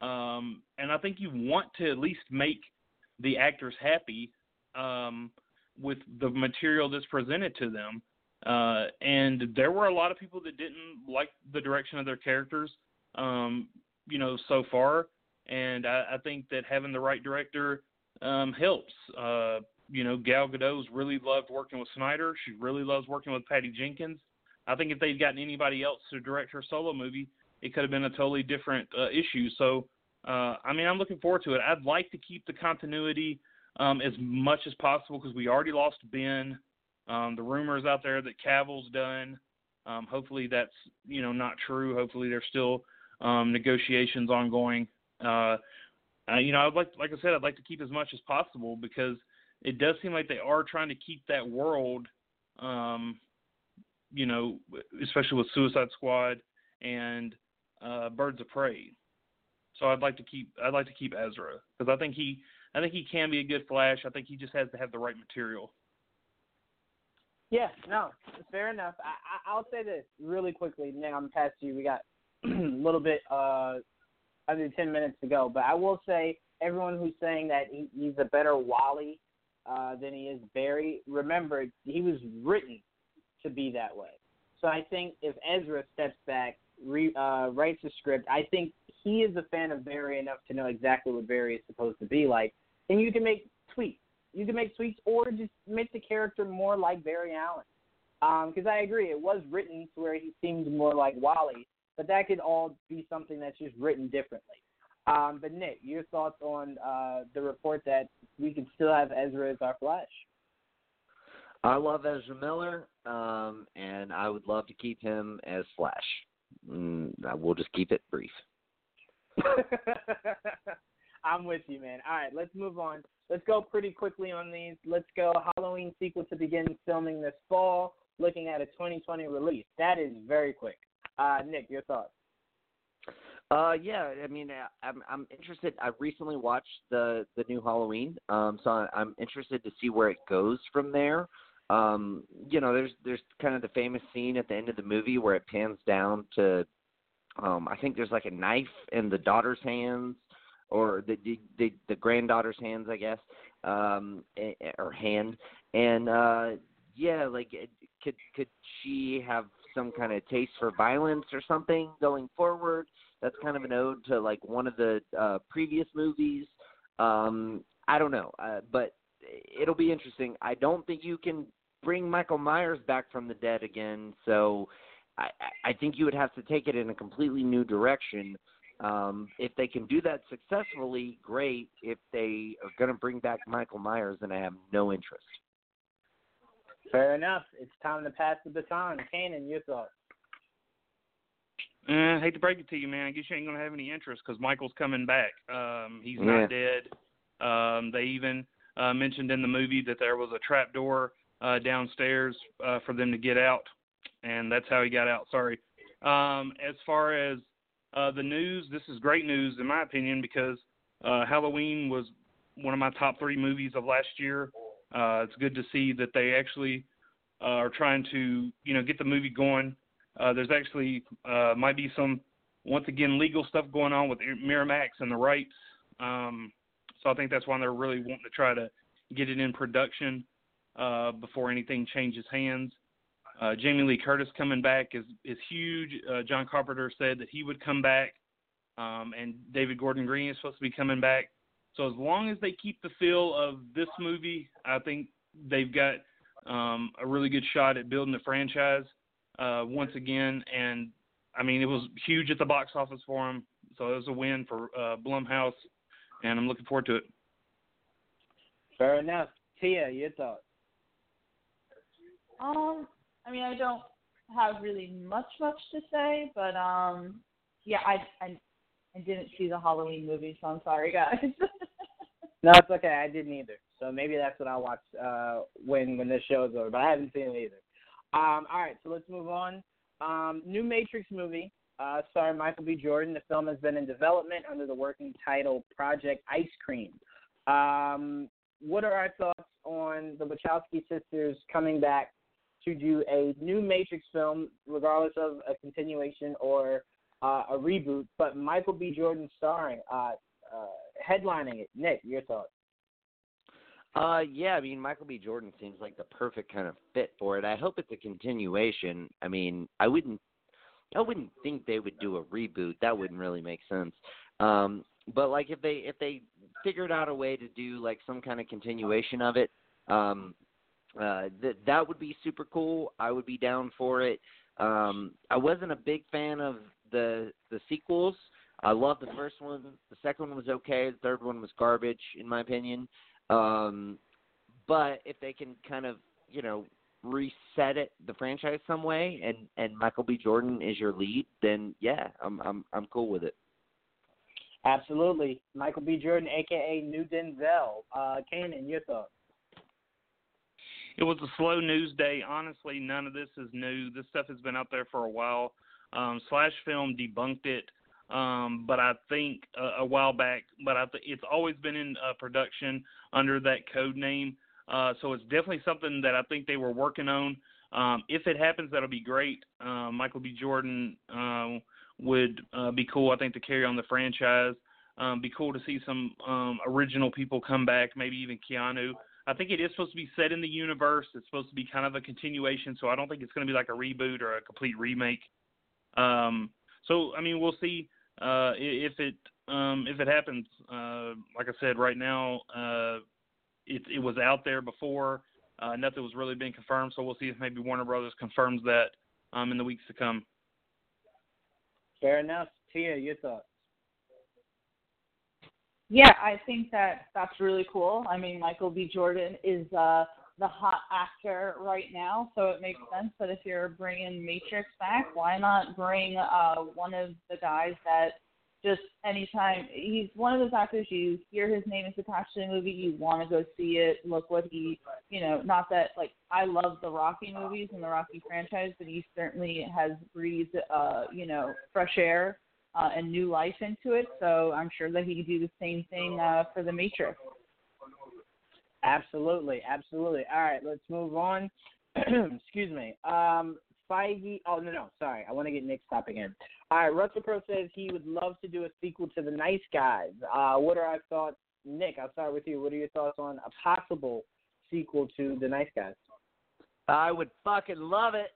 um, and I think you want to at least make the actors happy. Um, with the material that's presented to them. Uh, and there were a lot of people that didn't like the direction of their characters, um, you know, so far. And I, I think that having the right director um, helps. Uh, you know, Gal Gadot's really loved working with Snyder. She really loves working with Patty Jenkins. I think if they'd gotten anybody else to direct her solo movie, it could have been a totally different uh, issue. So, uh, I mean, I'm looking forward to it. I'd like to keep the continuity um, as much as possible because we already lost Ben. Um, the rumors out there that Cavill's done. Um, hopefully that's you know not true. Hopefully there's still um, negotiations ongoing. Uh, uh, you know, I'd like like I said, I'd like to keep as much as possible because it does seem like they are trying to keep that world. Um, you know, especially with Suicide Squad and uh, Birds of Prey. So I'd like to keep I'd like to keep Ezra because I think he I think he can be a good Flash. I think he just has to have the right material. Yeah, no, fair enough. I, I, I'll say this really quickly. Now I'm past you. We got a little bit uh, under 10 minutes to go. But I will say, everyone who's saying that he, he's a better Wally uh, than he is Barry, remember, he was written to be that way. So I think if Ezra steps back, re, uh, writes a script, I think he is a fan of Barry enough to know exactly what Barry is supposed to be like. And you can make tweaks. You can make tweaks or just make the character more like Barry Allen. Because um, I agree, it was written to where he seemed more like Wally, but that could all be something that's just written differently. Um, but Nick, your thoughts on uh, the report that we could still have Ezra as our Flash? I love Ezra Miller, um, and I would love to keep him as Flash. Mm, we'll just keep it brief. I'm with you, man. All right, let's move on. Let's go pretty quickly on these. Let's go Halloween sequel to begin filming this fall, looking at a 2020 release. That is very quick. Uh, Nick, your thoughts? Uh, yeah, I mean, uh, I'm I'm interested. I recently watched the the new Halloween, um, so I'm interested to see where it goes from there. Um, you know, there's there's kind of the famous scene at the end of the movie where it pans down to, um, I think there's like a knife in the daughter's hands, or the the the, the granddaughter's hands, I guess, um, or hand, and uh, yeah, like could could she have some kind of taste for violence or something going forward? That's kind of an ode to like one of the uh, previous movies. Um, I don't know, uh, but it'll be interesting. I don't think you can bring Michael Myers back from the dead again, so I, I think you would have to take it in a completely new direction. Um, if they can do that successfully, great. If they are going to bring back Michael Myers, then I have no interest. Fair enough. It's time to pass the baton. Kanan, your thoughts? Uh, I hate to break it to you, man. I guess you ain't gonna have any interest because Michael's coming back. Um, he's yeah. not dead. Um, they even uh, mentioned in the movie that there was a trap door uh, downstairs uh, for them to get out, and that's how he got out. Sorry. Um, as far as uh, the news, this is great news in my opinion because uh, Halloween was one of my top three movies of last year. Uh, it's good to see that they actually uh, are trying to, you know, get the movie going uh, there's actually uh, might be some once again legal stuff going on with Miramax and the rights. Um, so I think that's why they're really wanting to try to get it in production uh, before anything changes hands. Uh, Jamie Lee Curtis coming back is is huge. Uh, John Carpenter said that he would come back, um, and David Gordon Green is supposed to be coming back. So as long as they keep the feel of this movie, I think they've got um, a really good shot at building the franchise uh, once again, and I mean it was huge at the box office for them, So it was a win for uh, Blumhouse, and I'm looking forward to it. Fair enough, Tia. Your thoughts? Um, I mean, I don't have really much much to say, but um, yeah, I I, I didn't see the Halloween movie, so I'm sorry, guys. no, it's okay. I didn't either. So maybe that's what I'll watch uh, when when this show's over. But I haven't seen it either. Um, all right, so let's move on. Um, new Matrix movie, uh, starring Michael B. Jordan. The film has been in development under the working title Project Ice Cream. Um, what are our thoughts on the Wachowski sisters coming back to do a new Matrix film, regardless of a continuation or uh, a reboot? But Michael B. Jordan starring, uh, uh headlining it. Nick, your thoughts? Uh, yeah, I mean, Michael B. Jordan seems like the perfect kind of fit for it. I hope it's a continuation. I mean, I wouldn't, I wouldn't think they would do a reboot. That wouldn't really make sense. Um, but like if they if they figured out a way to do like some kind of continuation of it, um, uh, that that would be super cool. I would be down for it. Um, I wasn't a big fan of the the sequels. I loved the first one. The second one was okay. The third one was garbage, in my opinion. Um, but if they can kind of, you know, reset it the franchise some way and and Michael B Jordan is your lead, then yeah, I'm I'm I'm cool with it. Absolutely. Michael B. Jordan, aka New Denzel. Uh Kanan, your thoughts? It was a slow news day. Honestly, none of this is new. This stuff has been out there for a while. Um, Slash Film debunked it um, but I think uh, a while back, but I th- it's always been in uh, production under that code name. Uh, so it's definitely something that I think they were working on. Um, if it happens, that'll be great. Uh, Michael B. Jordan uh, would be cool. I think to carry on the franchise. Um, be cool to see some um, original people come back, maybe even Keanu. I think it is supposed to be set in the universe. It's supposed to be kind of a continuation, so I don't think it's going to be like a reboot or a complete remake. Um, so I mean, we'll see uh, if it um, if it happens. Uh, like I said, right now uh, it it was out there before. Uh, nothing was really being confirmed, so we'll see if maybe Warner Brothers confirms that um, in the weeks to come. Fair enough. Tia, your thoughts? Yeah, I think that that's really cool. I mean, Michael B. Jordan is uh, the hot actor right now, so it makes sense that if you're bringing Matrix back, why not bring uh, one of the guys that just anytime he's one of those actors you hear his name is attached to the movie, you want to go see it, look what he, you know, not that like I love the Rocky movies and the Rocky franchise, but he certainly has breathed, uh, you know, fresh air uh, and new life into it. So I'm sure that he could do the same thing uh, for the Matrix. Absolutely, absolutely. All right, let's move on. Excuse me. Um, Feige. Oh no, no, sorry. I want to get Nick's topic in. All right, Russell Crowe says he would love to do a sequel to The Nice Guys. Uh, what are our thoughts, Nick? I'll start with you. What are your thoughts on a possible sequel to The Nice Guys? I would fucking love it.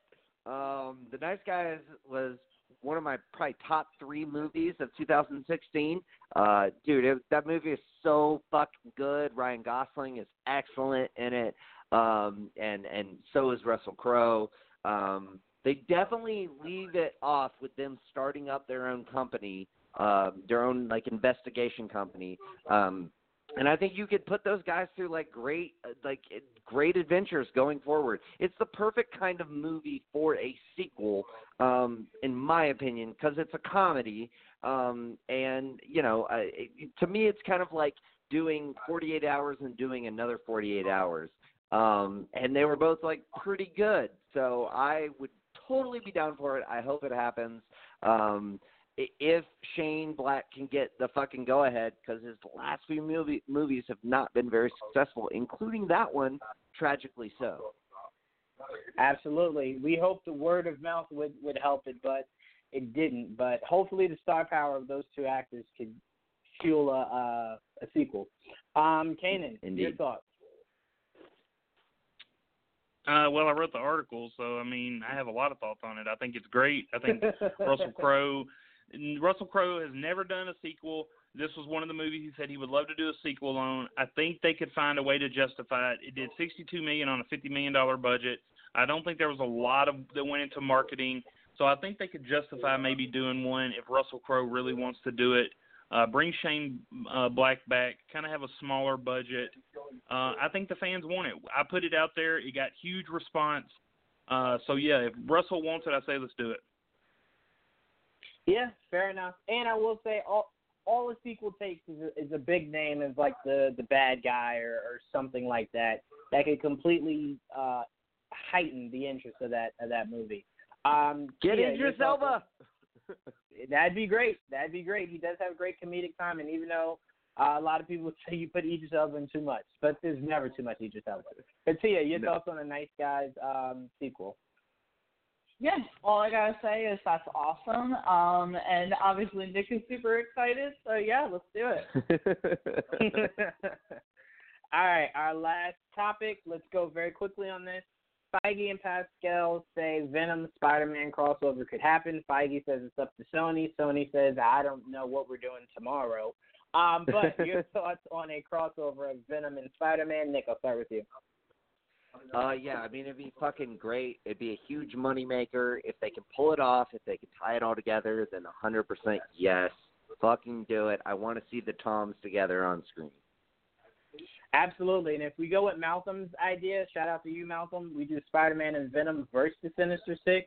Um, the Nice Guys was one of my probably top three movies of 2016. Uh, dude, it, that movie is so fucking good. Ryan Gosling is excellent in it, um, and and so is Russell Crowe. Um, they definitely leave it off with them starting up their own company, um, their own like investigation company. Um, and I think you could put those guys through like great, uh, like great adventures going forward. It's the perfect kind of movie for a sequel, um, in my opinion, because it's a comedy. Um, and you know, uh, it, to me, it's kind of like doing 48 hours and doing another 48 hours. Um, and they were both like pretty good. So I would totally be down for it. I hope it happens. Um, if Shane Black can get the fucking go ahead, because his last few movie, movies have not been very successful, including that one, tragically so. Absolutely. We hope the word of mouth would would help it, but it didn't. But hopefully, the star power of those two actors could fuel a a, a sequel. Um, Kanan, Indeed. your thoughts? Uh, well, I wrote the article, so I mean, I have a lot of thoughts on it. I think it's great. I think Russell Crowe. Russell Crowe has never done a sequel. This was one of the movies he said he would love to do a sequel on. I think they could find a way to justify it. It did 62 million on a 50 million dollar budget. I don't think there was a lot of that went into marketing, so I think they could justify maybe doing one if Russell Crowe really wants to do it. Uh, bring Shane uh, Black back, kind of have a smaller budget. Uh, I think the fans want it. I put it out there. It got huge response. Uh, so yeah, if Russell wants it, I say let's do it. Yeah, fair enough. And I will say, all all a sequel takes is a, is a big name as like the the bad guy or, or something like that that could completely uh, heighten the interest of that of that movie. Um, Get Tia, Idris your thoughts on- Elba. That'd be great. That'd be great. He does have great comedic time, and even though uh, a lot of people say you put Idris Elba in too much, but there's never too much Idris Elba. But Tia, your No. thoughts on the Nice Guys um, sequel? Yeah, all I gotta say is that's awesome. Um, and obviously Nick is super excited, so yeah, let's do it. All right, our last topic. Let's go very quickly on this. Feige and Pascal say Venom Spider-Man crossover could happen. Feige says it's up to Sony. Sony says I don't know what we're doing tomorrow. Um, but your thoughts on a crossover of Venom and Spider-Man? Nick, I'll start with you. Uh, yeah, I mean it'd be fucking great. It'd be a huge moneymaker if they can pull it off. If they can tie it all together, then a hundred percent yes. Fucking do it. I want to see the Toms together on screen. Absolutely. And if we go with Malcolm's idea, shout out to you, Malcolm. We do Spider-Man and Venom versus the Sinister Six.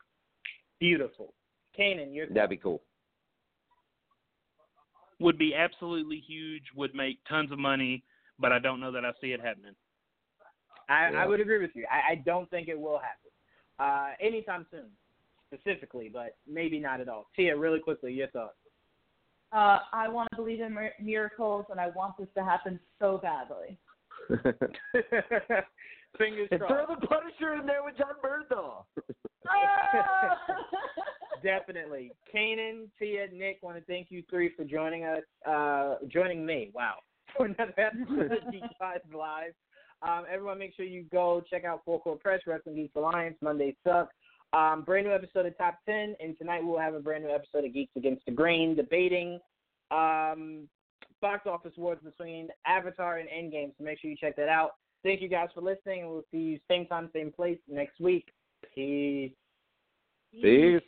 Beautiful. Kanan, your That'd be cool. Would be absolutely huge. Would make tons of money, but I don't know that I see it happening. I, Yeah. I would agree with you. I, I don't think it will happen uh, anytime soon, specifically, but maybe not at all. Tia, really quickly, your thoughts. uh, I want to believe in miracles, and I want this to happen so badly. Fingers and throw crossed. the Punisher in there with Jon Bernthal. Definitely. Kanan, Tia, Ed, Nick, want to thank you three for joining us, uh, joining me. Wow, for another episode of Geek Vibes Live. Um, everyone, make sure you go check out Full Court Press Wrestling Geeks Alliance. Monday suck. Um, brand new episode of Top Ten, and tonight we'll have a brand new episode of Geeks Against the Grain, debating um, box office wars between Avatar and Endgame. So make sure you check that out. Thank you guys for listening, and we'll see you same time, same place next week. Peace. Peace.